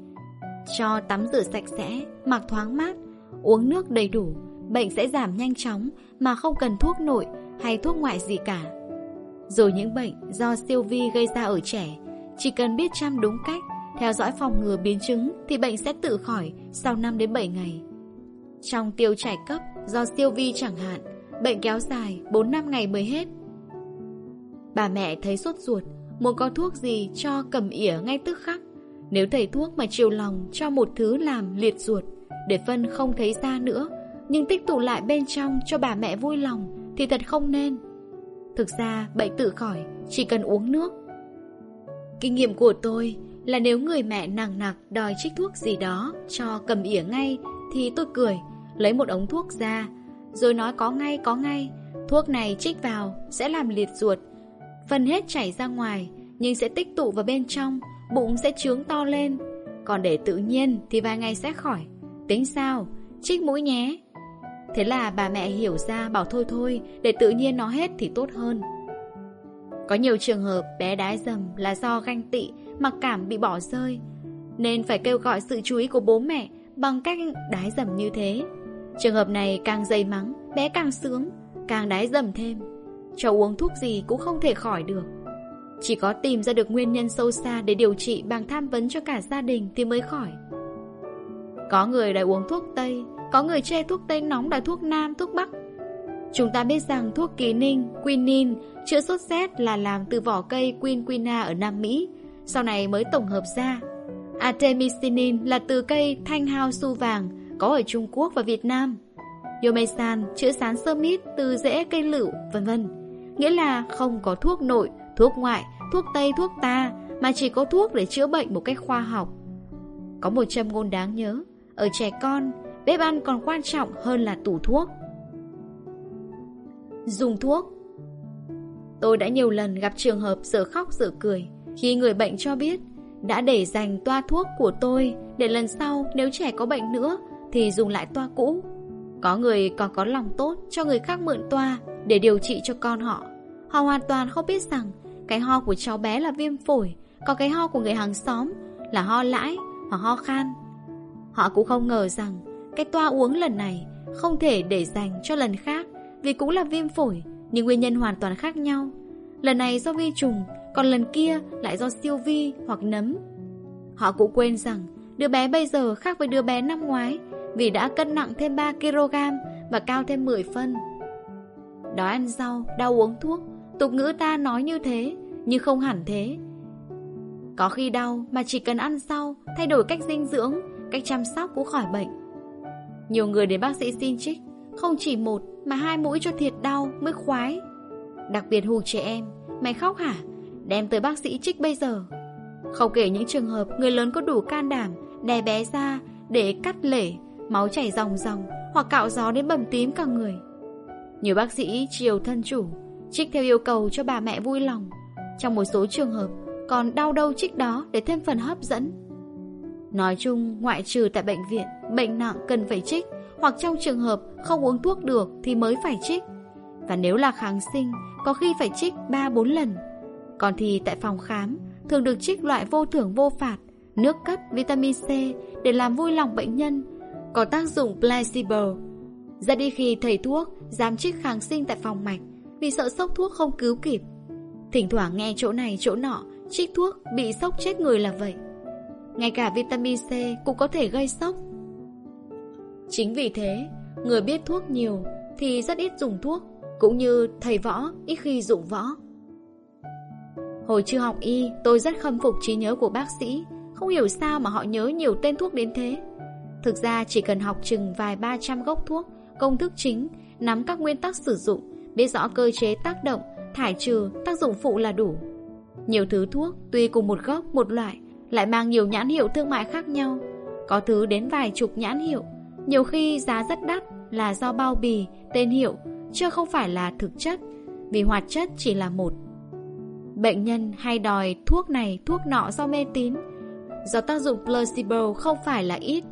cho tắm rửa sạch sẽ, mặc thoáng mát, uống nước đầy đủ, bệnh sẽ giảm nhanh chóng mà không cần thuốc nội hay thuốc ngoại gì cả. Rồi những bệnh do siêu vi gây ra ở trẻ, chỉ cần biết chăm đúng cách theo dõi phòng ngừa biến chứng thì bệnh sẽ tự khỏi sau 5 đến 7 ngày. Trong tiêu chảy cấp do siêu vi chẳng hạn, bệnh kéo dài 4-5 ngày mới hết. Bà mẹ thấy sốt ruột, muốn có thuốc gì cho cầm ỉa ngay tức khắc. Nếu thầy thuốc mà chiều lòng cho một thứ làm liệt ruột, để phân không thấy ra nữa, nhưng tích tụ lại bên trong cho bà mẹ vui lòng thì thật không nên. Thực ra bệnh tự khỏi, chỉ cần uống nước. Kinh nghiệm của tôi là nếu người mẹ nặng nặc đòi trích thuốc gì đó cho cầm ỉa ngay thì tôi cười, lấy một ống thuốc ra, rồi nói có ngay có ngay, thuốc này trích vào sẽ làm liệt ruột, phần hết chảy ra ngoài nhưng sẽ tích tụ vào bên trong, bụng sẽ trướng to lên, còn để tự nhiên thì vài ngày sẽ khỏi. Tính sao? Trích mũi nhé. Thế là bà mẹ hiểu ra bảo thôi thôi, để tự nhiên nó hết thì tốt hơn. Có nhiều trường hợp bé đái dầm là do ganh tị mặc cảm bị bỏ rơi Nên phải kêu gọi sự chú ý của bố mẹ Bằng cách đái dầm như thế. Trường hợp này càng dày mắng Bé càng sướng Càng đái dầm thêm. Cho uống thuốc gì cũng không thể khỏi được. Chỉ có tìm ra được nguyên nhân sâu xa Để điều trị bằng tham vấn cho cả gia đình Thì mới khỏi. Có người đã uống thuốc Tây Có người chê thuốc Tây nóng là thuốc Nam, thuốc Bắc. Chúng ta biết rằng thuốc ký ninh, quinin, chữa sốt rét là làm từ vỏ cây quinquina ở Nam Mỹ sau này mới tổng hợp ra. Artemisinin là từ cây thanh hao su vàng có ở Trung Quốc và Việt Nam. Yomesan chữa sán sơ mít từ rễ cây lựu, vân vân. Nghĩa là không có thuốc nội, thuốc ngoại, thuốc tây, thuốc ta, mà chỉ có thuốc để chữa bệnh một cách khoa học. Có một châm ngôn đáng nhớ, ở trẻ con, bếp ăn còn quan trọng hơn là tủ thuốc. Dùng thuốc Tôi đã nhiều lần gặp trường hợp giờ khóc giờ cười khi người bệnh cho biết đã để dành toa thuốc của tôi để lần sau nếu trẻ có bệnh nữa thì dùng lại toa cũ. Có người còn có lòng tốt cho người khác mượn toa để điều trị cho con họ. Họ hoàn toàn không biết rằng cái ho của cháu bé là viêm phổi, còn cái ho của người hàng xóm là ho lãi hoặc ho khan. Họ cũng không ngờ rằng cái toa uống lần này không thể để dành cho lần khác vì cũng là viêm phổi nhưng nguyên nhân hoàn toàn khác nhau. Lần này do vi trùng, còn lần kia lại do siêu vi hoặc nấm. Họ cũng quên rằng đứa bé bây giờ khác với đứa bé năm ngoái vì đã cân nặng thêm 3kg và cao thêm 10 phân. Đói ăn rau, đau uống thuốc, tục ngữ ta nói như thế, nhưng không hẳn thế. Có khi đau mà chỉ cần ăn rau, thay đổi cách dinh dưỡng, cách chăm sóc cũng khỏi bệnh. Nhiều người đến bác sĩ xin trích, không chỉ một mà hai mũi cho thiệt đau mới khoái. Đặc biệt hù trẻ em, mày khóc hả? Đem tới bác sĩ trích bây giờ. Không kể những trường hợp người lớn có đủ can đảm đè bé ra để cắt lể, máu chảy ròng ròng hoặc cạo gió đến bầm tím cả người. Nhiều bác sĩ chiều thân chủ, trích theo yêu cầu cho bà mẹ vui lòng. Trong một số trường hợp, còn đau đâu trích đó để thêm phần hấp dẫn. Nói chung, ngoại trừ tại bệnh viện, bệnh nặng cần phải trích, hoặc trong trường hợp không uống thuốc được thì mới phải trích. Và nếu là kháng sinh, có khi phải trích 3-4 lần. Còn thì tại phòng khám, thường được trích loại vô thưởng vô phạt, nước cất vitamin C để làm vui lòng bệnh nhân, có tác dụng placebo. ra đi khi thầy thuốc dám trích kháng sinh tại phòng mạch vì sợ sốc thuốc không cứu kịp. Thỉnh thoảng nghe chỗ này chỗ nọ, trích thuốc bị sốc chết người là vậy. Ngay cả vitamin C cũng có thể gây sốc. Chính vì thế, người biết thuốc nhiều thì rất ít dùng thuốc, cũng như thầy võ ít khi dụng võ. Hồi chưa học y, tôi rất khâm phục trí nhớ của bác sĩ, không hiểu sao mà họ nhớ nhiều tên thuốc đến thế. Thực ra chỉ cần học chừng vài ba trăm gốc thuốc, công thức chính, nắm các nguyên tắc sử dụng, biết rõ cơ chế tác động, thải trừ, tác dụng phụ là đủ. Nhiều thứ thuốc, tuy cùng một gốc, một loại, lại mang nhiều nhãn hiệu thương mại khác nhau. Có thứ đến vài chục nhãn hiệu, nhiều khi giá rất đắt là do bao bì, tên hiệu, chứ không phải là thực chất, vì hoạt chất chỉ là một. Bệnh nhân hay đòi thuốc này, thuốc nọ do mê tín, do tác dụng placebo không phải là ít.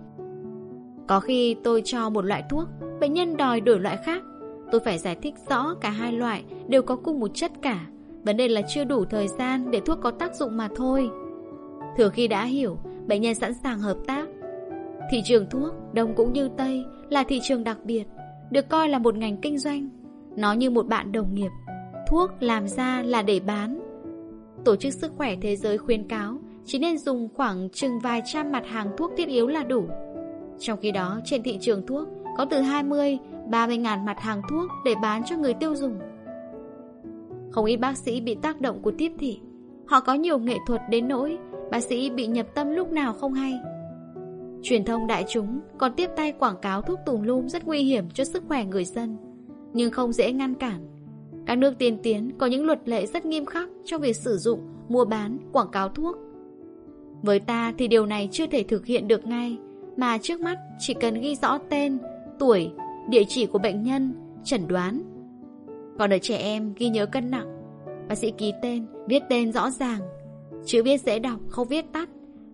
Có khi tôi cho một loại thuốc, bệnh nhân đòi đổi loại khác. Tôi phải giải thích rõ cả hai loại đều có cùng một chất cả. Vấn đề là chưa đủ thời gian để thuốc có tác dụng mà thôi. Thừa khi đã hiểu, bệnh nhân sẵn sàng hợp tác. Thị trường thuốc, Đông cũng như Tây, là thị trường đặc biệt, được coi là một ngành kinh doanh. Nó như một bạn đồng nghiệp. Thuốc làm ra là để bán. Tổ chức Sức khỏe Thế giới khuyên cáo chỉ nên dùng khoảng chừng vài trăm mặt hàng thuốc thiết yếu là đủ. Trong khi đó, trên thị trường thuốc có từ 20, 30 ngàn mặt hàng thuốc để bán cho người tiêu dùng. Không ít bác sĩ bị tác động của tiếp thị. Họ có nhiều nghệ thuật đến nỗi bác sĩ bị nhập tâm lúc nào không hay. Truyền thông đại chúng còn tiếp tay quảng cáo thuốc tùm lum rất nguy hiểm cho sức khỏe người dân, nhưng không dễ ngăn cản. Các nước tiên tiến có những luật lệ rất nghiêm khắc trong việc sử dụng, mua bán, quảng cáo thuốc. Với ta thì điều này chưa thể thực hiện được ngay, mà trước mắt chỉ cần ghi rõ tên, tuổi, địa chỉ của bệnh nhân, chẩn đoán. Còn ở trẻ em ghi nhớ cân nặng, bác sĩ ký tên, viết tên rõ ràng, chữ viết dễ đọc, không viết tắt,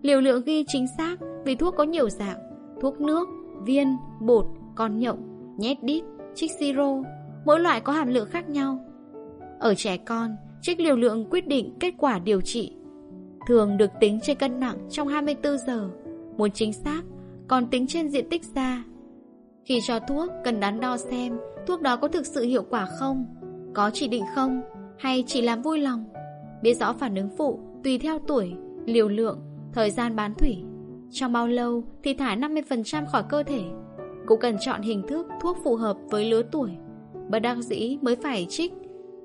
liều lượng ghi chính xác vì thuốc có nhiều dạng, thuốc nước, viên, bột, con nhộng, nhét đít, trích siro, mỗi loại có hàm lượng khác nhau. Ở trẻ con, trích liều lượng quyết định kết quả điều trị. Thường được tính trên cân nặng trong 24 giờ, muốn chính xác, còn tính trên diện tích da. Khi cho thuốc, cần đắn đo xem thuốc đó có thực sự hiệu quả không, có chỉ định không, hay chỉ làm vui lòng. Biết rõ phản ứng phụ tùy theo tuổi, liều lượng, thời gian bán thủy. Trong bao lâu thì thải 50% khỏi cơ thể. Cũng cần chọn hình thức thuốc phù hợp với lứa tuổi. Bất đắc dĩ mới phải trích,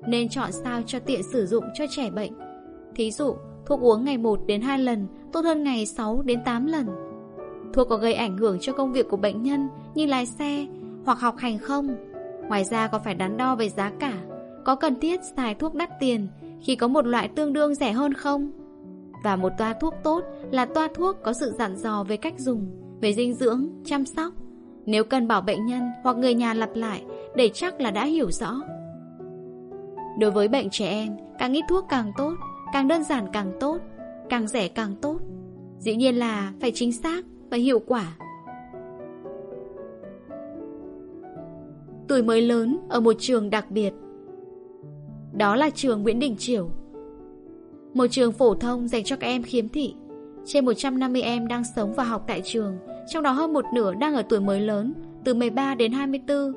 nên chọn sao cho tiện sử dụng cho trẻ bệnh. Thí dụ, thuốc uống ngày 1 đến 2 lần tốt hơn ngày 6 đến 8 lần. Thuốc có gây ảnh hưởng cho công việc của bệnh nhân như lái xe hoặc học hành không? Ngoài ra còn phải đắn đo về giá cả. Có cần thiết xài thuốc đắt tiền khi có một loại tương đương rẻ hơn không? Và một toa thuốc tốt là toa thuốc có sự dặn dò về cách dùng, về dinh dưỡng, chăm sóc. Nếu cần bảo bệnh nhân hoặc người nhà lặp lại để chắc là đã hiểu rõ. Đối với bệnh trẻ em, càng ít thuốc càng tốt, càng đơn giản càng tốt, càng rẻ càng tốt. Dĩ nhiên là phải chính xác và hiệu quả. tuổi mới lớn ở một trường đặc biệt. Đó là trường Nguyễn Đình Chiểu. Một trường phổ thông dành cho các em khiếm thị. Trên 150 em đang sống và học tại trường, trong đó hơn một nửa đang ở tuổi mới lớn, từ 13 đến 24.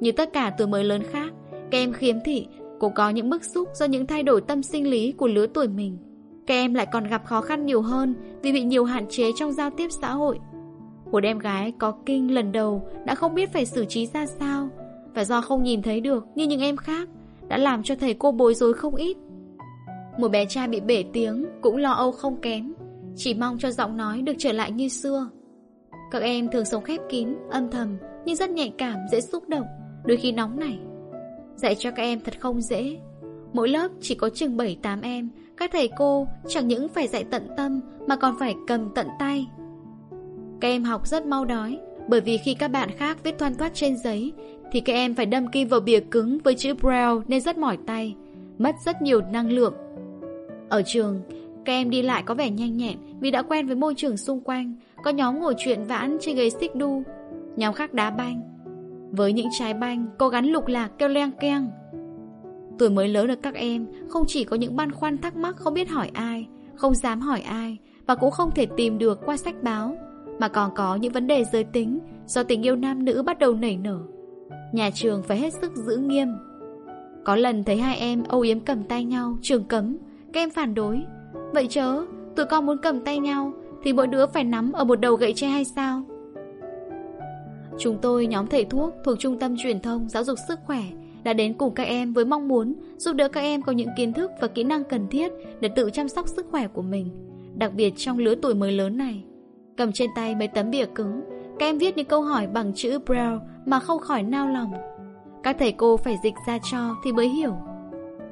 Như tất cả tuổi mới lớn khác, các em khiếm thị cũng có những bức xúc do những thay đổi tâm sinh lý của lứa tuổi mình. Các em lại còn gặp khó khăn nhiều hơn vì bị nhiều hạn chế trong giao tiếp xã hội. Một em gái có kinh lần đầu đã không biết phải xử trí ra sao và do không nhìn thấy được như những em khác đã làm cho thầy cô bối rối không ít. Một bé trai bị bể tiếng cũng lo âu không kém, chỉ mong cho giọng nói được trở lại như xưa. Các em thường sống khép kín, âm thầm nhưng rất nhạy cảm, dễ xúc động, đôi khi nóng nảy. Dạy cho các em thật không dễ. Mỗi lớp chỉ có chừng 7-8 em, các thầy cô chẳng những phải dạy tận tâm mà còn phải cầm tận tay. Các em học rất mau đói, bởi vì khi các bạn khác viết thoăn thoát trên giấy thì các em phải đâm kim vào bìa cứng với chữ Braille nên rất mỏi tay, mất rất nhiều năng lượng. Ở trường, các em đi lại có vẻ nhanh nhẹn vì đã quen với môi trường xung quanh, có nhóm ngồi chuyện vãn trên ghế xích đu, nhóm khác đá banh. Với những trái banh, cô gắn lục lạc kêu leng keng. Tuổi mới lớn được các em không chỉ có những băn khoăn thắc mắc không biết hỏi ai, không dám hỏi ai và cũng không thể tìm được qua sách báo, mà còn có những vấn đề giới tính do tình yêu nam nữ bắt đầu nảy nở. Nhà trường phải hết sức giữ nghiêm. Có lần thấy hai em âu yếm cầm tay nhau, trường cấm, các em phản đối. Vậy chớ, tụi con muốn cầm tay nhau thì mỗi đứa phải nắm ở một đầu gậy tre hay sao? Chúng tôi, nhóm thầy thuốc thuộc Trung tâm Truyền thông Giáo dục Sức khỏe, đã đến cùng các em với mong muốn giúp đỡ các em có những kiến thức và kỹ năng cần thiết để tự chăm sóc sức khỏe của mình, đặc biệt trong lứa tuổi mới lớn này. Cầm trên tay mấy tấm bìa cứng, các em viết những câu hỏi bằng chữ Braille mà không khỏi nao lòng. Các thầy cô phải dịch ra cho thì mới hiểu.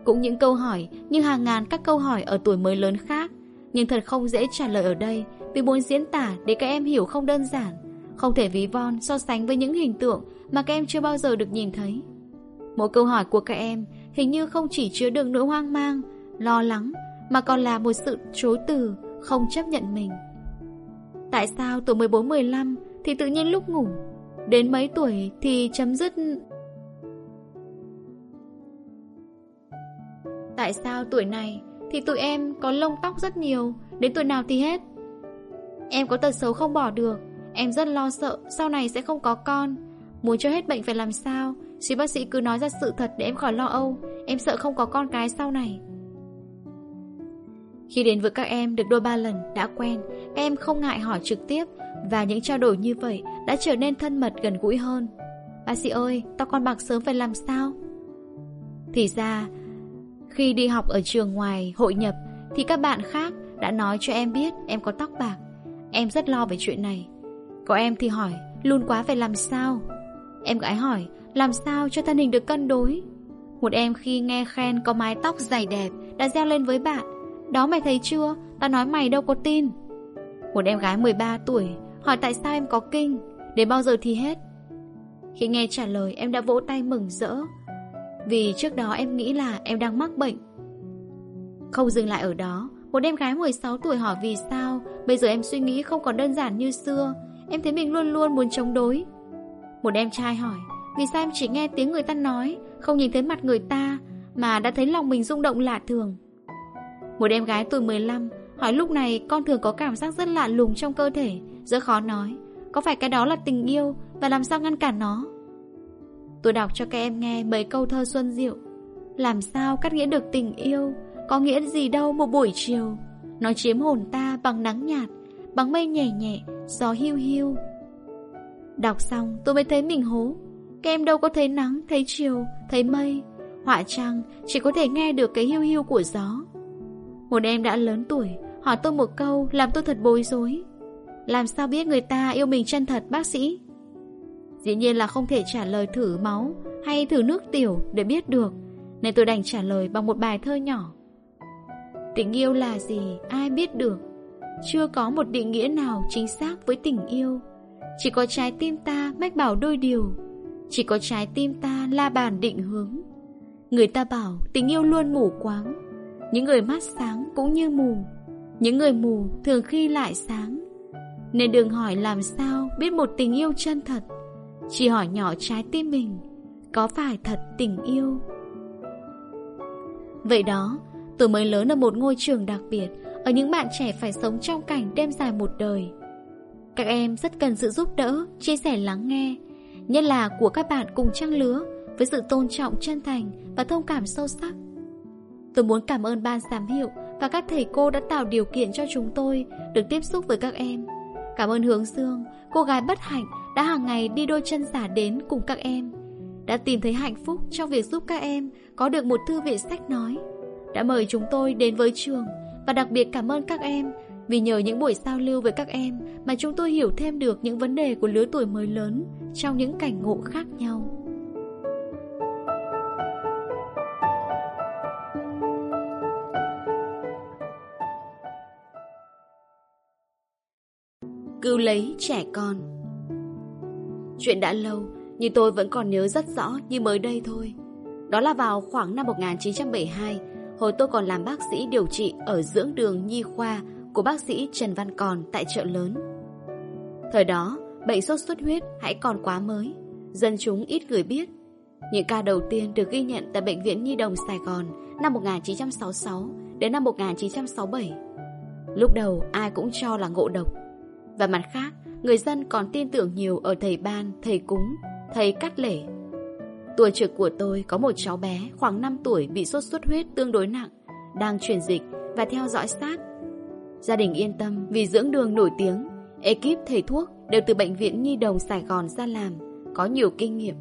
Cũng những câu hỏi như hàng ngàn các câu hỏi ở tuổi mới lớn khác, nhưng thật không dễ trả lời ở đây vì muốn diễn tả để các em hiểu không đơn giản, không thể ví von so sánh với những hình tượng mà các em chưa bao giờ được nhìn thấy. Mỗi câu hỏi của các em hình như không chỉ chứa đựng nỗi hoang mang, lo lắng, mà còn là một sự chối từ, không chấp nhận mình. Tại sao tuổi 14-15 thì tự nhiên lúc ngủ, đến mấy tuổi thì chấm dứt... Tại sao tuổi này thì tụi em có lông tóc rất nhiều, đến tuổi nào thì hết? Em có tật xấu không bỏ được, em rất lo sợ sau này sẽ không có con. Muốn cho hết bệnh phải làm sao? Chị bác sĩ cứ nói ra sự thật để em khỏi lo âu, em sợ không có con cái sau này. Khi đến với các em được đôi ba lần đã quen, các em không ngại hỏi trực tiếp và những trao đổi như vậy đã trở nên thân mật gần gũi hơn. Bác sĩ ơi, tao con bạc sớm phải làm sao? Thì ra, khi đi học ở trường ngoài hội nhập thì các bạn khác đã nói cho em biết em có tóc bạc. Em rất lo về chuyện này. Có em thì hỏi, luôn quá phải làm sao? Em gái hỏi, làm sao cho thân hình được cân đối? Một em khi nghe khen có mái tóc dày đẹp đã reo lên với bạn. Đó mày thấy chưa? Tao nói mày đâu có tin. Một em gái 13 tuổi hỏi tại sao em có kinh, đến bao giờ thì hết. Khi nghe trả lời em đã vỗ tay mừng rỡ vì trước đó em nghĩ là em đang mắc bệnh. Không dừng lại ở đó. Một em gái 16 tuổi hỏi vì sao. Bây giờ em suy nghĩ không còn đơn giản như xưa. Em thấy mình luôn luôn muốn chống đối. Một em trai hỏi, Vì sao em chỉ nghe tiếng người ta nói, Không nhìn thấy mặt người ta, Mà đã thấy lòng mình rung động lạ thường? Một em gái tuổi 15 Hỏi, lúc này con thường có cảm giác rất lạ lùng trong cơ thể, Rất khó nói. Có phải cái đó là tình yêu, Và làm sao ngăn cản nó? Tôi đọc cho các em nghe mấy câu thơ xuân diệu. Làm sao cắt nghĩa được tình yêu Có nghĩa gì đâu một buổi chiều. Nó chiếm hồn ta bằng nắng nhạt Bằng mây nhẹ nhẹ Gió hiu hiu. Đọc xong tôi mới thấy mình hố Các em đâu có thấy nắng, thấy chiều, thấy mây. Họa trăng chỉ có thể nghe được cái hiu hiu của gió. Một em đã lớn tuổi Hỏi tôi một câu làm tôi thật bối rối. Làm sao biết người ta yêu mình chân thật bác sĩ? Dĩ nhiên là không thể trả lời thử máu hay thử nước tiểu để biết được, nên tôi đành trả lời bằng một bài thơ nhỏ. Tình yêu là gì ai biết được, chưa có một định nghĩa nào chính xác với tình yêu. Chỉ có trái tim ta mách bảo đôi điều, chỉ có trái tim ta la bàn định hướng. Người ta bảo tình yêu luôn mù quáng, những người mắt sáng cũng như mù, những người mù thường khi lại sáng. Nên đừng hỏi làm sao biết một tình yêu chân thật chỉ hỏi nhỏ trái tim mình có phải thật tình yêu? Vậy đó, tôi mới lớn ở một ngôi trường đặc biệt, ở những bạn trẻ phải sống trong cảnh đêm dài một đời. Các em rất cần sự giúp đỡ, chia sẻ lắng nghe, nhất là của các bạn cùng trang lứa, với sự tôn trọng chân thành và thông cảm sâu sắc. Tôi muốn cảm ơn ban giám hiệu và các thầy cô đã tạo điều kiện cho chúng tôi được tiếp xúc với các em. Cảm ơn Hướng Dương, cô gái bất hạnh đã hàng ngày đi đôi chân giả đến cùng các em. Đã tìm thấy hạnh phúc trong việc giúp các em có được một thư viện sách nói. Đã mời chúng tôi đến với trường và đặc biệt cảm ơn các em vì nhờ những buổi giao lưu với các em mà chúng tôi hiểu thêm được những vấn đề của lứa tuổi mới lớn trong những cảnh ngộ khác nhau. Cứu lấy trẻ con Chuyện đã lâu Nhưng tôi vẫn còn nhớ rất rõ như mới đây thôi. Đó là vào khoảng năm 1972 Hồi tôi còn làm bác sĩ điều trị Ở dưỡng đường nhi khoa Của bác sĩ Trần Văn Còn tại chợ lớn. Thời đó Bệnh sốt xuất huyết hãy còn quá mới Dân chúng ít người biết. Những ca đầu tiên được ghi nhận tại Bệnh viện Nhi Đồng Sài Gòn năm 1966 đến năm 1967. Lúc đầu ai cũng cho là ngộ độc. Và mặt khác, người dân còn tin tưởng nhiều ở thầy Ban, thầy Cúng, thầy Cắt lễ. Tuổi trực của tôi có một cháu bé khoảng 5 tuổi bị sốt xuất huyết tương đối nặng, đang truyền dịch và theo dõi sát. Gia đình yên tâm vì dưỡng đường nổi tiếng, ekip thầy thuốc đều từ Bệnh viện Nhi Đồng Sài Gòn ra làm, có nhiều kinh nghiệm.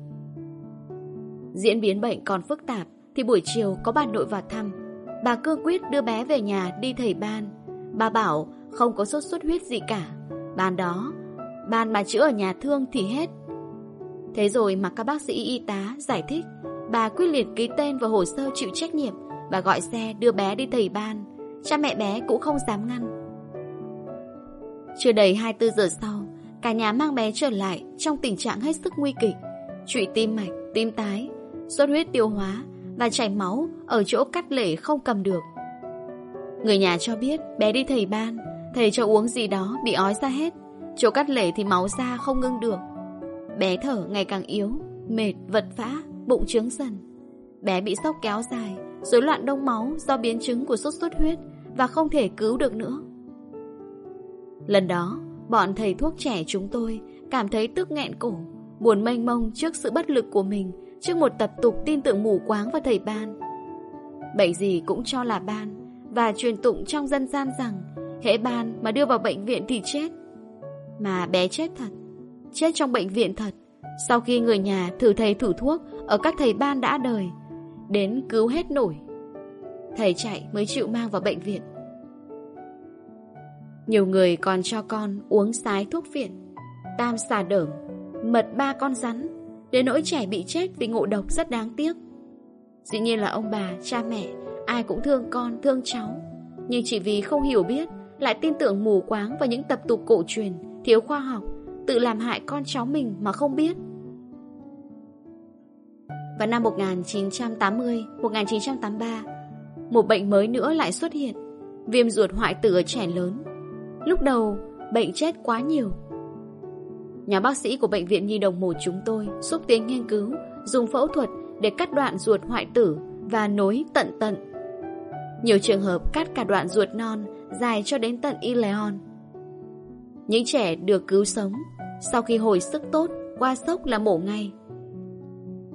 Diễn biến bệnh còn phức tạp thì buổi chiều có bà nội vào thăm. Bà cương quyết đưa bé về nhà đi thầy ban. Bà bảo không có sốt xuất huyết gì cả. Ban đó, ban bà chữa ở nhà thương thì hết. Thế rồi mà các bác sĩ y tá giải thích, bà quyết liệt ký tên vào hồ sơ chịu trách nhiệm và gọi xe đưa bé đi thầy ban. Cha mẹ bé cũng không dám ngăn. Chưa đầy 24 giờ sau, cả nhà mang bé trở lại trong tình trạng hết sức nguy kịch. Trụy tim mạch, tim tái, xuất huyết tiêu hóa và chảy máu ở chỗ cắt lể không cầm được. Người nhà cho biết bé đi thầy ban Thầy cho uống gì đó bị ói ra hết Chỗ cắt lể thì máu ra không ngưng được. Bé thở ngày càng yếu Mệt, vật vã, bụng trướng dần. Bé bị sốc kéo dài rối loạn đông máu do biến chứng của sốt xuất huyết Và không thể cứu được nữa. Lần đó Bọn thầy thuốc trẻ chúng tôi Cảm thấy tức nghẹn cổ Buồn mênh mông trước sự bất lực của mình Trước một tập tục tin tưởng mù quáng vào thầy ban. Bệnh gì cũng cho là ban Và truyền tụng trong dân gian rằng Hễ ban mà đưa vào bệnh viện thì chết mà bé chết thật Chết trong bệnh viện thật. Sau khi người nhà thử thầy thử thuốc Ở các thầy ban đã đời Đến cứu hết nổi Thầy chạy mới chịu mang vào bệnh viện. Nhiều người còn cho con uống sái thuốc viện Tam xà đởm Mật ba con rắn Đến nỗi trẻ bị chết vì ngộ độc rất đáng tiếc. Dĩ nhiên là ông bà, cha mẹ Ai cũng thương con, thương cháu. Nhưng chỉ vì không hiểu biết lại tin tưởng mù quáng vào những tập tục cổ truyền, thiếu khoa học, tự làm hại con cháu mình mà không biết. Vào năm 1980, 1983, một bệnh mới nữa lại xuất hiện, viêm ruột hoại tử ở trẻ lớn. Lúc đầu, bệnh chết quá nhiều. Nhà bác sĩ của Bệnh viện Nhi Đồng 1 chúng tôi xúc tiến nghiên cứu, dùng phẫu thuật để cắt đoạn ruột hoại tử và nối tận tận. Nhiều trường hợp cắt cả đoạn ruột non dài cho đến tận Ileon. Những trẻ được cứu sống, sau khi hồi sức tốt, qua sốc là mổ ngay.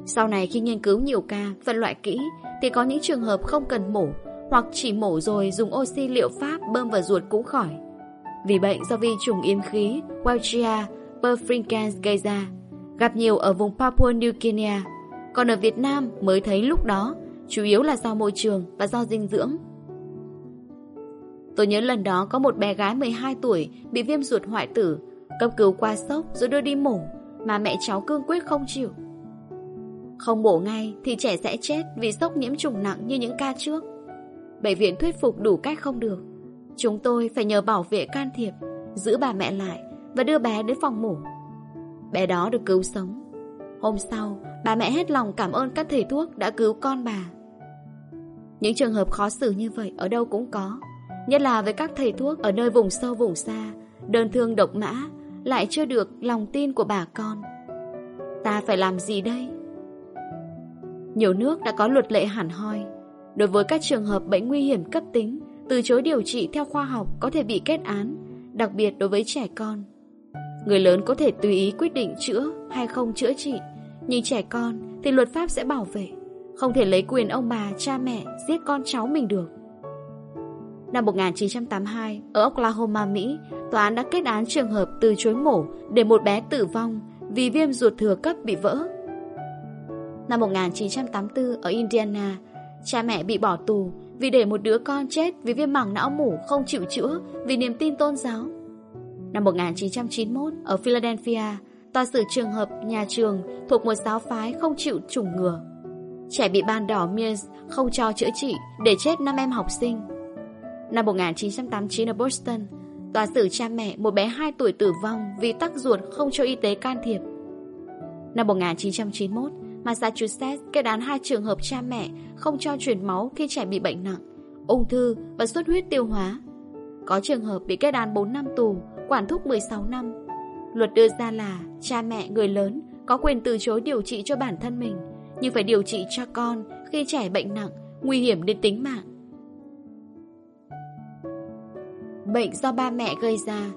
Sau này khi nghiên cứu nhiều ca, phân loại kỹ, thì có những trường hợp không cần mổ, hoặc chỉ mổ rồi dùng oxy liệu pháp bơm vào ruột cũng khỏi. Vì bệnh do vi trùng yếm khí Welchia perfringens gây ra, gặp nhiều ở vùng Papua New Guinea. Còn ở Việt Nam mới thấy lúc đó, chủ yếu là do môi trường và do dinh dưỡng. Tôi nhớ lần đó có một bé gái 12 tuổi bị viêm ruột hoại tử, cấp cứu qua sốc rồi đưa đi mổ, mà mẹ cháu cương quyết không chịu. Không mổ ngay thì trẻ sẽ chết vì sốc nhiễm trùng nặng như những ca trước. Bệnh viện thuyết phục đủ cách không được. Chúng tôi phải nhờ bảo vệ can thiệp, giữ bà mẹ lại và đưa bé đến phòng mổ. Bé đó được cứu sống. Hôm sau, bà mẹ hết lòng cảm ơn các thầy thuốc đã cứu con bà. Những trường hợp khó xử như vậy ở đâu cũng có. Nhất là với các thầy thuốc ở nơi vùng sâu vùng xa Đơn thương độc mã Lại chưa được lòng tin của bà con Ta phải làm gì đây Nhiều nước đã có luật lệ hẳn hoi. Đối với các trường hợp bệnh nguy hiểm cấp tính, từ chối điều trị theo khoa học có thể bị kết án, đặc biệt đối với trẻ con. Người lớn có thể tùy ý quyết định chữa hay không chữa trị, nhưng trẻ con thì luật pháp sẽ bảo vệ, không thể lấy quyền ông bà, cha mẹ giết con cháu mình được. Năm 1982, ở Oklahoma, Mỹ, tòa án đã kết án trường hợp từ chối mổ để một bé tử vong vì viêm ruột thừa cấp bị vỡ. Năm 1984, ở Indiana, cha mẹ bị bỏ tù vì để một đứa con chết vì viêm mảng não mủ không chịu chữa vì niềm tin tôn giáo. Năm 1991, ở Philadelphia, tòa xử trường hợp nhà trường thuộc một giáo phái không chịu chủng ngừa. Trẻ bị ban đỏ Mears không cho chữa trị để chết năm em học sinh. Năm 1989 ở Boston, tòa xử cha mẹ một bé 2 tuổi tử vong vì tắc ruột không cho y tế can thiệp. Năm 1991, Massachusetts kết án hai trường hợp cha mẹ không cho truyền máu khi trẻ bị bệnh nặng, ung thư và xuất huyết tiêu hóa. Có trường hợp bị kết án 4 năm tù, quản thúc 16 năm. Luật đưa ra là cha mẹ người lớn có quyền từ chối điều trị cho bản thân mình, nhưng phải điều trị cho con khi trẻ bệnh nặng, nguy hiểm đến tính mạng. Bệnh do ba mẹ gây ra.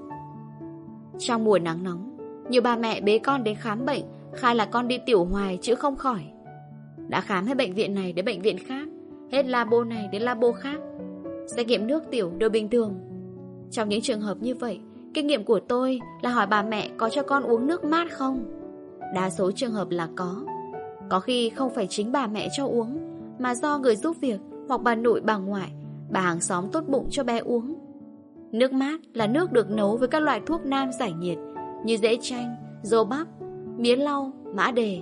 Trong mùa nắng nóng, nhiều bà mẹ bế con đến khám bệnh Khai là con đi tiểu hoài chứ không khỏi. Đã khám hết bệnh viện này đến bệnh viện khác Hết labo này đến labo khác. Xét nghiệm nước tiểu đều bình thường. Trong những trường hợp như vậy Kinh nghiệm của tôi là hỏi bà mẹ có cho con uống nước mát không? Đa số trường hợp là có. Có khi không phải chính bà mẹ cho uống Mà do người giúp việc Hoặc bà nội bà ngoại Bà hàng xóm tốt bụng cho bé uống. Nước mát là nước được nấu với các loại thuốc nam giải nhiệt Như dễ chanh, dô bắp mía lau, mã đề.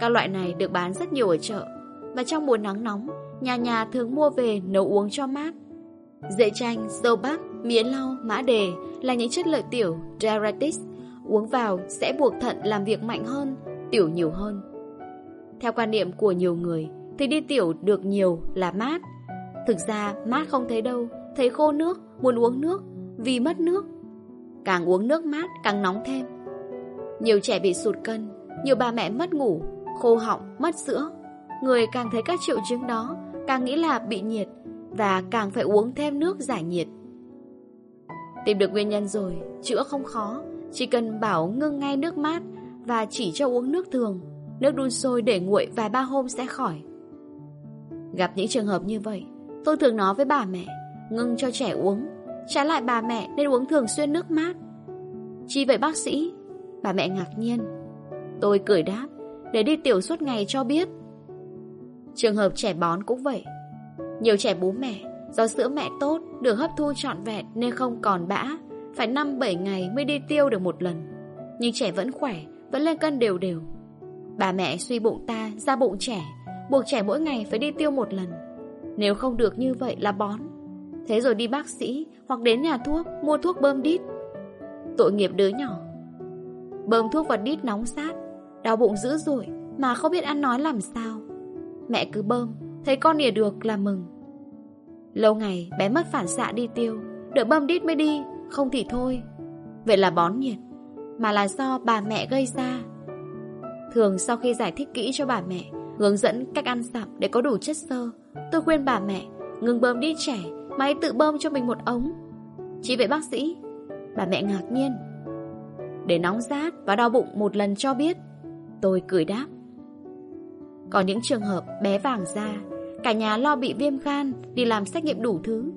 Các loại này được bán rất nhiều ở chợ và trong mùa nắng nóng, nhà nhà thường mua về nấu uống cho mát. Dễ chanh, dâu bắp, mía lau, mã đề là những chất lợi tiểu diuretics uống vào sẽ buộc thận làm việc mạnh hơn, tiểu nhiều hơn. Theo quan niệm của nhiều người thì đi tiểu được nhiều là mát. Thực ra mát không thấy đâu, thấy khô nước, muốn uống nước vì mất nước. Càng uống nước mát càng nóng thêm. Nhiều trẻ bị sụt cân, nhiều bà mẹ mất ngủ, khô họng, mất sữa. Người càng thấy các triệu chứng đó, càng nghĩ là bị nhiệt và càng phải uống thêm nước giải nhiệt. Tìm được nguyên nhân rồi, chữa không khó, chỉ cần bảo ngưng ngay nước mát và chỉ cho uống nước thường, nước đun sôi để nguội vài ba hôm sẽ khỏi. Gặp những trường hợp như vậy, tôi thường nói với bà mẹ, ngưng cho trẻ uống, trái lại bà mẹ nên uống thường xuyên nước mát. Chi vậy bác sĩ, Bà mẹ ngạc nhiên. Tôi cười đáp Để đi tiểu suốt ngày cho biết. Trường hợp trẻ bón cũng vậy. Nhiều trẻ bú mẹ Do sữa mẹ tốt Được hấp thu trọn vẹn nên không còn bã. Phải 5-7 ngày mới đi tiêu được một lần. Nhưng trẻ vẫn khỏe Vẫn lên cân đều đều. Bà mẹ suy bụng ta ra bụng trẻ. Buộc trẻ mỗi ngày phải đi tiêu một lần. Nếu không được như vậy là bón. Thế rồi đi bác sĩ, Hoặc đến nhà thuốc, mua thuốc bơm đít. Tội nghiệp đứa nhỏ. Bơm thuốc vào đít nóng sát, Đau bụng dữ dội, Mà không biết ăn nói làm sao. Mẹ cứ bơm, Thấy con nỉa được là mừng. Lâu ngày, bé mất phản xạ đi tiêu, Đợi bơm đít mới đi, Không thì thôi. Vậy là bón nhiệt, Mà là do bà mẹ gây ra. Thường sau khi giải thích kỹ cho bà mẹ, Hướng dẫn cách ăn dặm để có đủ chất xơ, Tôi khuyên bà mẹ Ngừng bơm đít trẻ mà hãy tự bơm cho mình một ống Chỉ vậy bác sĩ Bà mẹ ngạc nhiên để nóng rát và đau bụng một lần cho biết. Tôi cười đáp. có những trường hợp bé vàng da, cả nhà lo bị viêm gan đi làm xét nghiệm đủ thứ.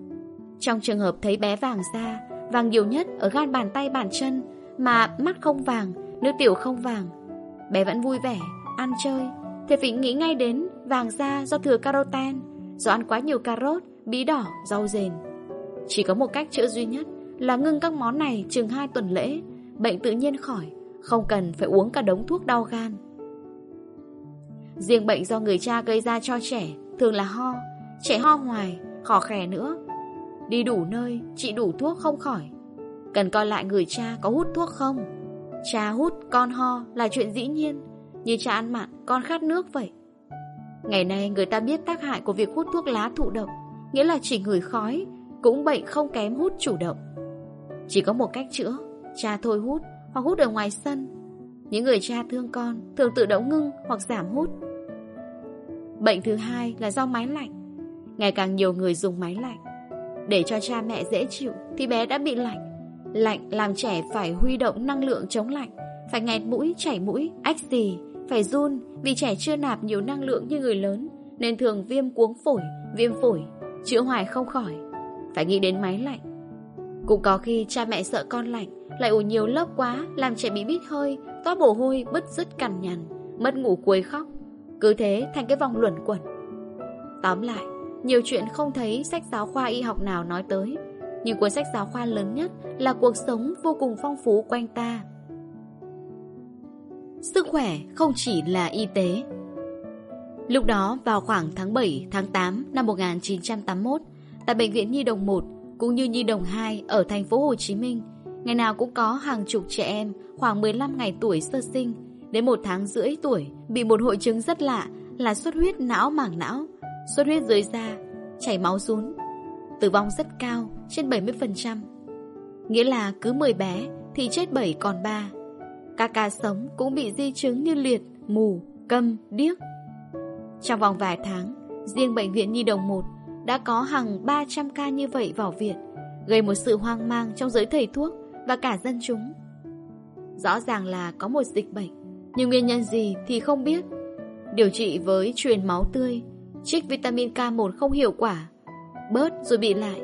Trong trường hợp thấy bé vàng da, vàng nhiều nhất ở gan bàn tay bàn chân, mà mắt không vàng, nước tiểu không vàng. Bé vẫn vui vẻ, ăn chơi, thì phải nghĩ ngay đến vàng da do thừa caroten, do ăn quá nhiều cà rốt, bí đỏ, rau rền. Chỉ có một cách chữa duy nhất là ngưng các món này chừng 2 tuần lễ bệnh tự nhiên khỏi, không cần phải uống cả đống thuốc đau gan. Riêng bệnh do người cha gây ra cho trẻ thường là ho, trẻ ho hoài, khó khè nữa. Đi đủ nơi, trị đủ thuốc không khỏi. Cần coi lại người cha có hút thuốc không. Cha hút, con ho là chuyện dĩ nhiên, như cha ăn mặn, con khát nước vậy. Ngày nay người ta biết tác hại của việc hút thuốc lá thụ động, nghĩa là chỉ ngửi khói, cũng bệnh không kém hút chủ động. Chỉ có một cách chữa, Cha thôi hút hoặc hút ở ngoài sân Những người cha thương con Thường tự động ngưng hoặc giảm hút Bệnh thứ hai là do máy lạnh. Ngày càng nhiều người dùng máy lạnh. Để cho cha mẹ dễ chịu thì bé đã bị lạnh. Lạnh làm trẻ phải huy động năng lượng chống lạnh, phải nghẹt mũi, chảy mũi, ách gì, phải run vì trẻ chưa nạp nhiều năng lượng như người lớn nên thường viêm cuống phổi, viêm phổi, chữa hoài không khỏi. Phải nghĩ đến máy lạnh. Cũng có khi cha mẹ sợ con lạnh, lại ủ nhiều lớp quá làm trẻ bị bít hơi, toa mồ hôi, bứt rứt cằn nhằn, mất ngủ quấy khóc. Cứ thế thành cái vòng luẩn quẩn. Tóm lại, nhiều chuyện không thấy sách giáo khoa y học nào nói tới. Nhưng cuốn sách giáo khoa lớn nhất là cuộc sống vô cùng phong phú quanh ta. Sức khỏe không chỉ là y tế. Lúc đó vào khoảng tháng 7, tháng 8 năm 1981, tại Bệnh viện Nhi Đồng 1 cũng như Nhi Đồng 2 ở thành phố Hồ Chí Minh, ngày nào cũng có hàng chục trẻ em khoảng 15 ngày tuổi sơ sinh đến một tháng rưỡi tuổi bị một hội chứng rất lạ là xuất huyết não màng não, xuất huyết dưới da, chảy máu rún. Tử vong rất cao, trên 70%. Nghĩa là cứ 10 bé thì chết 7 còn 3. Các ca sống cũng bị di chứng như liệt, mù, câm, điếc. Trong vòng vài tháng, riêng Bệnh viện Nhi Đồng 1 đã có hàng 300 ca như vậy vào viện, gây một sự hoang mang trong giới thầy thuốc và cả dân chúng. Rõ ràng là có một dịch bệnh, nhưng nguyên nhân gì thì không biết. Điều trị với truyền máu tươi, trích vitamin K1 không hiệu quả, bớt rồi bị lại.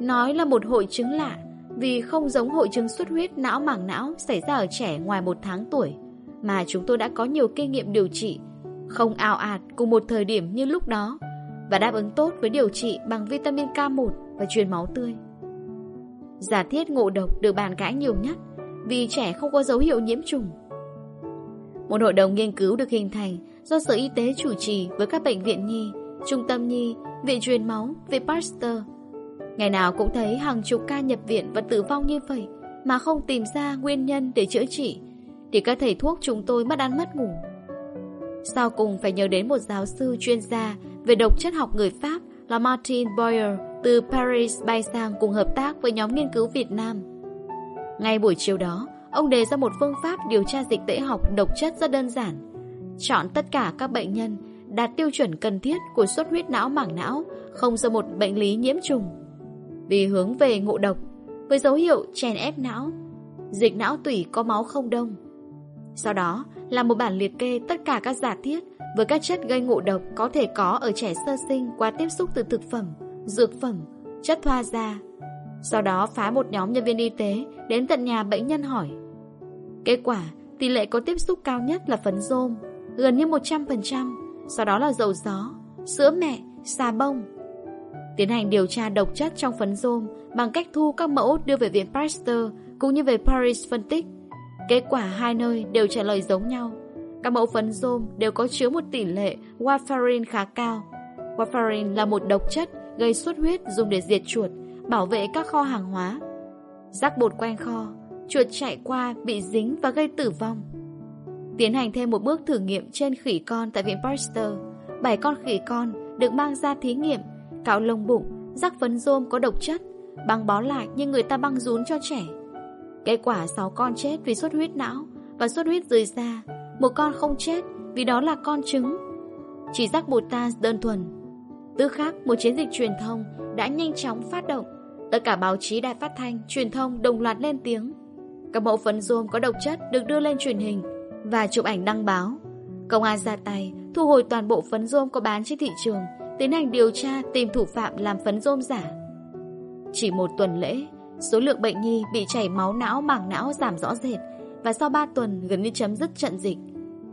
Nói là một hội chứng lạ vì không giống hội chứng xuất huyết não mảng não xảy ra ở trẻ ngoài một tháng tuổi, mà chúng tôi đã có nhiều kinh nghiệm điều trị, không ào ạt cùng một thời điểm như lúc đó, và đáp ứng tốt với điều trị bằng vitamin K1 và truyền máu tươi. Giả thiết ngộ độc được bàn cãi nhiều nhất vì trẻ không có dấu hiệu nhiễm trùng. Một hội đồng nghiên cứu được hình thành do Sở Y tế chủ trì với các bệnh viện nhi, trung tâm nhi, viện truyền máu, viện Pasteur. Ngày nào cũng thấy hàng chục ca nhập viện và tử vong như vậy mà không tìm ra nguyên nhân để chữa trị thì các thầy thuốc chúng tôi mất ăn mất ngủ. Sau cùng phải nhớ đến một giáo sư chuyên gia về độc chất học người Pháp là Martin Boyer từ Paris bay sang cùng hợp tác với nhóm nghiên cứu Việt Nam. Ngay buổi chiều đó, ông đề ra một phương pháp điều tra dịch tễ học độc chất rất đơn giản. Chọn tất cả các bệnh nhân đạt tiêu chuẩn cần thiết của xuất huyết não mảng não, không do một bệnh lý nhiễm trùng. Vì hướng về ngộ độc, với dấu hiệu chèn ép não, dịch não tủy có máu không đông. Sau đó là một bản liệt kê tất cả các giả thiết với các chất gây ngộ độc có thể có ở trẻ sơ sinh qua tiếp xúc từ thực phẩm, dược phẩm, chất thoa da. Sau đó phái một nhóm nhân viên y tế đến tận nhà bệnh nhân hỏi. Kết quả, tỷ lệ có tiếp xúc cao nhất là phấn rôm, gần như 100%, sau đó là dầu gió, sữa mẹ, xà bông. Tiến hành điều tra độc chất trong phấn rôm bằng cách thu các mẫu đưa về viện Pasteur cũng như về Paris phân tích. Kết quả hai nơi đều trả lời giống nhau. Các mẫu phấn rôm đều có chứa một tỷ lệ warfarin khá cao. Warfarin là một độc chất gây xuất huyết dùng để diệt chuột, bảo vệ các kho hàng hóa. Rắc bột quanh kho, chuột chạy qua bị dính và gây tử vong. Tiến hành thêm một bước thử nghiệm trên khỉ con tại viện Pasteur. Bảy con khỉ con được mang ra thí nghiệm, cạo lông bụng, rắc phấn rôm có độc chất, băng bó lại như người ta băng rún cho trẻ. Kết quả 6 con chết vì xuất huyết não và xuất huyết dưới da, một con không chết vì đó là con trứng. Chỉ giác bột tan đơn thuần. Tư khác, một chiến dịch truyền thông đã nhanh chóng phát động. Tất cả báo chí đài phát thanh, truyền thông đồng loạt lên tiếng. Các mẫu phấn rôm có độc chất được đưa lên truyền hình và chụp ảnh đăng báo. Công an ra tay, thu hồi toàn bộ phấn rôm có bán trên thị trường, tiến hành điều tra tìm thủ phạm làm phấn rôm giả. Chỉ một tuần lễ, số lượng bệnh nhi bị chảy máu não mảng não giảm rõ rệt và sau 3 tuần gần như chấm dứt trận dịch.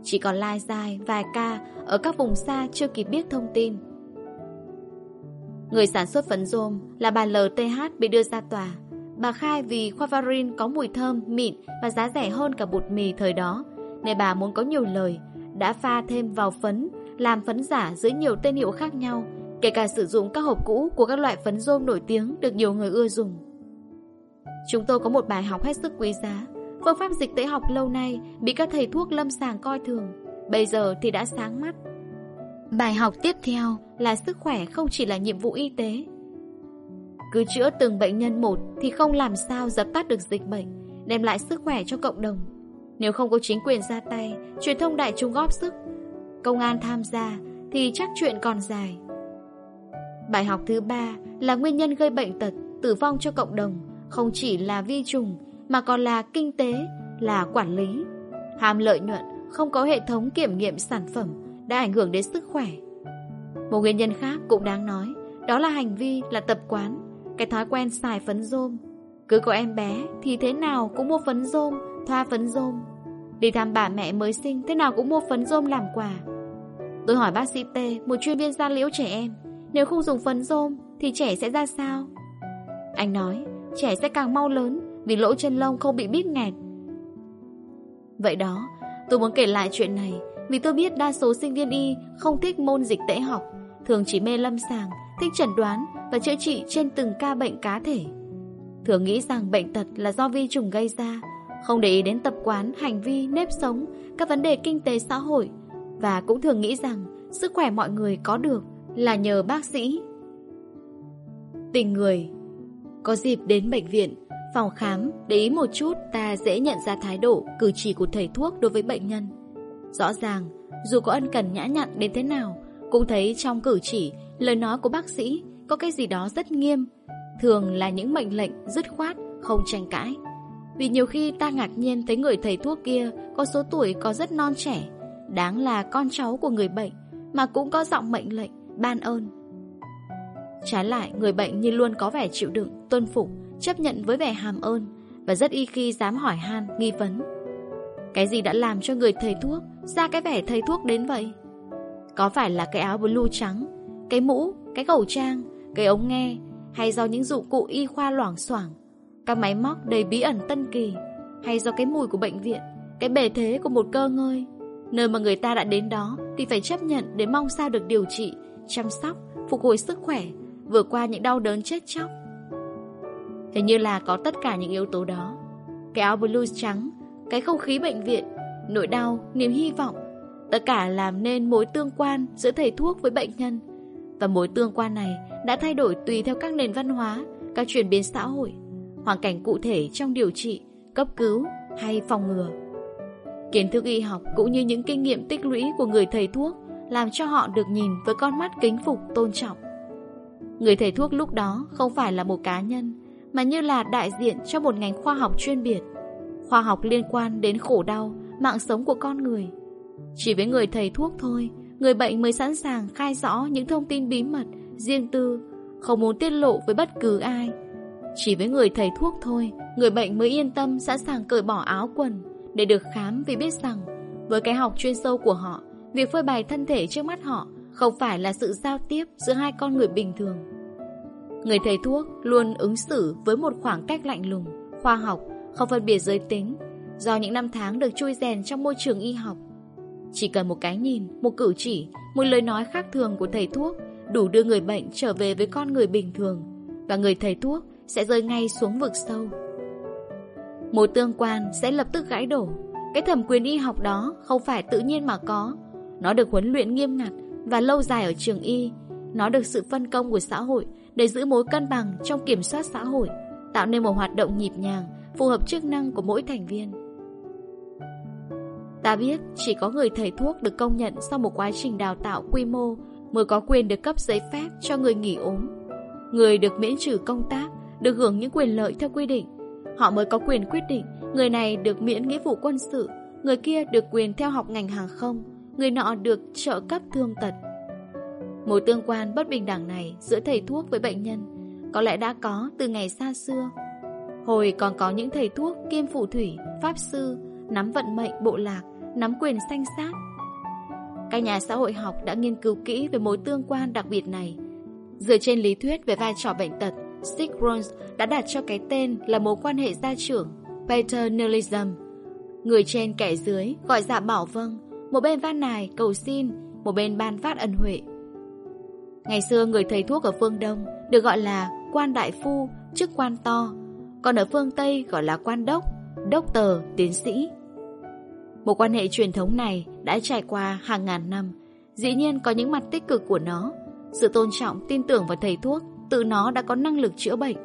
Chỉ còn lai dài vài ca ở các vùng xa chưa kịp biết thông tin. Người sản xuất phấn rôm là bà LTH bị đưa ra tòa. Bà khai vì Quavarin có mùi thơm, mịn và giá rẻ hơn cả bột mì thời đó, nên bà muốn có nhiều lời, đã pha thêm vào phấn, làm phấn giả dưới nhiều tên hiệu khác nhau, kể cả sử dụng các hộp cũ của các loại phấn rôm nổi tiếng được nhiều người ưa dùng. Chúng tôi có một bài học hết sức quý giá. Phương pháp dịch tễ học lâu nay bị các thầy thuốc lâm sàng coi thường, bây giờ thì đã sáng mắt. Bài học tiếp theo là sức khỏe không chỉ là nhiệm vụ y tế. Cứ chữa từng bệnh nhân một thì không làm sao dập tắt được dịch bệnh, đem lại sức khỏe cho cộng đồng. Nếu không có chính quyền ra tay, truyền thông đại chúng góp sức, công an tham gia, thì chắc chuyện còn dài. Bài học thứ ba là nguyên nhân gây bệnh tật, tử vong cho cộng đồng, không chỉ là vi trùng mà còn là kinh tế, là quản lý. Hàm lợi nhuận, không có hệ thống kiểm nghiệm sản phẩm đã ảnh hưởng đến sức khỏe. Một nguyên nhân khác cũng đáng nói, đó là hành vi, là tập quán, cái thói quen xài phấn rôm. Cứ có em bé thì thế nào cũng mua phấn rôm, thoa phấn rôm. Đi thăm bà mẹ mới sinh, thế nào cũng mua phấn rôm làm quà. Tôi hỏi bác sĩ T, một chuyên viên da liễu trẻ em, nếu không dùng phấn rôm thì trẻ sẽ ra sao? Anh nói, trẻ sẽ càng mau lớn vì lỗ chân lông không bị bít nghẹt. Vậy đó, tôi muốn kể lại chuyện này vì tôi biết đa số sinh viên y không thích môn dịch tễ học, thường chỉ mê lâm sàng, thích chẩn đoán và chữa trị trên từng ca bệnh cá thể. Thường nghĩ rằng bệnh tật là do vi trùng gây ra, không để ý đến tập quán, hành vi, nếp sống, các vấn đề kinh tế xã hội và cũng thường nghĩ rằng sức khỏe mọi người có được là nhờ bác sĩ. Tình người có dịp đến bệnh viện, phòng khám, để ý một chút ta dễ nhận ra thái độ, cử chỉ của thầy thuốc đối với bệnh nhân. Rõ ràng, dù có ân cần nhã nhặn đến thế nào, cũng thấy trong cử chỉ, lời nói của bác sĩ có cái gì đó rất nghiêm, thường là những mệnh lệnh dứt khoát, không tranh cãi. Vì nhiều khi ta ngạc nhiên thấy người thầy thuốc kia có số tuổi có rất non trẻ, đáng là con cháu của người bệnh, mà cũng có giọng mệnh lệnh, ban ơn. Trái lại, người bệnh như luôn có vẻ chịu đựng, tuân phục, chấp nhận với vẻ hàm ơn và rất y khi dám hỏi han, nghi vấn. Cái gì đã làm cho người thầy thuốc ra cái vẻ thầy thuốc đến vậy? Có phải là cái áo blue trắng, cái mũ, cái khẩu trang, cái ống nghe hay do những dụng cụ y khoa loảng xoảng, các máy móc đầy bí ẩn tân kỳ hay do cái mùi của bệnh viện, cái bề thế của một cơ ngơi, nơi mà người ta đã đến đó thì phải chấp nhận để mong sao được điều trị, chăm sóc, phục hồi sức khỏe, vượt qua những đau đớn chết chóc. Hình như là có tất cả những yếu tố đó. Cái áo blues trắng, cái không khí bệnh viện, nỗi đau, niềm hy vọng, tất cả làm nên mối tương quan giữa thầy thuốc với bệnh nhân. Và mối tương quan này đã thay đổi tùy theo các nền văn hóa, các chuyển biến xã hội, hoàn cảnh cụ thể trong điều trị, cấp cứu hay phòng ngừa. Kiến thức y học cũng như những kinh nghiệm tích lũy của người thầy thuốc làm cho họ được nhìn với con mắt kính phục tôn trọng. Người thầy thuốc lúc đó không phải là một cá nhân, mà như là đại diện cho một ngành khoa học chuyên biệt. Khoa học liên quan đến khổ đau, mạng sống của con người. Chỉ với người thầy thuốc thôi, người bệnh mới sẵn sàng khai rõ những thông tin bí mật, riêng tư, không muốn tiết lộ với bất cứ ai. Chỉ với người thầy thuốc thôi, người bệnh mới yên tâm sẵn sàng cởi bỏ áo quần để được khám vì biết rằng với cái học chuyên sâu của họ, việc phơi bày thân thể trước mắt họ không phải là sự giao tiếp giữa hai con người bình thường. Người thầy thuốc luôn ứng xử với một khoảng cách lạnh lùng, khoa học, không phân biệt giới tính, do những năm tháng được chui rèn trong môi trường y học. Chỉ cần một cái nhìn, một cử chỉ, một lời nói khác thường của thầy thuốc đủ đưa người bệnh trở về với con người bình thường và người thầy thuốc sẽ rơi ngay xuống vực sâu. Mối tương quan sẽ lập tức gãy đổ. Cái thẩm quyền y học đó không phải tự nhiên mà có. Nó được huấn luyện nghiêm ngặt và lâu dài ở trường y. Nó được sự phân công của xã hội để giữ mối cân bằng trong kiểm soát xã hội, tạo nên một hoạt động nhịp nhàng, phù hợp chức năng của mỗi thành viên. Ta biết chỉ có người thầy thuốc được công nhận sau một quá trình đào tạo quy mô mới có quyền được cấp giấy phép cho người nghỉ ốm. Người được miễn trừ công tác, được hưởng những quyền lợi theo quy định. Họ mới có quyền quyết định người này được miễn nghĩa vụ quân sự, người kia được quyền theo học ngành hàng không, người nọ được trợ cấp thương tật. Mối tương quan bất bình đẳng này giữa thầy thuốc với bệnh nhân có lẽ đã có từ ngày xa xưa. Hồi còn có những thầy thuốc kiêm phù thủy, pháp sư, nắm vận mệnh bộ lạc, nắm quyền sanh sát. Các nhà xã hội học đã nghiên cứu kỹ về mối tương quan đặc biệt này. Dựa trên lý thuyết về vai trò bệnh tật, Stigrons đã đặt cho cái tên là mối quan hệ gia trưởng, paternalism. Người trên kẻ dưới gọi dạ bảo vâng, một bên van nài cầu xin, một bên ban phát ân huệ. Ngày xưa người thầy thuốc ở phương Đông được gọi là quan đại phu, chức quan to, còn ở phương Tây gọi là quan đốc, đốc tờ, tiến sĩ. Một quan hệ truyền thống này đã trải qua hàng ngàn năm, dĩ nhiên có những mặt tích cực của nó. Sự tôn trọng, tin tưởng vào thầy thuốc, tự nó đã có năng lực chữa bệnh.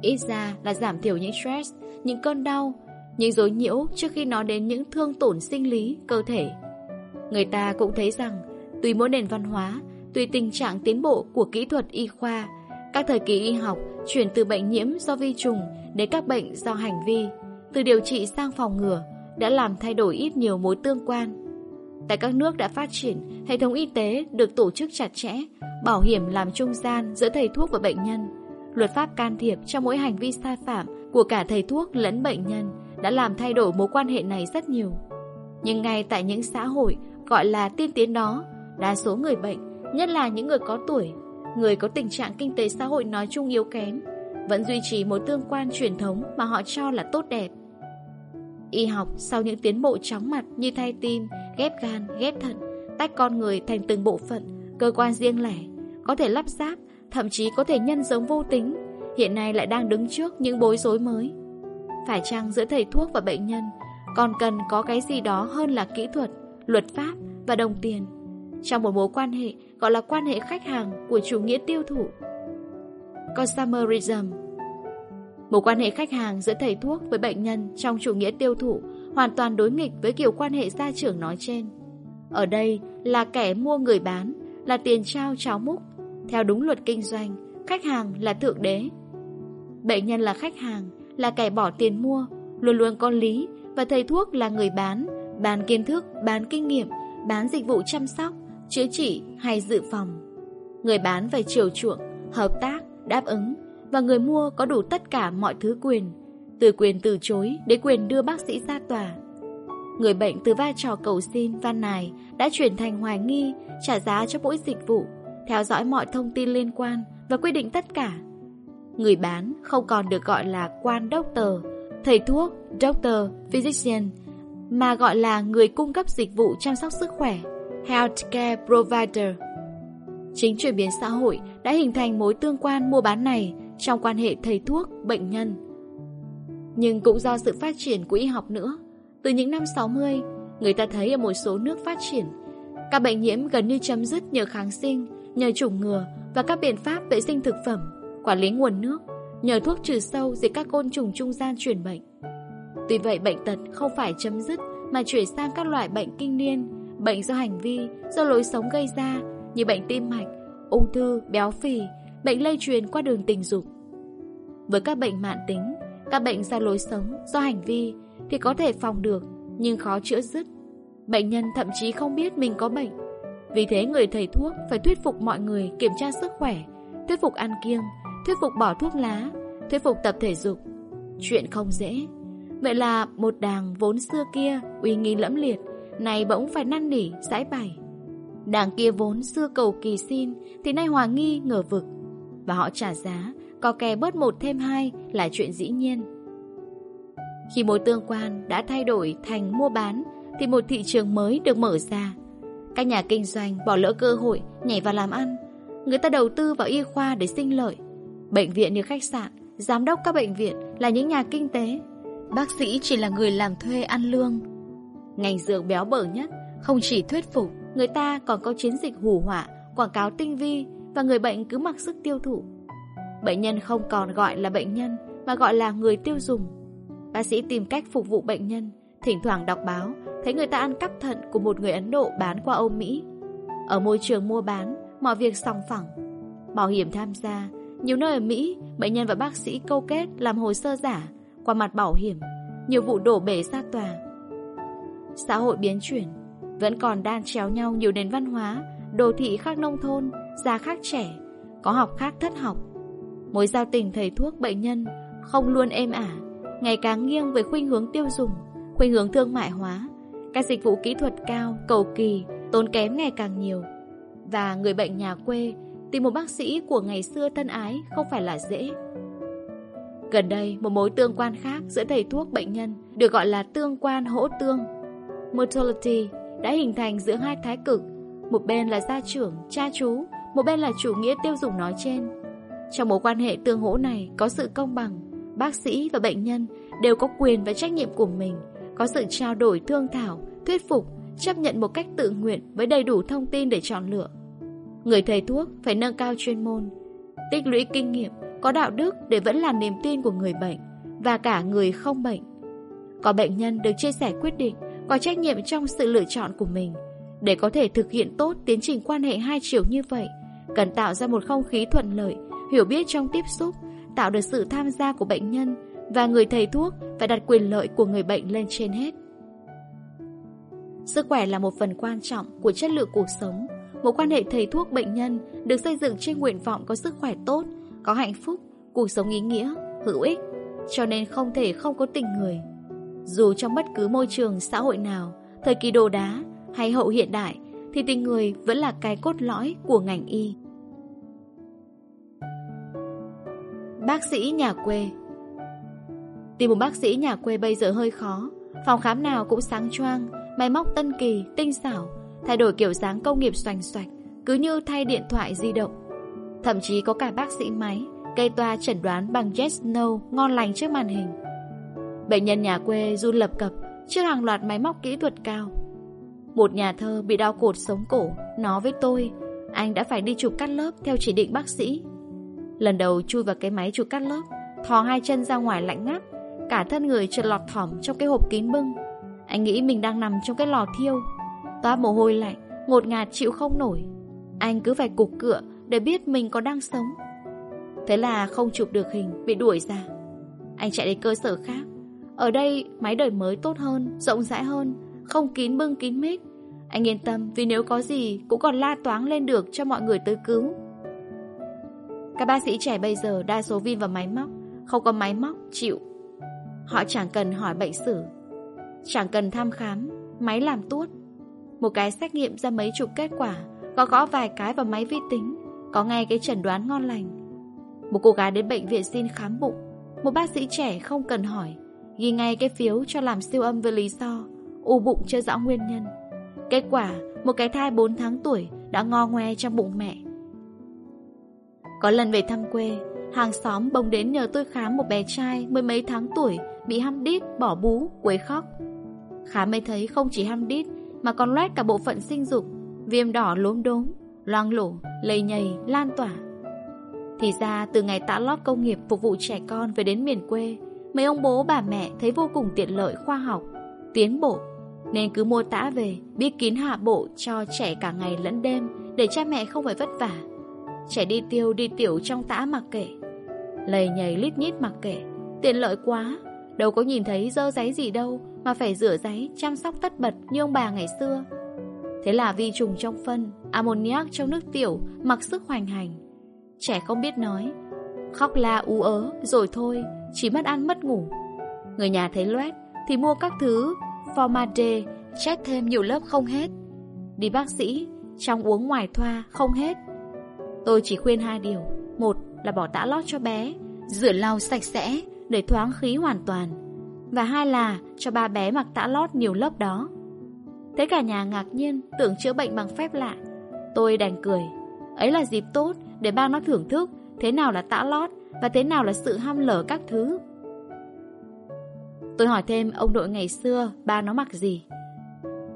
Ít ra là giảm thiểu những stress, những cơn đau, những dối nhiễu trước khi nó đến những thương tổn sinh lý, cơ thể. Người ta cũng thấy rằng Tùy mỗi nền văn hóa, tùy tình trạng tiến bộ của kỹ thuật y khoa, các thời kỳ y học chuyển từ bệnh nhiễm do vi trùng đến các bệnh do hành vi, từ điều trị sang phòng ngừa, đã làm thay đổi ít nhiều mối tương quan. Tại các nước đã phát triển, hệ thống y tế được tổ chức chặt chẽ, bảo hiểm làm trung gian giữa thầy thuốc và bệnh nhân. Luật pháp can thiệp trong mỗi hành vi sai phạm của cả thầy thuốc lẫn bệnh nhân đã làm thay đổi mối quan hệ này rất nhiều. Nhưng ngay tại những xã hội gọi là tiên tiến đó, đa số người bệnh, nhất là những người có tuổi, người có tình trạng kinh tế xã hội nói chung yếu kém, vẫn duy trì mối tương quan truyền thống mà họ cho là tốt đẹp. Y học sau những tiến bộ chóng mặt như thay tim, ghép gan, ghép thận, tách con người thành từng bộ phận, cơ quan riêng lẻ, có thể lắp ráp, thậm chí có thể nhân giống vô tính, hiện nay lại đang đứng trước những bối rối mới. Phải chăng giữa thầy thuốc và bệnh nhân còn cần có cái gì đó hơn là kỹ thuật, luật pháp và đồng tiền? Trong một mối quan hệ gọi là quan hệ khách hàng của chủ nghĩa tiêu thụ. Consumerism Một quan hệ khách hàng giữa thầy thuốc với bệnh nhân trong chủ nghĩa tiêu thụ hoàn toàn đối nghịch với kiểu quan hệ gia trưởng nói trên. Ở đây là kẻ mua người bán, là tiền trao cháo múc. Theo đúng luật kinh doanh, khách hàng là thượng đế. Bệnh nhân là khách hàng, là kẻ bỏ tiền mua, luôn luôn có lý và thầy thuốc là người bán, bán kiến thức, bán kinh nghiệm, bán dịch vụ chăm sóc, chữa trị hay dự phòng. Người bán phải chiều chuộng, hợp tác, đáp ứng và người mua có đủ tất cả mọi thứ quyền, từ quyền từ chối đến quyền đưa bác sĩ ra tòa. Người bệnh từ vai trò cầu xin, van nài đã chuyển thành hoài nghi, trả giá cho mỗi dịch vụ, theo dõi mọi thông tin liên quan và quyết định tất cả. Người bán không còn được gọi là quan doctor, thầy thuốc, doctor, physician, mà gọi là người cung cấp dịch vụ chăm sóc sức khỏe, healthcare provider. Chính chuyển biến xã hội đã hình thành mối tương quan mua bán này trong quan hệ thầy thuốc, bệnh nhân. Nhưng cũng do sự phát triển của y học nữa, từ những năm 60, người ta thấy ở một số nước phát triển, các bệnh nhiễm gần như chấm dứt nhờ kháng sinh, nhờ chủng ngừa và các biện pháp vệ sinh thực phẩm, quản lý nguồn nước, nhờ thuốc trừ sâu diệt các côn trùng trung gian truyền bệnh. Tuy vậy bệnh tật không phải chấm dứt mà chuyển sang các loại bệnh kinh niên, bệnh do hành vi, do lối sống gây ra như bệnh tim mạch, ung thư, béo phì, bệnh lây truyền qua đường tình dục. Với các bệnh mạn tính, các bệnh do lối sống, do hành vi thì có thể phòng được nhưng khó chữa dứt. Bệnh nhân thậm chí không biết mình có bệnh. Vì thế người thầy thuốc phải thuyết phục mọi người kiểm tra sức khỏe, thuyết phục ăn kiêng, thuyết phục bỏ thuốc lá, thuyết phục tập thể dục. Chuyện không dễ. Vậy là một đàng vốn xưa kia uy nghi lẫm liệt, nay bỗng phải năn nỉ, giải bày. Đảng kia vốn xưa cầu kỳ xin thì nay hòa nghi ngờ vực. Và họ trả giá, có kè bớt một thêm hai là chuyện dĩ nhiên. Khi mối tương quan đã thay đổi thành mua bán thì một thị trường mới được mở ra. Các nhà kinh doanh bỏ lỡ cơ hội nhảy vào làm ăn. Người ta đầu tư vào y khoa để sinh lợi. Bệnh viện như khách sạn, giám đốc các bệnh viện là những nhà kinh tế. Bác sĩ chỉ là người làm thuê ăn lương. Ngành dược béo bở nhất, không chỉ thuyết phục, người ta còn có chiến dịch hủ họa, quảng cáo tinh vi và người bệnh cứ mặc sức tiêu thụ. Bệnh nhân không còn gọi là bệnh nhân mà gọi là người tiêu dùng. Bác sĩ tìm cách phục vụ bệnh nhân, thỉnh thoảng đọc báo, thấy người ta ăn cắp thận của một người Ấn Độ bán qua Âu Mỹ. Ở môi trường mua bán, mọi việc song phẳng. Bảo hiểm tham gia, nhiều nơi ở Mỹ, bệnh nhân và bác sĩ câu kết làm hồ sơ giả qua mặt bảo hiểm, nhiều vụ đổ bể ra tòa. Xã hội biến chuyển, vẫn còn đan chéo nhau nhiều nền văn hóa, đô thị khác nông thôn, già khác trẻ, có học khác thất học. Mối giao tình thầy thuốc bệnh nhân không luôn êm ả, ngày càng nghiêng về khuynh hướng tiêu dùng, khuynh hướng thương mại hóa. Các dịch vụ kỹ thuật cao, cầu kỳ, tốn kém ngày càng nhiều. Và người bệnh nhà quê tìm một bác sĩ của ngày xưa thân ái không phải là dễ. Gần đây, một mối tương quan khác giữa thầy thuốc bệnh nhân được gọi là tương quan hỗ tương. Mutuality đã hình thành giữa hai thái cực, một bên là gia trưởng, cha chú, một bên là chủ nghĩa tiêu dùng nói trên. Trong mối quan hệ tương hỗ này có sự công bằng, bác sĩ và bệnh nhân đều có quyền và trách nhiệm của mình, có sự trao đổi thương thảo, thuyết phục, chấp nhận một cách tự nguyện với đầy đủ thông tin để chọn lựa. Người thầy thuốc phải nâng cao chuyên môn, tích lũy kinh nghiệm, có đạo đức để vẫn là niềm tin của người bệnh và cả người không bệnh. Có bệnh nhân được chia sẻ quyết định, có trách nhiệm trong sự lựa chọn của mình, Để có thể thực hiện tốt tiến trình quan hệ hai chiều như vậy, cần tạo ra một không khí thuận lợi, hiểu biết trong tiếp xúc, tạo được sự tham gia của bệnh nhân và người thầy thuốc phải đặt quyền lợi của người bệnh lên trên hết. Sức khỏe là một phần quan trọng của chất lượng cuộc sống. Một quan hệ thầy thuốc bệnh nhân được xây dựng trên nguyện vọng có sức khỏe tốt, có hạnh phúc, cuộc sống ý nghĩa, hữu ích, cho nên không thể không có tình người. Dù trong bất cứ môi trường xã hội nào, thời kỳ đồ đá hay hậu hiện đại, thì tình người vẫn là cái cốt lõi của ngành y. Bác sĩ nhà quê Tìm một bác sĩ nhà quê bây giờ hơi khó Phòng khám nào cũng sáng choang Máy móc tân kỳ, tinh xảo Thay đổi kiểu dáng công nghiệp xoành xoạch, Cứ như thay điện thoại di động. Thậm chí có cả bác sĩ máy Cây toa chẩn đoán bằng yes no Ngon lành trước màn hình. Bệnh nhân nhà quê run lập cập Trước hàng loạt máy móc kỹ thuật cao. Một nhà thơ bị đau cột sống cổ Nói với tôi, Anh đã phải đi chụp cắt lớp theo chỉ định bác sĩ. Lần đầu chui vào cái máy chụp cắt lớp, Thò hai chân ra ngoài lạnh ngắt, Cả thân người trượt lọt thỏm trong cái hộp kín bưng. Anh nghĩ mình đang nằm trong cái lò thiêu. Toát mồ hôi lạnh, Ngột ngạt chịu không nổi. Anh cứ phải cục cựa để biết mình có đang sống. Thế là không chụp được hình, Bị đuổi ra. Anh chạy đến cơ sở khác. Ở đây máy đời mới tốt hơn, Rộng rãi hơn, Không kín bưng kín mít. Anh yên tâm, vì nếu có gì Cũng còn la toáng lên được cho mọi người tới cứu. Các bác sĩ trẻ bây giờ đa số vin vào máy móc, Không có máy móc chịu. Họ chẳng cần hỏi bệnh sử, Chẳng cần thăm khám, Máy làm tuốt. Một cái xét nghiệm ra mấy chục kết quả Có gõ vài cái vào máy vi tính Có ngay cái chẩn đoán ngon lành. Một cô gái đến bệnh viện xin khám bụng. Một bác sĩ trẻ không cần hỏi Ghi ngay cái phiếu cho làm siêu âm với lý do U bụng chưa rõ nguyên nhân. Kết quả Một cái thai 4 tháng tuổi Đã ngo ngoe trong bụng mẹ. Có lần về thăm quê Hàng xóm bồng đến nhờ tôi khám một bé trai Mười mấy tháng tuổi Bị ham đít, bỏ bú, quấy khóc. Khám mới thấy không chỉ ham đít mà còn loét cả bộ phận sinh dục Viêm đỏ lốm đốm Loang lổ, lầy nhầy, lan tỏa. Thì ra từ ngày tã lót công nghiệp Phục vụ trẻ con về đến miền quê Mấy ông bố bà mẹ thấy vô cùng tiện lợi khoa học Tiến bộ. Nên cứ mua tã về Biết kín hạ bộ cho trẻ cả ngày lẫn đêm Để cha mẹ không phải vất vả. Trẻ đi tiêu đi tiểu trong tã mặc kệ Lầy nhầy lít nhít mặc kệ. Tiện lợi quá Đâu có nhìn thấy dơ giấy gì đâu mà phải rửa giấy, chăm sóc tất bật như ông bà ngày xưa. Thế là vi trùng trong phân, Ammoniac trong nước tiểu, Mặc sức hoành hành. Trẻ không biết nói, Khóc la ú ớ, rồi thôi, Chỉ mất ăn mất ngủ. Người nhà thấy loét, Thì mua các thứ, Formade, Chết thêm nhiều lớp không hết. Đi bác sĩ, Trong uống ngoài thoa không hết. Tôi chỉ khuyên hai điều, Một là bỏ tã lót cho bé, Rửa lau sạch sẽ, để thoáng khí hoàn toàn. Và hai là cho ba bé mặc tã lót nhiều lớp đó. Thế cả nhà ngạc nhiên tưởng chữa bệnh bằng phép lạ. Tôi đành cười. Ấy là dịp tốt để ba nó thưởng thức Thế nào là tã lót Và thế nào là sự ham lở các thứ. Tôi hỏi thêm ông nội ngày xưa Ba nó mặc gì.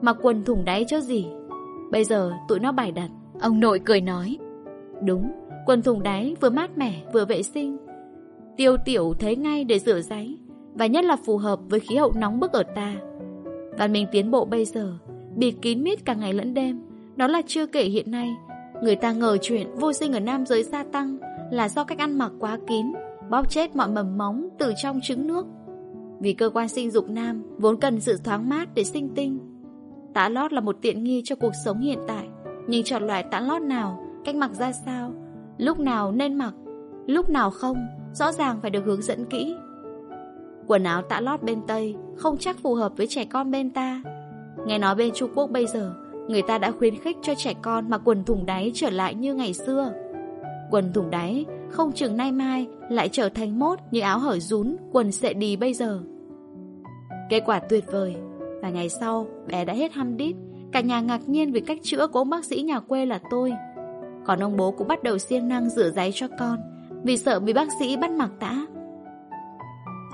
Mặc quần thủng đáy cho gì? Bây giờ tụi nó bày đặt. Ông nội cười nói. Đúng, quần thùng đáy vừa mát mẻ vừa vệ sinh. Tiêu tiểu thấy ngay để rửa giấy. Và nhất là phù hợp với khí hậu nóng bức ở ta. Văn minh tiến bộ bây giờ, Bịt kín mít cả ngày lẫn đêm. Đó là chưa kể hiện nay, Người ta ngờ chuyện vô sinh ở nam giới gia tăng Là do cách ăn mặc quá kín, Bóp chết mọi mầm móng từ trong trứng nước. Vì cơ quan sinh dục nam Vốn cần sự thoáng mát để sinh tinh. Tã lót là một tiện nghi cho cuộc sống hiện tại, Nhưng chọn loại tã lót nào, Cách mặc ra sao, Lúc nào nên mặc, Lúc nào không, Rõ ràng phải được hướng dẫn kỹ. Quần áo tã lót bên Tây Không chắc phù hợp với trẻ con bên ta. Nghe nói bên Trung Quốc bây giờ, Người ta đã khuyến khích cho trẻ con Mặc quần thủng đáy trở lại như ngày xưa. Quần thủng đáy, Không chừng nay mai Lại trở thành mốt như áo hở rún, Quần sệ đi bây giờ. Kết quả tuyệt vời, Và ngày sau, bé đã hết hăm đít. Cả nhà ngạc nhiên vì cách chữa của ông bác sĩ nhà quê là tôi. Còn ông bố cũng bắt đầu siêng năng rửa giấy cho con, vì sợ bị bác sĩ bắt mặc tã.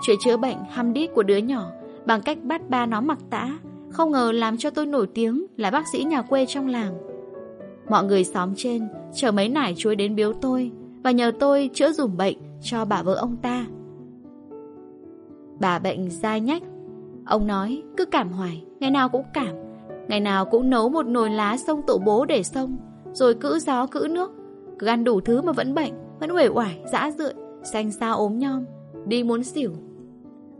Chuyện chữa bệnh hăm đít của đứa nhỏ bằng cách bắt ba nó mặc tã, không ngờ làm cho tôi nổi tiếng là bác sĩ nhà quê trong làng. Mọi người xóm trên chở mấy nải chuối đến biếu tôi và nhờ tôi chữa dùm bệnh cho bà vợ ông ta. Bà bệnh dai nhách. Ông nói cứ cảm hoài, ngày nào cũng cảm. Ngày nào cũng nấu một nồi lá sông tổ bố để sông Rồi cữ gió cữ nước Cứ ăn đủ thứ mà vẫn bệnh Vẫn uể oải, dã rượi Xanh xao ốm nhom Đi muốn xỉu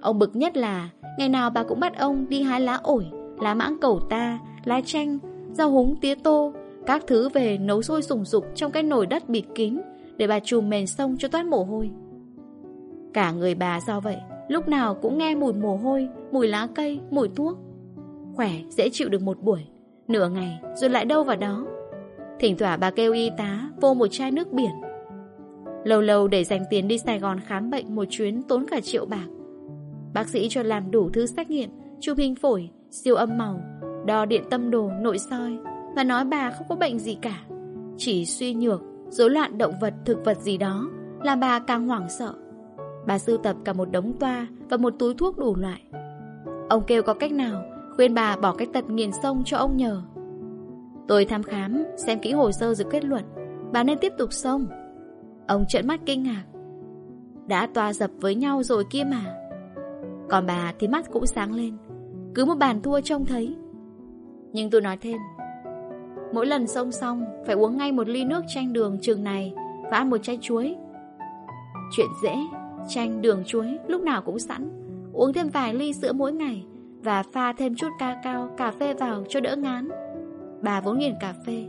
Ông bực nhất là Ngày nào bà cũng bắt ông đi hái lá ổi Lá mãng cầu ta, lá chanh Rau húng tía tô Các thứ về nấu sôi sùng sục Trong cái nồi đất bịt kín Để bà chùm mền sông cho toát mồ hôi. Cả người bà do vậy Lúc nào cũng nghe mùi mồ hôi Mùi lá cây, mùi thuốc. Khỏe, dễ chịu được một buổi Nửa ngày, rồi lại đâu vào đó. Thỉnh thoảng bà kêu y tá Vô một chai nước biển. Lâu lâu để dành tiền đi Sài Gòn khám bệnh Một chuyến tốn cả triệu bạc. Bác sĩ cho làm đủ thứ xét nghiệm Chụp hình phổi, siêu âm màu Đo điện tâm đồ, nội soi. Và nói bà không có bệnh gì cả. Chỉ suy nhược, rối loạn động vật, thực vật gì đó Làm bà càng hoảng sợ. Bà sưu tập cả một đống toa Và một túi thuốc đủ loại. Ông kêu có cách nào Khuyên bà bỏ cái tật nghiền sông cho ông nhờ. Tôi thăm khám Xem kỹ hồ sơ rồi kết luận. Bà nên tiếp tục sông. Ông trợn mắt kinh ngạc. Đã toa dập với nhau rồi kia mà. Còn bà thì mắt cũng sáng lên. Cứ một bàn thua trông thấy. Nhưng tôi nói thêm Mỗi lần sông xong Phải uống ngay một ly nước chanh đường trường này Và ăn một chai chuối. Chuyện dễ Chanh, đường, chuối lúc nào cũng sẵn. Uống thêm vài ly sữa mỗi ngày Và pha thêm chút ca cao, cà phê vào cho đỡ ngán. Bà vốn nghiền cà phê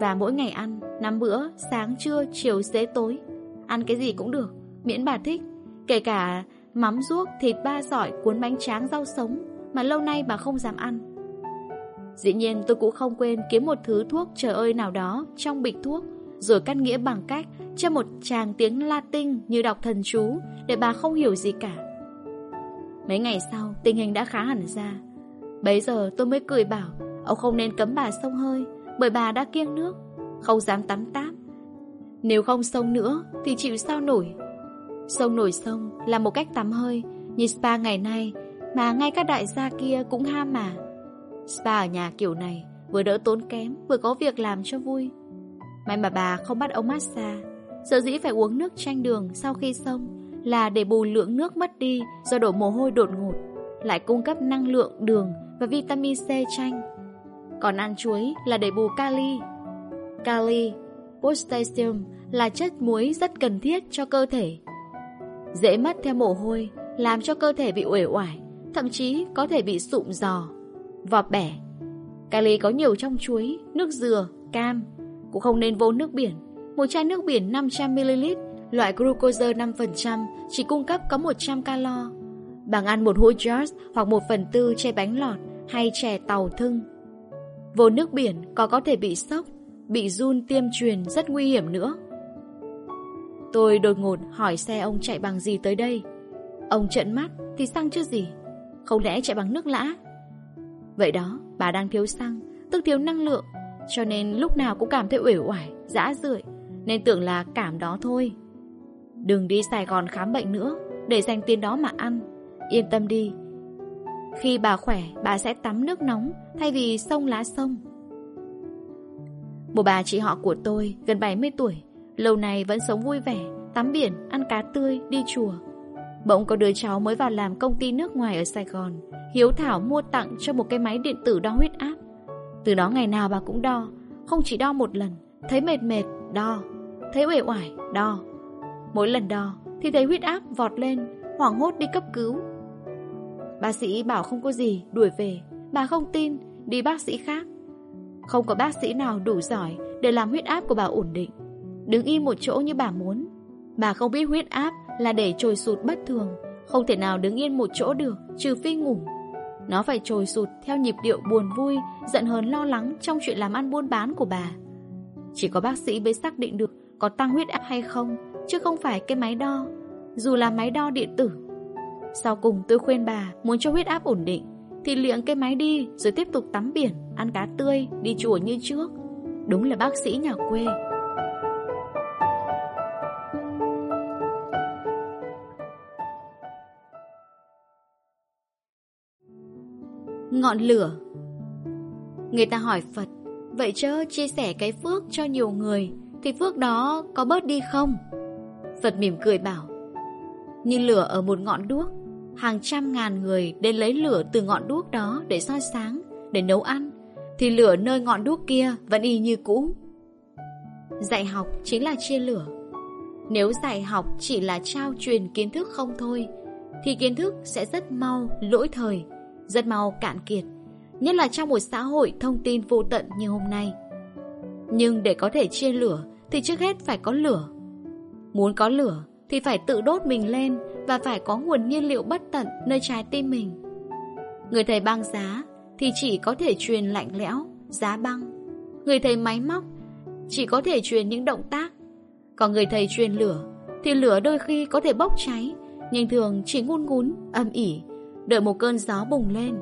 Và mỗi ngày ăn năm bữa, sáng, trưa, chiều, xế, tối. Ăn cái gì cũng được Miễn bà thích Kể cả mắm ruốc, thịt ba sỏi, cuốn bánh tráng, rau sống Mà lâu nay bà không dám ăn Dĩ nhiên tôi cũng không quên kiếm một thứ thuốc trời ơi nào đó trong bịch thuốc rồi cắt nghĩa bằng cách cho một chàng tiếng Latin như đọc thần chú để bà không hiểu gì cả. Mấy ngày sau, tình hình đã khá hẳn ra. Bấy giờ tôi mới cười bảo ông không nên cấm bà sông hơi bởi bà đã kiêng nước, không dám tắm táp. Nếu không sông nữa thì chịu sao nổi. Sông nổi sông là một cách tắm hơi như spa ngày nay mà ngay các đại gia kia cũng ham mà. Spa ở nhà kiểu này vừa đỡ tốn kém vừa có việc làm cho vui. May mà bà không bắt ông massage Sợ dĩ phải uống nước chanh đường sau khi xông Là để bù lượng nước mất đi Do đổ mồ hôi đột ngột Lại cung cấp năng lượng đường Và vitamin C chanh Còn ăn chuối là để bù kali Kali, potassium Là chất muối rất cần thiết cho cơ thể Dễ mất theo mồ hôi Làm cho cơ thể bị uể oải Thậm chí có thể bị sụm giò Vọt bẻ Kali có nhiều trong chuối, nước dừa, cam cũng không nên vô nước biển. Một chai nước biển 500ml, loại glucose 5% chỉ cung cấp có 100 calo. Bằng ăn một hũ jars hoặc một phần tư chai bánh lọt hay chè tàu thưng. Vô nước biển có có thể bị sốc, bị run tiêm truyền rất nguy hiểm nữa. Tôi đột ngột hỏi xe ông chạy bằng gì tới đây. Ông trợn mắt thì xăng chứ gì. Không lẽ chạy bằng nước lã? Vậy đó, bà đang thiếu xăng, tức thiếu năng lượng cho nên lúc nào cũng cảm thấy uể oải, dã rượi Nên tưởng là cảm đó thôi Đừng đi Sài Gòn khám bệnh nữa Để dành tiền đó mà ăn Yên tâm đi Khi bà khỏe bà sẽ tắm nước nóng Thay vì sông lá sông Một bà chị họ của tôi Gần 70 tuổi Lâu nay vẫn sống vui vẻ Tắm biển, ăn cá tươi, đi chùa. Bỗng có đứa cháu mới vào làm công ty nước ngoài ở Sài Gòn Hiếu Thảo mua tặng cho một cái máy điện tử đo huyết áp. Từ đó ngày nào bà cũng đo Không chỉ đo một lần Thấy mệt mệt, đo Thấy uể oải, đo. Mỗi lần đo thì thấy huyết áp vọt lên Hoảng hốt đi cấp cứu. Bác sĩ bảo không có gì, đuổi về Bà không tin, đi bác sĩ khác. Không có bác sĩ nào đủ giỏi Để làm huyết áp của bà ổn định. Đứng im một chỗ như bà muốn Bà không biết huyết áp là để trồi sụt bất thường Không thể nào đứng yên một chỗ được Trừ phi ngủ nó phải trồi sụt theo nhịp điệu buồn vui, giận hờn lo lắng trong chuyện làm ăn buôn bán của bà. Chỉ có bác sĩ mới xác định được có tăng huyết áp hay không, chứ không phải cái máy đo, dù là máy đo điện tử. Sau cùng tôi khuyên bà muốn cho huyết áp ổn định, thì liệng cái máy đi rồi tiếp tục tắm biển, ăn cá tươi, đi chùa như trước. Đúng là bác sĩ nhà quê. Ngọn lửa Người ta hỏi Phật Vậy chớ chia sẻ cái phước cho nhiều người Thì phước đó có bớt đi không? Phật mỉm cười bảo Như lửa ở một ngọn đuốc Hàng trăm ngàn người đến lấy lửa từ ngọn đuốc đó để soi sáng để nấu ăn, thì lửa nơi ngọn đuốc kia vẫn y như cũ. Dạy học chính là chia lửa. Nếu dạy học chỉ là trao truyền kiến thức không thôi, thì kiến thức sẽ rất mau lỗi thời, rất mau cạn kiệt, nhất là trong một xã hội thông tin vô tận như hôm nay. Nhưng để có thể chia lửa thì trước hết phải có lửa. Muốn có lửa thì phải tự đốt mình lên và phải có nguồn nhiên liệu bất tận nơi trái tim mình. Người thầy băng giá thì chỉ có thể truyền lạnh lẽo, giá băng. Người thầy máy móc chỉ có thể truyền những động tác. Còn người thầy truyền lửa thì lửa đôi khi có thể bốc cháy, nhưng thường chỉ ngun ngún, âm ỉ, đợi một cơn gió bùng lên.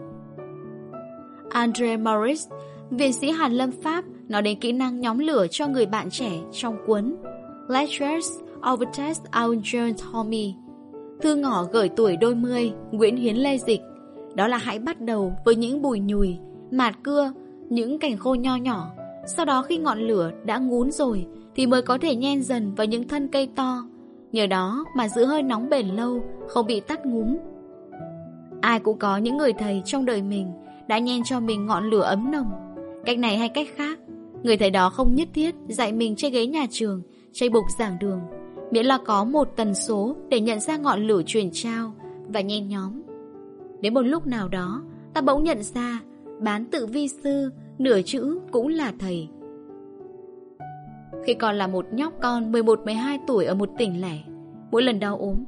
Andre Morris, viện sĩ Hàn Lâm Pháp, nói đến kỹ năng nhóm lửa cho người bạn trẻ trong cuốn Lectures of Test Our Tommy. Thư ngỏ gửi tuổi đôi mươi, Nguyễn Hiến Lê Dịch. Đó là hãy bắt đầu với những bùi nhùi, mạt cưa, những cành khô nho nhỏ. Sau đó khi ngọn lửa đã ngún rồi thì mới có thể nhen dần vào những thân cây to. Nhờ đó mà giữ hơi nóng bền lâu, không bị tắt ngúm. Ai cũng có những người thầy trong đời mình đã nhen cho mình ngọn lửa ấm nồng. Cách này hay cách khác, người thầy đó không nhất thiết dạy mình trên ghế nhà trường, trên bục giảng đường, miễn là có một tần số để nhận ra ngọn lửa truyền trao và nhen nhóm. Đến một lúc nào đó, ta bỗng nhận ra bán tự vi sư, nửa chữ cũng là thầy. Khi còn là một nhóc con 11-12 tuổi ở một tỉnh lẻ, mỗi lần đau ốm,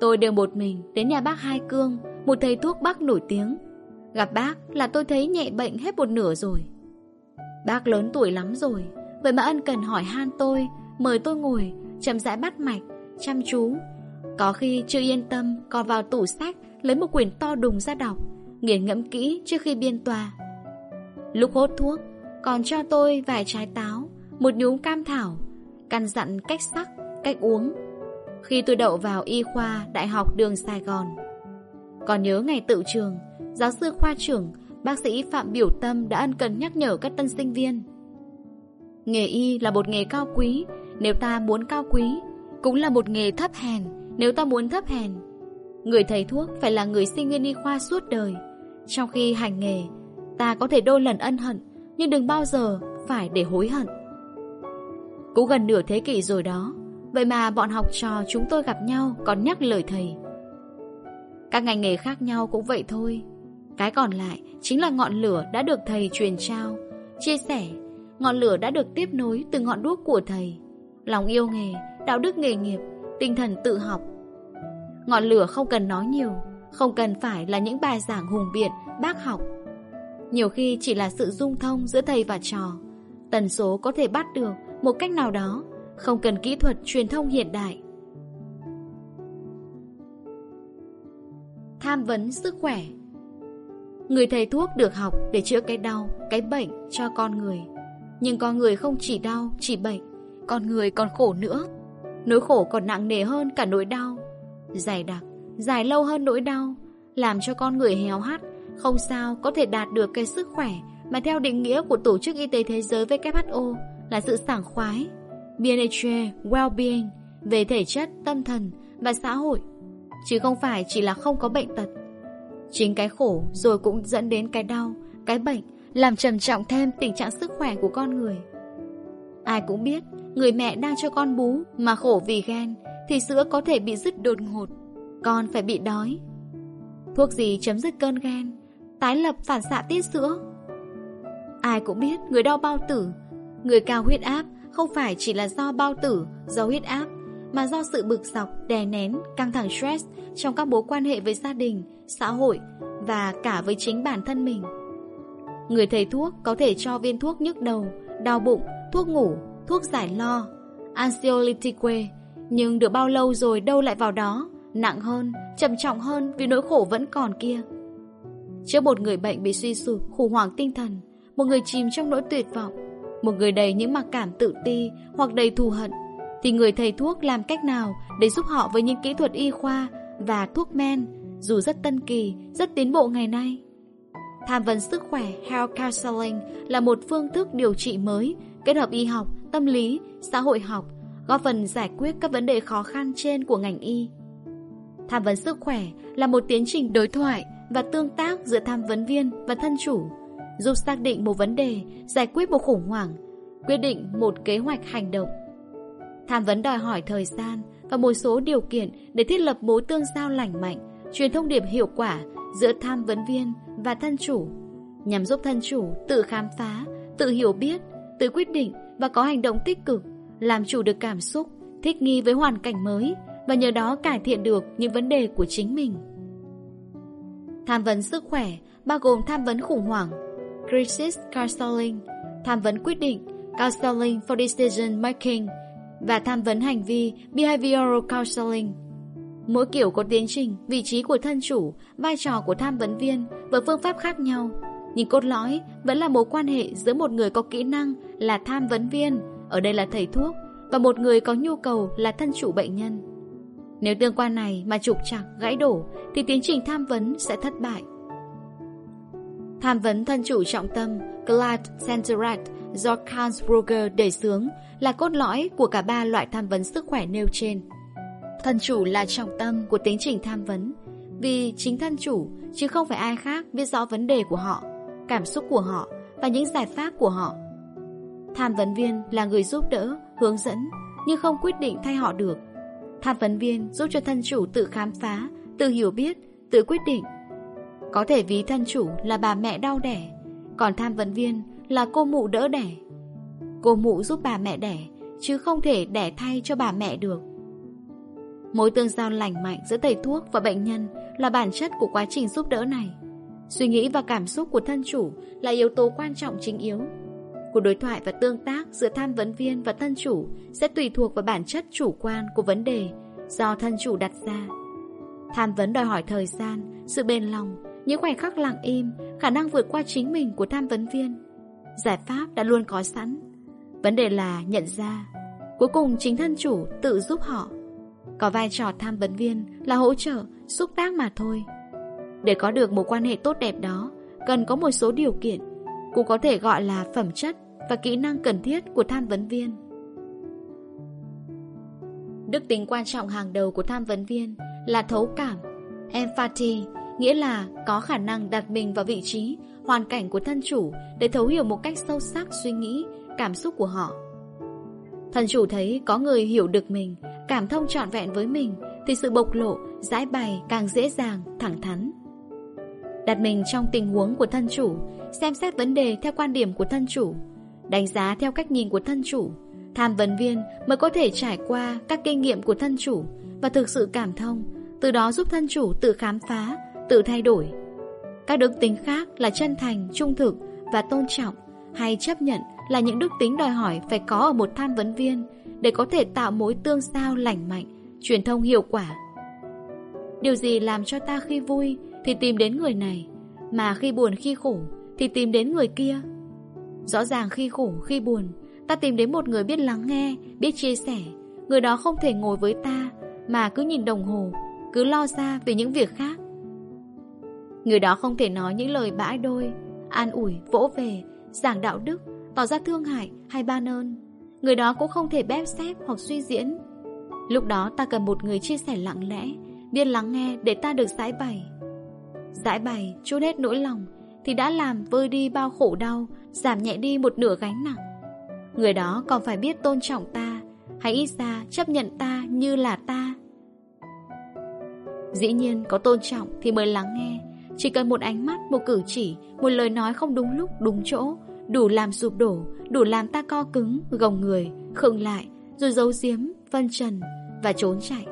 tôi đều một mình đến nhà bác Hai Cương, một thầy thuốc bắc nổi tiếng. Gặp bác là tôi thấy nhẹ bệnh hết một nửa rồi. Bác lớn tuổi lắm rồi, vậy mà ân cần hỏi han tôi, mời tôi ngồi, chậm rãi bắt mạch, chăm chú. Có khi chưa yên tâm, còn vào tủ sách, lấy một quyển to đùng ra đọc, nghiền ngẫm kỹ trước khi biên tòa. Lúc hốt thuốc, còn cho tôi vài trái táo, một nhúm cam thảo, căn dặn cách sắc, cách uống. Khi tôi đậu vào y khoa Đại học đường Sài Gòn. Còn nhớ ngày tự trường, giáo sư khoa trưởng, bác sĩ Phạm Biểu Tâm đã ân cần nhắc nhở các tân sinh viên. Nghề y là một nghề cao quý, nếu ta muốn cao quý, cũng là một nghề thấp hèn, nếu ta muốn thấp hèn. Người thầy thuốc phải là người sinh viên y khoa suốt đời. Trong khi hành nghề, ta có thể đôi lần ân hận, nhưng đừng bao giờ phải để hối hận. Cũng gần nửa thế kỷ rồi đó, vậy mà bọn học trò chúng tôi gặp nhau còn nhắc lời thầy. Các ngành nghề khác nhau cũng vậy thôi. Cái còn lại chính là ngọn lửa đã được thầy truyền trao, chia sẻ, ngọn lửa đã được tiếp nối từ ngọn đuốc của thầy. Lòng yêu nghề, đạo đức nghề nghiệp, tinh thần tự học. Ngọn lửa không cần nói nhiều, không cần phải là những bài giảng hùng biện, bác học. Nhiều khi chỉ là sự dung thông giữa thầy và trò. Tần số có thể bắt được một cách nào đó, không cần kỹ thuật truyền thông hiện đại. Tham vấn sức khỏe Người thầy thuốc được học để chữa cái đau, cái bệnh cho con người. Nhưng con người không chỉ đau, chỉ bệnh, con người còn khổ nữa. Nỗi khổ còn nặng nề hơn cả nỗi đau. Dài đặc, dài lâu hơn nỗi đau, làm cho con người héo hắt, không sao có thể đạt được cái sức khỏe mà theo định nghĩa của Tổ chức Y tế Thế giới WHO là sự sảng khoái, BNH, well-being về thể chất, tâm thần và xã hội, chứ không phải chỉ là không có bệnh tật. Chính cái khổ rồi cũng dẫn đến cái đau, cái bệnh, làm trầm trọng thêm tình trạng sức khỏe của con người. Ai cũng biết, người mẹ đang cho con bú mà khổ vì ghen, thì sữa có thể bị dứt đột ngột, con phải bị đói. Thuốc gì chấm dứt cơn ghen, tái lập phản xạ tiết sữa. Ai cũng biết người đau bao tử, người cao huyết áp không phải chỉ là do bao tử, do huyết áp, mà do sự bực dọc, đè nén, căng thẳng stress trong các mối quan hệ với gia đình, xã hội và cả với chính bản thân mình. Người thầy thuốc có thể cho viên thuốc nhức đầu, đau bụng, thuốc ngủ, thuốc giải lo, anxiolytique, nhưng được bao lâu rồi đâu lại vào đó, nặng hơn, trầm trọng hơn vì nỗi khổ vẫn còn kia. Trước một người bệnh bị suy sụp, khủng hoảng tinh thần, một người chìm trong nỗi tuyệt vọng, một người đầy những mặc cảm tự ti hoặc đầy thù hận, thì người thầy thuốc làm cách nào để giúp họ với những kỹ thuật y khoa và thuốc men, dù rất tân kỳ, rất tiến bộ ngày nay? Tham vấn sức khỏe Health Counseling là một phương thức điều trị mới kết hợp y học, tâm lý, xã hội học, góp phần giải quyết các vấn đề khó khăn trên của ngành y. Tham vấn sức khỏe là một tiến trình đối thoại và tương tác giữa tham vấn viên và thân chủ, giúp xác định một vấn đề, giải quyết một khủng hoảng, quyết định một kế hoạch hành động. Tham vấn đòi hỏi thời gian và một số điều kiện để thiết lập mối tương giao lành mạnh, truyền thông điệp hiệu quả giữa tham vấn viên và thân chủ, nhằm giúp thân chủ tự khám phá, tự hiểu biết, tự quyết định và có hành động tích cực, làm chủ được cảm xúc, thích nghi với hoàn cảnh mới và nhờ đó cải thiện được những vấn đề của chính mình. Tham vấn sức khỏe bao gồm tham vấn khủng hoảng, crisis counseling, tham vấn quyết định, counseling for decision making và tham vấn hành vi behavioral counseling. Mỗi kiểu có tiến trình, vị trí của thân chủ, vai trò của tham vấn viên và phương pháp khác nhau. Nhưng cốt lõi vẫn là mối quan hệ giữa một người có kỹ năng là tham vấn viên, ở đây là thầy thuốc, và một người có nhu cầu là thân chủ bệnh nhân. Nếu tương quan này mà trục trặc, gãy đổ thì tiến trình tham vấn sẽ thất bại. Tham vấn thân chủ trọng tâm Glad Centerat do Karl Brugger đề xướng là cốt lõi của cả ba loại tham vấn sức khỏe nêu trên. Thân chủ là trọng tâm của tiến trình tham vấn vì chính thân chủ chứ không phải ai khác biết rõ vấn đề của họ, cảm xúc của họ và những giải pháp của họ. Tham vấn viên là người giúp đỡ, hướng dẫn nhưng không quyết định thay họ được. Tham vấn viên giúp cho thân chủ tự khám phá, tự hiểu biết, tự quyết định. Có thể ví thân chủ là bà mẹ đau đẻ, còn tham vấn viên là cô mụ đỡ đẻ. Cô mụ giúp bà mẹ đẻ, chứ không thể đẻ thay cho bà mẹ được. Mối tương giao lành mạnh giữa thầy thuốc và bệnh nhân là bản chất của quá trình giúp đỡ này. Suy nghĩ và cảm xúc của thân chủ là yếu tố quan trọng chính yếu. Cuộc đối thoại và tương tác giữa tham vấn viên và thân chủ sẽ tùy thuộc vào bản chất chủ quan của vấn đề do thân chủ đặt ra. Tham vấn đòi hỏi thời gian, sự bền lòng, những khoảnh khắc lặng im, khả năng vượt qua chính mình của tham vấn viên. Giải pháp đã luôn có sẵn. Vấn đề là nhận ra. Cuối cùng chính thân chủ tự giúp họ. Có vai trò tham vấn viên là hỗ trợ, xúc tác mà thôi. Để có được một quan hệ tốt đẹp đó, cần có một số điều kiện, cũng có thể gọi là phẩm chất và kỹ năng cần thiết của tham vấn viên. Đức tính quan trọng hàng đầu của tham vấn viên là thấu cảm, empathy, nghĩa là có khả năng đặt mình vào vị trí, hoàn cảnh của thân chủ để thấu hiểu một cách sâu sắc suy nghĩ, cảm xúc của họ. Thần chủ thấy có người hiểu được mình, cảm thông trọn vẹn với mình thì sự bộc lộ, giải bày càng dễ dàng, thẳng thắn. Đặt mình trong tình huống của thân chủ, xem xét vấn đề theo quan điểm của thân chủ, đánh giá theo cách nhìn của thân chủ, tham vấn viên mới có thể trải qua các kinh nghiệm của thân chủ và thực sự cảm thông, từ đó giúp thân chủ tự khám phá, tự thay đổi. Các đức tính khác là chân thành, trung thực và tôn trọng hay chấp nhận là những đức tính đòi hỏi phải có ở một tham vấn viên để có thể tạo mối tương giao lành mạnh, truyền thông hiệu quả. Điều gì làm cho ta khi vui thì tìm đến người này, mà khi buồn khi khổ thì tìm đến người kia. Rõ ràng khi khổ, khi buồn, ta tìm đến một người biết lắng nghe, biết chia sẻ. Người đó không thể ngồi với ta mà cứ nhìn đồng hồ, cứ lo xa về những việc khác. Người đó không thể nói những lời bãi đôi, an ủi, vỗ về, giảng đạo đức, tỏ ra thương hại hay ban ơn. Người đó cũng không thể bép xếp hoặc suy diễn. Lúc đó ta cần một người chia sẻ lặng lẽ, biết lắng nghe để ta được giải bày. Giải bày, chút hết nỗi lòng, thì đã làm vơi đi bao khổ đau, giảm nhẹ đi một nửa gánh nặng. Người đó còn phải biết tôn trọng ta, hãy ít ra chấp nhận ta như là ta. Dĩ nhiên có tôn trọng thì mới lắng nghe, chỉ cần một ánh mắt, một cử chỉ, một lời nói không đúng lúc, đúng chỗ, đủ làm sụp đổ, đủ làm ta co cứng, gồng người, khựng lại, rồi giấu giếm, phân trần và trốn chạy.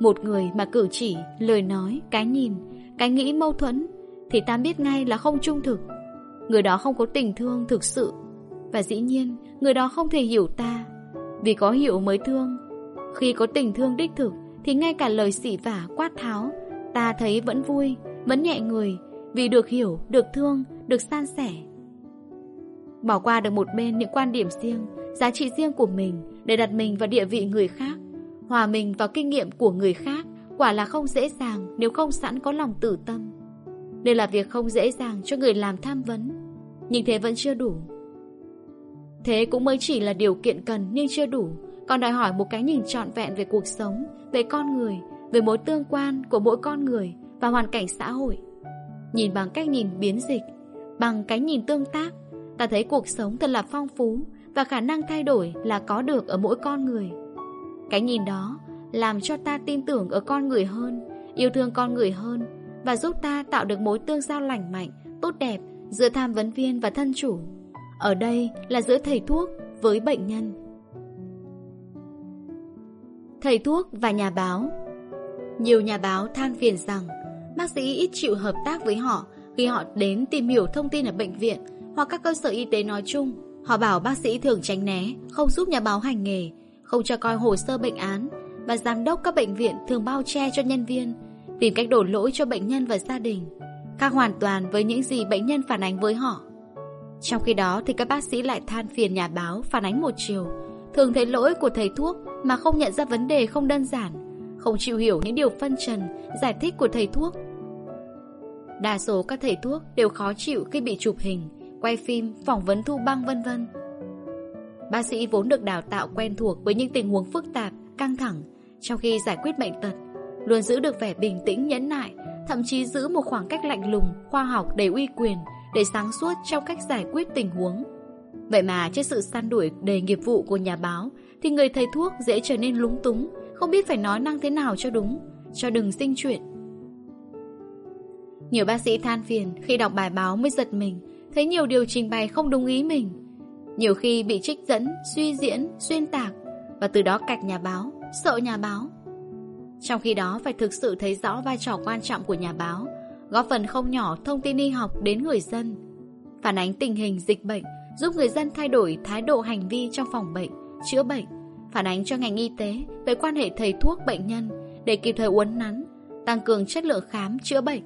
Một người mà cử chỉ, lời nói, cái nhìn, cái nghĩ mâu thuẫn thì ta biết ngay là không trung thực. Người đó không có tình thương thực sự và dĩ nhiên người đó không thể hiểu ta vì có hiểu mới thương. Khi có tình thương đích thực thì ngay cả lời xỉ vả quát tháo ta thấy vẫn vui vẫn nhẹ người vì được hiểu, được thương, được san sẻ. Bỏ qua được một bên những quan điểm riêng, giá trị riêng của mình để đặt mình vào địa vị người khác, hòa mình vào kinh nghiệm của người khác quả là không dễ dàng nếu không sẵn có lòng tử tâm. Đây là việc không dễ dàng cho người làm tham vấn, nhưng thế vẫn chưa đủ. Thế cũng mới chỉ là điều kiện cần nhưng chưa đủ, còn đòi hỏi một cái nhìn trọn vẹn về cuộc sống, về con người, về mối tương quan của mỗi con người và hoàn cảnh xã hội. Nhìn bằng cách nhìn biến dịch, Bằng cái nhìn tương tác, ta thấy cuộc sống thật là phong phú và khả năng thay đổi là có được ở mỗi con người. Cái nhìn đó làm cho ta tin tưởng ở con người hơn, yêu thương con người hơn và giúp ta tạo được mối tương giao lành mạnh, tốt đẹp giữa tham vấn viên và thân chủ. Ở đây là giữa thầy thuốc với bệnh nhân. Thầy thuốc và nhà báo Nhiều nhà báo than phiền rằng bác sĩ ít chịu hợp tác với họ khi họ đến tìm hiểu thông tin ở bệnh viện hoặc các cơ sở y tế nói chung. Họ bảo bác sĩ thường tránh né, không giúp nhà báo hành nghề, không cho coi hồ sơ bệnh án và giám đốc các bệnh viện thường bao che cho nhân viên, tìm cách đổ lỗi cho bệnh nhân và gia đình, khác hoàn toàn với những gì bệnh nhân phản ánh với họ. Trong khi đó thì các bác sĩ lại than phiền nhà báo phản ánh một chiều, thường thấy lỗi của thầy thuốc mà không nhận ra vấn đề không đơn giản, không chịu hiểu những điều phân trần, giải thích của thầy thuốc. Đa số các thầy thuốc đều khó chịu khi bị chụp hình, quay phim, phỏng vấn thu băng vân vân. Bác sĩ vốn được đào tạo quen thuộc với những tình huống phức tạp, căng thẳng trong khi giải quyết bệnh tật, luôn giữ được vẻ bình tĩnh nhẫn nại, thậm chí giữ một khoảng cách lạnh lùng, khoa học đầy uy quyền để sáng suốt trong cách giải quyết tình huống. Vậy mà trước sự săn đuổi đầy nghiệp vụ của nhà báo thì người thầy thuốc dễ trở nên lúng túng, không biết phải nói năng thế nào cho đúng, cho đừng sinh chuyện. Nhiều bác sĩ than phiền khi đọc bài báo mới giật mình, thấy nhiều điều trình bày không đúng ý mình. Nhiều khi bị trích dẫn, suy diễn, xuyên tạc và từ đó cạch nhà báo, sợ nhà báo. Trong khi đó phải thực sự thấy rõ vai trò quan trọng của nhà báo, góp phần không nhỏ thông tin y học đến người dân, phản ánh tình hình dịch bệnh, giúp người dân thay đổi thái độ hành vi trong phòng bệnh, chữa bệnh, phản ánh cho ngành y tế về quan hệ thầy thuốc bệnh nhân để kịp thời uốn nắn, tăng cường chất lượng khám chữa bệnh.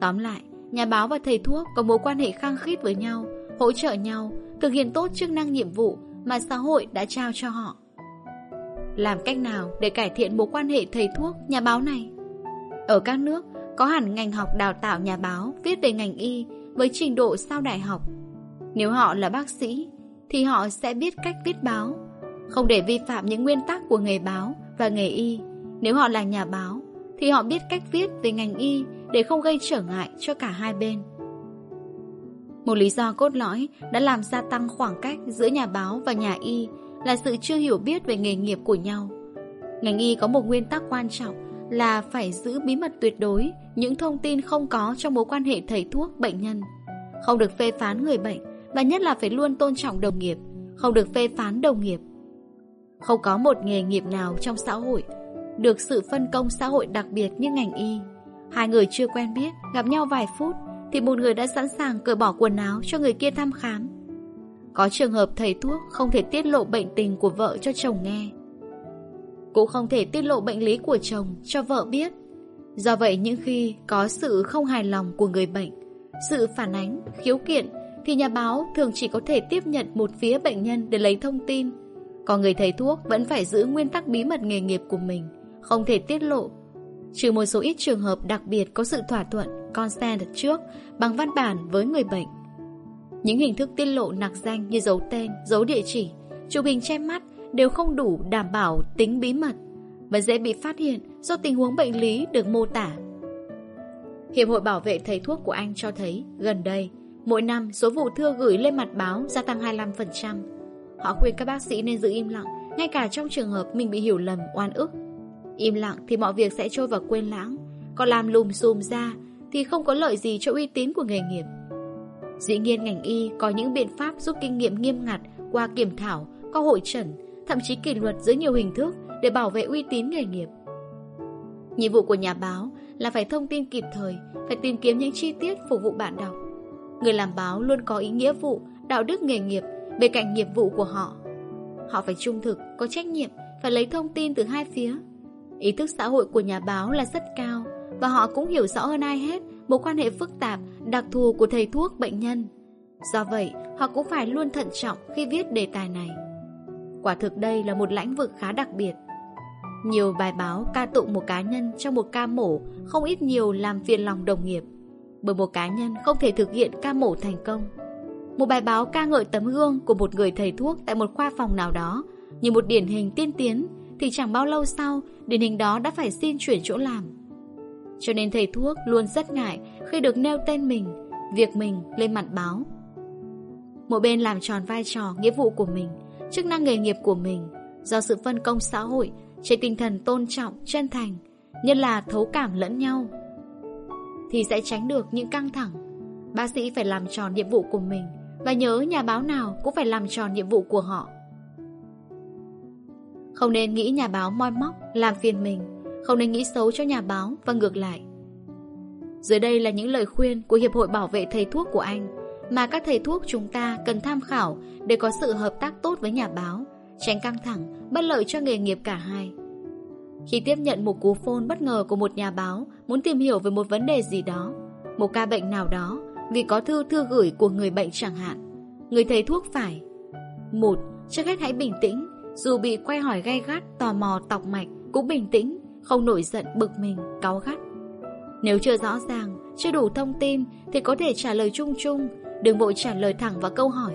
Tóm lại, nhà báo và thầy thuốc có mối quan hệ khăng khít với nhau, hỗ trợ nhau, thực hiện tốt chức năng nhiệm vụ mà xã hội đã trao cho họ. Làm cách nào để cải thiện mối quan hệ thầy thuốc, nhà báo này? Ở các nước, có hẳn ngành học đào tạo nhà báo viết về ngành y với trình độ sau đại học. Nếu họ là bác sĩ, thì họ sẽ biết cách viết báo, không để vi phạm những nguyên tắc của nghề báo và nghề y. Nếu họ là nhà báo, thì họ biết cách viết về ngành y để không gây trở ngại cho cả hai bên. Một lý do cốt lõi đã làm gia tăng khoảng cách giữa nhà báo và nhà y là sự chưa hiểu biết về nghề nghiệp của nhau. Ngành y có một nguyên tắc quan trọng là phải giữ bí mật tuyệt đối những thông tin không có trong mối quan hệ thầy thuốc bệnh nhân. Không được phê phán người bệnh và nhất là phải luôn tôn trọng đồng nghiệp, không được phê phán đồng nghiệp. Không có một nghề nghiệp nào trong xã hội được sự phân công xã hội đặc biệt như ngành y. Hai người chưa quen biết, gặp nhau vài phút thì một người đã sẵn sàng cởi bỏ quần áo cho người kia thăm khám. Có trường hợp thầy thuốc không thể tiết lộ bệnh tình của vợ cho chồng nghe. Cũng không thể tiết lộ bệnh lý của chồng cho vợ biết. Do vậy những khi có sự không hài lòng của người bệnh, sự phản ánh, khiếu kiện thì nhà báo thường chỉ có thể tiếp nhận một phía bệnh nhân để lấy thông tin. Còn người thầy thuốc vẫn phải giữ nguyên tắc bí mật nghề nghiệp của mình, không thể tiết lộ. Trừ một số ít trường hợp đặc biệt có sự thỏa thuận, consent trước bằng văn bản với người bệnh. Những hình thức tiết lộ nặc danh như dấu tên, dấu địa chỉ, chụp hình che mắt đều không đủ đảm bảo tính bí mật và dễ bị phát hiện do tình huống bệnh lý được mô tả. Hiệp hội bảo vệ thầy thuốc của Anh cho thấy gần đây, mỗi năm số vụ thưa gửi lên mặt báo gia tăng 25%. Họ khuyên các bác sĩ nên giữ im lặng, ngay cả trong trường hợp mình bị hiểu lầm, oan ức. Im lặng thì mọi việc sẽ trôi vào quên lãng, còn làm lùm xùm ra thì không có lợi gì cho uy tín của nghề nghiệp. Dĩ nhiên ngành y có những biện pháp giúp kinh nghiệm nghiêm ngặt qua kiểm thảo, có hội trần, thậm chí kỷ luật dưới nhiều hình thức để bảo vệ uy tín nghề nghiệp. Nhiệm vụ của nhà báo là phải thông tin kịp thời, phải tìm kiếm những chi tiết phục vụ bạn đọc. Người làm báo luôn có ý nghĩa vụ, đạo đức nghề nghiệp bên cạnh nghiệp vụ của họ. Họ phải trung thực, có trách nhiệm, phải lấy thông tin từ hai phía. Ý thức xã hội của nhà báo là rất cao và họ cũng hiểu rõ hơn ai hết mối quan hệ phức tạp, đặc thù của thầy thuốc bệnh nhân. Do vậy, họ cũng phải luôn thận trọng khi viết đề tài này. Quả thực đây là một lãnh vực khá đặc biệt. Nhiều bài báo ca tụng một cá nhân trong một ca mổ không ít nhiều làm phiền lòng đồng nghiệp. Bởi một cá nhân không thể thực hiện ca mổ thành công. Một bài báo ca ngợi tấm gương của một người thầy thuốc tại một khoa phòng nào đó như một điển hình tiên tiến thì chẳng bao lâu sau điển hình đó đã phải xin chuyển chỗ làm. Cho nên thầy thuốc luôn rất ngại khi được nêu tên mình việc mình lên mặt báo. Mỗi bên làm tròn vai trò, nghĩa vụ của mình, chức năng nghề nghiệp của mình, do sự phân công xã hội, trên tinh thần tôn trọng, chân thành, nhất là thấu cảm lẫn nhau, thì sẽ tránh được những căng thẳng. Bác sĩ phải làm tròn nhiệm vụ của mình, và nhớ nhà báo nào cũng phải làm tròn nhiệm vụ của họ. Không nên nghĩ nhà báo moi móc, làm phiền mình, không nên nghĩ xấu cho nhà báo và ngược lại. Dưới đây là những lời khuyên của Hiệp hội Bảo vệ Thầy Thuốc của anh mà các thầy thuốc chúng ta cần tham khảo để có sự hợp tác tốt với nhà báo, tránh căng thẳng, bất lợi cho nghề nghiệp cả hai. Khi tiếp nhận một cú phone bất ngờ của một nhà báo muốn tìm hiểu về một vấn đề gì đó, một ca bệnh nào đó, vì có thư thư gửi của người bệnh chẳng hạn, người thầy thuốc phải một Trước hết hãy bình tĩnh dù bị quay hỏi gay gắt, tò mò, tọc mạch Cũng bình tĩnh, không nổi giận, bực mình, cáu gắt. Nếu chưa rõ ràng, chưa đủ thông tin Thì có thể trả lời chung chung. Đừng vội trả lời thẳng vào câu hỏi.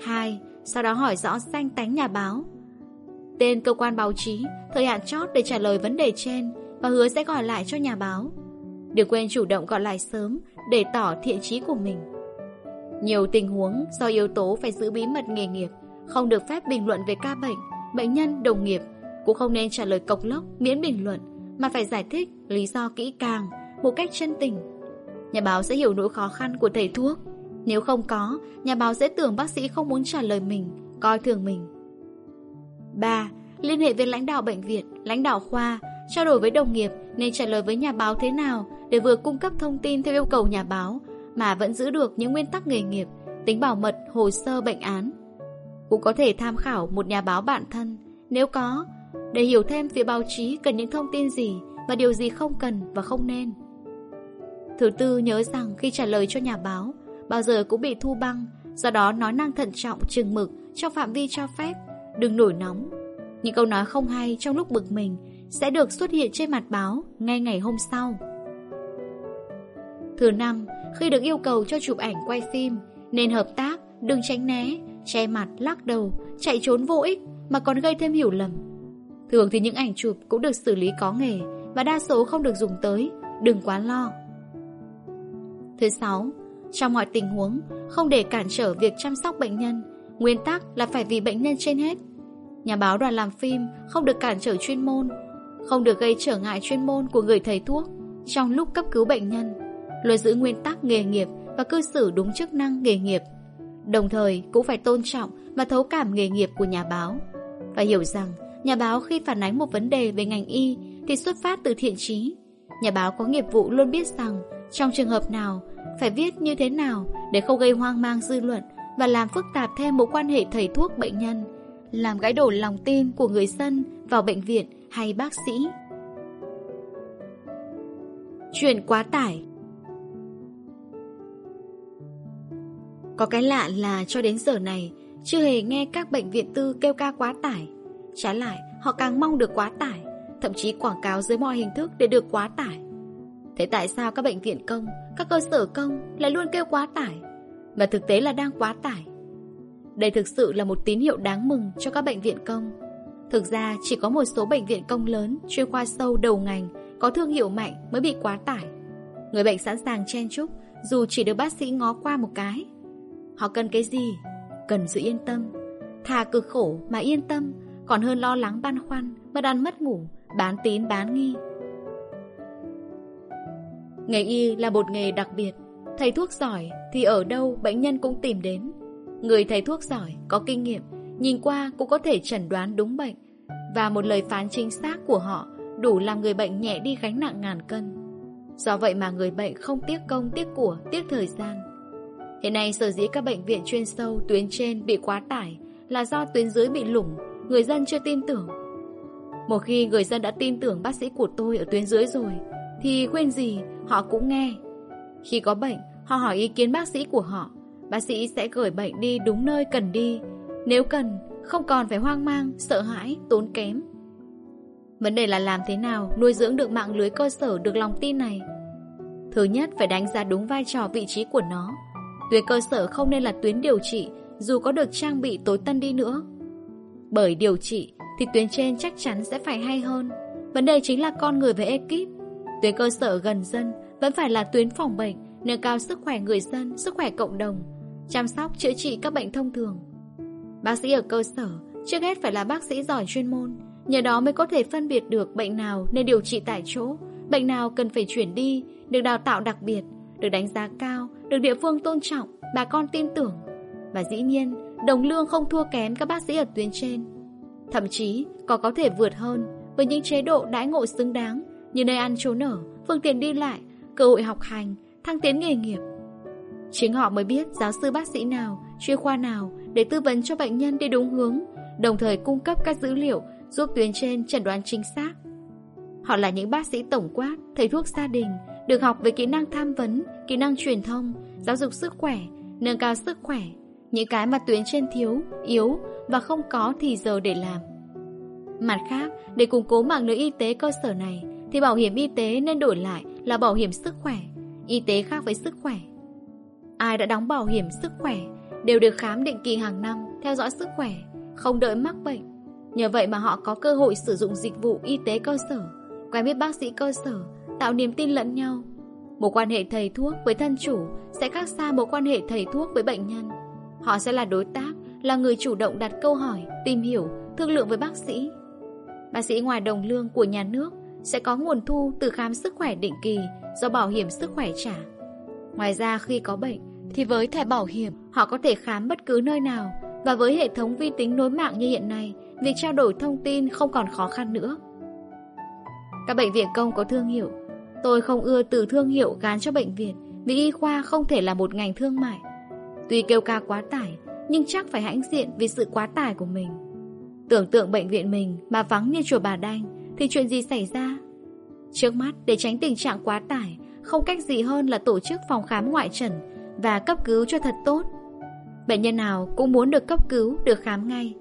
2. Sau đó hỏi rõ danh tánh nhà báo. Tên cơ quan báo chí Thời hạn chót để trả lời vấn đề trên Và hứa sẽ gọi lại cho nhà báo. Đừng quên chủ động gọi lại sớm Để tỏ thiện chí của mình. Nhiều tình huống do yếu tố phải giữ bí mật nghề nghiệp. Không được phép bình luận về ca bệnh Bệnh nhân, đồng nghiệp. Cũng không nên trả lời cộc lốc, miễn bình luận Mà phải giải thích lý do kỹ càng Một cách chân tình. Nhà báo sẽ hiểu nỗi khó khăn của thầy thuốc. Nếu không có Nhà báo sẽ tưởng bác sĩ không muốn trả lời mình Coi thường mình. 3. Liên hệ với lãnh đạo bệnh viện, lãnh đạo khoa Trao đổi với đồng nghiệp Nên trả lời với nhà báo thế nào Để vừa cung cấp thông tin theo yêu cầu nhà báo Mà vẫn giữ được những nguyên tắc nghề nghiệp Tính bảo mật hồ sơ bệnh án. Cũng có thể tham khảo một nhà báo bạn thân. Nếu có Để hiểu thêm phía báo chí cần những thông tin gì Và điều gì không cần và không nên. Thứ tư nhớ rằng khi trả lời cho nhà báo Bao giờ cũng bị thu băng Do đó nói năng thận trọng, chừng mực Trong phạm vi cho phép Đừng nổi nóng. Những câu nói không hay trong lúc bực mình Sẽ được xuất hiện trên mặt báo Ngay ngày hôm sau. Thứ năm Khi được yêu cầu cho chụp ảnh quay phim Nên hợp tác, đừng tránh né. Che mặt, lắc đầu, chạy trốn vô ích Mà còn gây thêm hiểu lầm. Thường thì những ảnh chụp cũng được xử lý có nghề Và đa số không được dùng tới Đừng quá lo. Thứ sáu Trong mọi tình huống Không để cản trở việc chăm sóc bệnh nhân Nguyên tắc là phải vì bệnh nhân trên hết. Nhà báo đoàn làm phim Không được cản trở chuyên môn Không được gây trở ngại chuyên môn của người thầy thuốc Trong lúc cấp cứu bệnh nhân. Luôn giữ nguyên tắc nghề nghiệp Và cư xử đúng chức năng nghề nghiệp. Đồng thời cũng phải tôn trọng Và thấu cảm nghề nghiệp của nhà báo. Và hiểu rằng, Nhà báo khi phản ánh một vấn đề về ngành y Thì xuất phát từ thiện trí. Nhà báo có nghiệp vụ luôn biết rằng Trong trường hợp nào, Phải viết như thế nào Để không gây hoang mang dư luận Và làm phức tạp thêm mối quan hệ thầy thuốc bệnh nhân, Làm gãy đổ lòng tin của người dân Vào bệnh viện hay bác sĩ. Chuyện quá tải. Có cái lạ là cho đến giờ này, Chưa hề nghe các bệnh viện tư kêu ca quá tải. Trái lại, họ càng mong được quá tải, Thậm chí quảng cáo dưới mọi hình thức để được quá tải. Thế tại sao các bệnh viện công, Các cơ sở công lại luôn kêu quá tải? Mà thực tế là đang quá tải. Đây thực sự là một tín hiệu đáng mừng cho các bệnh viện công. Thực ra, chỉ có một số bệnh viện công lớn Chuyên khoa sâu đầu ngành Có thương hiệu mạnh mới bị quá tải. Người bệnh sẵn sàng chen chúc Dù chỉ được bác sĩ ngó qua một cái. Họ cần cái gì? Cần sự yên tâm. Thà cực khổ mà yên tâm, Còn hơn lo lắng băn khoăn Mất ăn mất ngủ, Bán tín bán nghi. Nghề y là một nghề đặc biệt. Thầy thuốc giỏi thì ở đâu bệnh nhân cũng tìm đến. Người thầy thuốc giỏi có kinh nghiệm, Nhìn qua cũng có thể chẩn đoán đúng bệnh. Và một lời phán chính xác của họ Đủ làm người bệnh nhẹ đi gánh nặng ngàn cân. Do vậy mà người bệnh không tiếc công, tiếc của, Tiếc thời gian. Hiện nay sở dĩ các bệnh viện chuyên sâu tuyến trên bị quá tải là do tuyến dưới bị lủng, người dân chưa tin tưởng. Một khi người dân đã tin tưởng bác sĩ của tôi ở tuyến dưới rồi, thì khuyên gì họ cũng nghe. Khi có bệnh, họ hỏi ý kiến bác sĩ của họ, bác sĩ sẽ gửi bệnh đi đúng nơi cần đi. Nếu cần, không còn phải hoang mang, sợ hãi, tốn kém. Vấn đề là làm thế nào nuôi dưỡng được mạng lưới cơ sở được lòng tin này. Thứ nhất phải đánh giá đúng vai trò vị trí của nó Tuyến cơ sở không nên là tuyến điều trị Dù có được trang bị tối tân đi nữa. Bởi điều trị Thì tuyến trên chắc chắn sẽ phải hay hơn. Vấn đề chính là con người với ekip. Tuyến cơ sở gần dân Vẫn phải là tuyến phòng bệnh nâng cao sức khỏe người dân, sức khỏe cộng đồng, chăm sóc, chữa trị các bệnh thông thường. Bác sĩ ở cơ sở trước hết phải là bác sĩ giỏi chuyên môn, nhờ đó mới có thể phân biệt được bệnh nào nên điều trị tại chỗ, bệnh nào cần phải chuyển đi, được đào tạo đặc biệt, được đánh giá cao, được địa phương tôn trọng, bà con tin tưởng. Và dĩ nhiên, đồng lương không thua kém các bác sĩ ở tuyến trên. Thậm chí còn có thể vượt hơn với những chế độ đãi ngộ xứng đáng như nơi ăn trốn ở, phương tiện đi lại, cơ hội học hành, thăng tiến nghề nghiệp. Chính họ mới biết giáo sư bác sĩ nào, chuyên khoa nào để tư vấn cho bệnh nhân đi đúng hướng, đồng thời cung cấp các dữ liệu giúp tuyến trên chẩn đoán chính xác. Họ là những bác sĩ tổng quát, thầy thuốc gia đình, được học về kỹ năng tham vấn, kỹ năng truyền thông, giáo dục sức khỏe, nâng cao sức khỏe, những cái mà tuyến trên thiếu, yếu và không có thì giờ để làm. Mặt khác, để củng cố mạng lưới y tế cơ sở này, thì bảo hiểm y tế nên đổi lại là bảo hiểm sức khỏe, y tế khác với sức khỏe. Ai đã đóng bảo hiểm sức khỏe đều được khám định kỳ hàng năm, theo dõi sức khỏe, không đợi mắc bệnh. Nhờ vậy mà họ có cơ hội sử dụng dịch vụ y tế cơ sở, quen biết bác sĩ cơ sở, tạo niềm tin lẫn nhau. Một quan hệ thầy thuốc với thân chủ sẽ khác xa một quan hệ thầy thuốc với bệnh nhân. Họ sẽ là đối tác, là người chủ động đặt câu hỏi, tìm hiểu, thương lượng với bác sĩ. Bác sĩ ngoài đồng lương của nhà nước sẽ có nguồn thu từ khám sức khỏe định kỳ do bảo hiểm sức khỏe trả. Ngoài ra khi có bệnh thì với thẻ bảo hiểm họ có thể khám bất cứ nơi nào và với hệ thống vi tính nối mạng như hiện nay, việc trao đổi thông tin không còn khó khăn nữa. Các bệnh viện công có thương hiệu. Tôi không ưa từ thương hiệu gán cho bệnh viện vì y khoa không thể là một ngành thương mại. Tuy kêu ca quá tải, nhưng chắc phải hãnh diện vì sự quá tải của mình. Tưởng tượng bệnh viện mình mà vắng như chùa bà đanh thì chuyện gì xảy ra? Trước mắt, để tránh tình trạng quá tải, không cách gì hơn là tổ chức phòng khám ngoại trần và cấp cứu cho thật tốt. Bệnh nhân nào cũng muốn được cấp cứu, được khám ngay.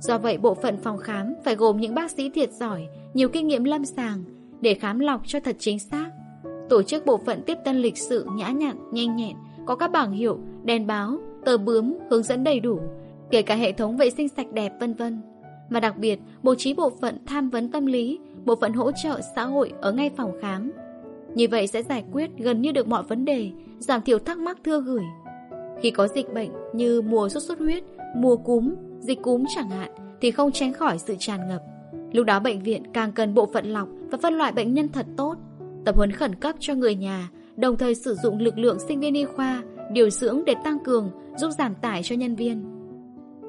Do vậy bộ phận phòng khám phải gồm những bác sĩ thiệt giỏi, nhiều kinh nghiệm lâm sàng để khám lọc cho thật chính xác. Tổ chức bộ phận tiếp tân lịch sự nhã nhặn, nhanh nhẹn, có các bảng hiệu, đèn báo, tờ bướm, hướng dẫn đầy đủ, kể cả hệ thống vệ sinh sạch đẹp vân vân. Mà đặc biệt, bố trí bộ phận tham vấn tâm lý, bộ phận hỗ trợ xã hội ở ngay phòng khám. Như vậy sẽ giải quyết gần như được mọi vấn đề, giảm thiểu thắc mắc thưa gửi. Khi có dịch bệnh như mùa sốt xuất huyết, mùa cúm, dịch cúm chẳng hạn, thì không tránh khỏi sự tràn ngập. Lúc đó bệnh viện càng cần bộ phận lọc và phân loại bệnh nhân thật tốt, tập huấn khẩn cấp cho người nhà, đồng thời sử dụng lực lượng sinh viên y khoa, điều dưỡng để tăng cường, giúp giảm tải cho nhân viên.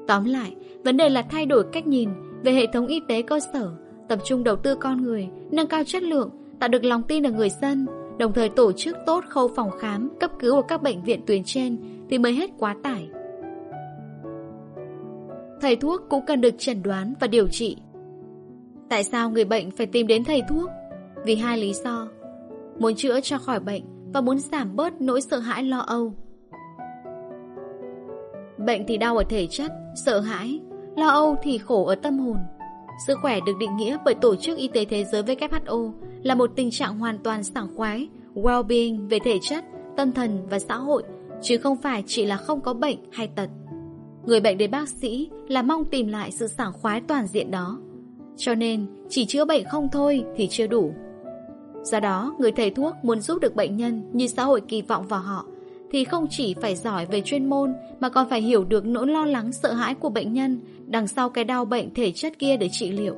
Tóm lại, vấn đề là thay đổi cách nhìn về hệ thống y tế cơ sở, tập trung đầu tư con người, nâng cao chất lượng, tạo được lòng tin ở người dân, đồng thời tổ chức tốt khâu phòng khám, cấp cứu ở các bệnh viện tuyến trên thì mới hết quá tải. Thầy thuốc cũng cần được chẩn đoán và điều trị. Tại sao người bệnh phải tìm đến thầy thuốc? Vì hai lý do. Muốn chữa cho khỏi bệnh và muốn giảm bớt nỗi sợ hãi lo âu. Bệnh thì đau ở thể chất, sợ hãi, lo âu thì khổ ở tâm hồn. Sức khỏe được định nghĩa bởi Tổ chức Y tế Thế giới WHO là một tình trạng hoàn toàn sảng khoái, well-being về thể chất, tâm thần và xã hội, chứ không phải chỉ là không có bệnh hay tật. Người bệnh đến bác sĩ là mong tìm lại sự sảng khoái toàn diện đó. Cho nên, chỉ chữa bệnh không thôi thì chưa đủ. Do đó, người thầy thuốc muốn giúp được bệnh nhân như xã hội kỳ vọng vào họ, thì không chỉ phải giỏi về chuyên môn mà còn phải hiểu được nỗi lo lắng sợ hãi của bệnh nhân đằng sau cái đau bệnh thể chất kia để trị liệu.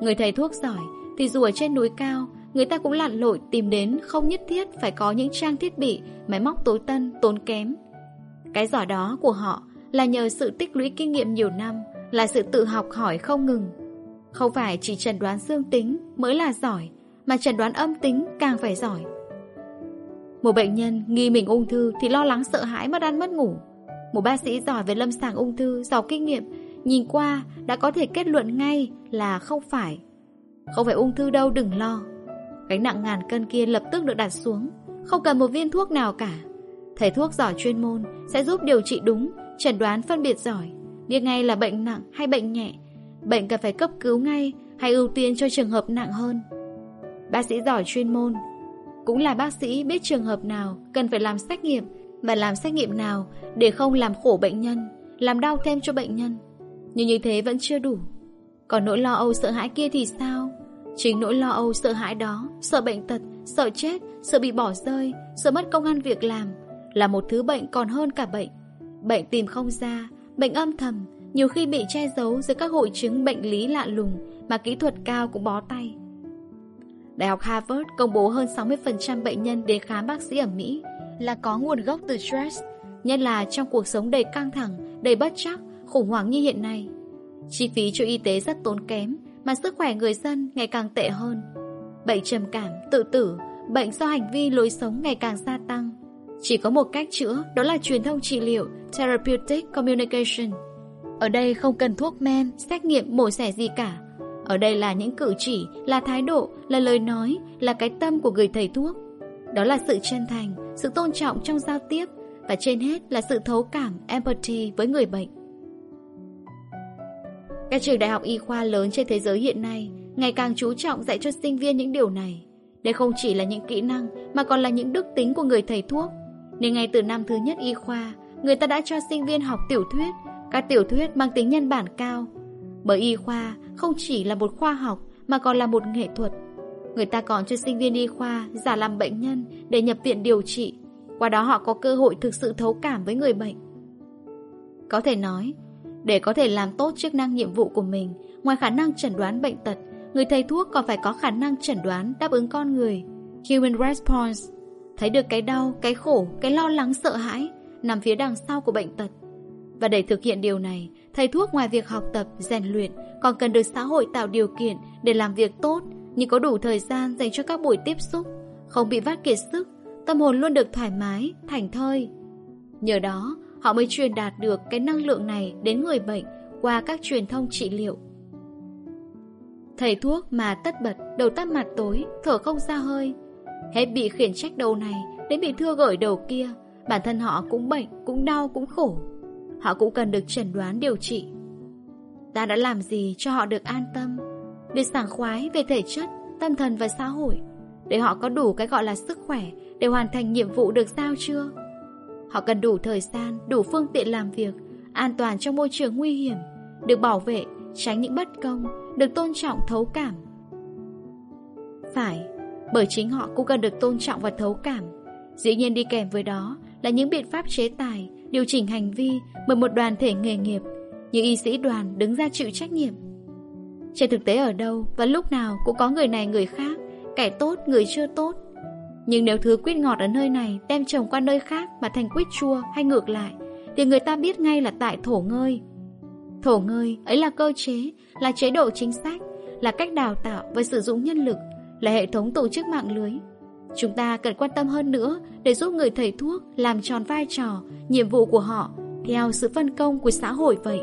Người thầy thuốc giỏi thì dù ở trên núi cao, người ta cũng lặn lội tìm đến không nhất thiết phải có những trang thiết bị, máy móc tối tân, tốn kém. Cái giỏi đó của họ là nhờ sự tích lũy kinh nghiệm nhiều năm, là sự tự học hỏi không ngừng. Không phải chỉ trần đoán dương tính mới là giỏi, mà trần đoán âm tính càng phải giỏi. Một bệnh nhân nghi mình ung thư thì lo lắng sợ hãi mất ăn mất ngủ. Một bác sĩ giỏi về lâm sàng ung thư, giàu kinh nghiệm, nhìn qua đã có thể kết luận ngay là không phải. Không phải ung thư đâu đừng lo. Gánh nặng ngàn cân kia lập tức được đặt xuống, không cần một viên thuốc nào cả. Thầy thuốc giỏi chuyên môn sẽ giúp điều trị đúng, chẩn đoán phân biệt giỏi, biết ngay là bệnh nặng hay bệnh nhẹ, bệnh cần phải cấp cứu ngay hay ưu tiên cho trường hợp nặng hơn. Bác sĩ giỏi chuyên môn cũng là bác sĩ biết trường hợp nào cần phải làm xét nghiệm và làm xét nghiệm nào để không làm khổ bệnh nhân, làm đau thêm cho bệnh nhân. Nhưng như thế vẫn chưa đủ. Còn nỗi lo âu sợ hãi kia thì sao? Chính nỗi lo âu sợ hãi đó, sợ bệnh tật, sợ chết, sợ bị bỏ rơi, sợ mất công ăn việc làm, là một thứ bệnh còn hơn cả bệnh. Bệnh tìm không ra, bệnh âm thầm, nhiều khi bị che giấu dưới các hội chứng bệnh lý lạ lùng mà kỹ thuật cao cũng bó tay. Đại học Harvard công bố hơn 60% bệnh nhân đến khám bác sĩ ở Mỹ là có nguồn gốc từ stress, nhất là trong cuộc sống đầy căng thẳng, đầy bất chắc, khủng hoảng như hiện nay. Chi phí cho y tế rất tốn kém, mà sức khỏe người dân ngày càng tệ hơn. Bệnh trầm cảm, tự tử, bệnh do hành vi lối sống ngày càng gia tăng. Chỉ có một cách chữa, đó là truyền thông trị liệu, therapeutic communication. Ở đây không cần thuốc men, xét nghiệm, mổ xẻ gì cả. Ở đây là những cử chỉ, là thái độ, là lời nói, là cái tâm của người thầy thuốc. Đó là sự chân thành, sự tôn trọng trong giao tiếp và trên hết là sự thấu cảm, empathy với người bệnh. Các trường đại học y khoa lớn trên thế giới hiện nay ngày càng chú trọng dạy cho sinh viên những điều này. Đây không chỉ là những kỹ năng mà còn là những đức tính của người thầy thuốc. Nên ngay từ năm thứ nhất y khoa, người ta đã cho sinh viên học tiểu thuyết, các tiểu thuyết mang tính nhân bản cao. Bởi y khoa không chỉ là một khoa học mà còn là một nghệ thuật. Người ta còn cho sinh viên y khoa giả làm bệnh nhân để nhập viện điều trị. Qua đó họ có cơ hội thực sự thấu cảm với người bệnh. Có thể nói, để có thể làm tốt chức năng nhiệm vụ của mình, ngoài khả năng chẩn đoán bệnh tật, người thầy thuốc còn phải có khả năng chẩn đoán đáp ứng con người. Human response Thấy được cái đau, cái khổ, cái lo lắng sợ hãi nằm phía đằng sau của bệnh tật. Và để thực hiện điều này, thầy thuốc ngoài việc học tập, rèn luyện còn cần được xã hội tạo điều kiện để làm việc tốt nhưng có đủ thời gian dành cho các buổi tiếp xúc, không bị vắt kiệt sức, tâm hồn luôn được thoải mái, thành thơi. Nhờ đó, họ mới truyền đạt được cái năng lượng này đến người bệnh qua các truyền thông trị liệu. Thầy thuốc mà tất bật, đầu tắt mặt tối, thở không ra hơi. Hết bị khiển trách đầu này, đến bị thưa gởi đầu kia, bản thân họ cũng bệnh, cũng đau, cũng khổ. Họ cũng cần được chẩn đoán điều trị. Ta đã làm gì cho họ được an tâm, được sảng khoái về thể chất, tâm thần và xã hội, để họ có đủ cái gọi là sức khỏe để hoàn thành nhiệm vụ được giao chưa? Họ cần đủ thời gian, đủ phương tiện làm việc, an toàn trong môi trường nguy hiểm, được bảo vệ, tránh những bất công, được tôn trọng thấu cảm. Phải, bởi chính họ cũng cần được tôn trọng và thấu cảm. Dĩ nhiên đi kèm với đó là những biện pháp chế tài, điều chỉnh hành vi bởi một đoàn thể nghề nghiệp, như y sĩ đoàn đứng ra chịu trách nhiệm. Trên thực tế ở đâu và lúc nào cũng có người này người khác, kẻ tốt người chưa tốt, nhưng nếu thứ quýt ngọt ở nơi này đem trồng qua nơi khác mà thành quýt chua hay ngược lại, thì người ta biết ngay là tại thổ ngơi. Thổ ngơi ấy là cơ chế, là chế độ chính sách, là cách đào tạo và sử dụng nhân lực, là hệ thống tổ chức mạng lưới. Chúng ta cần quan tâm hơn nữa để giúp người thầy thuốc làm tròn vai trò, nhiệm vụ của họ theo sự phân công của xã hội vậy.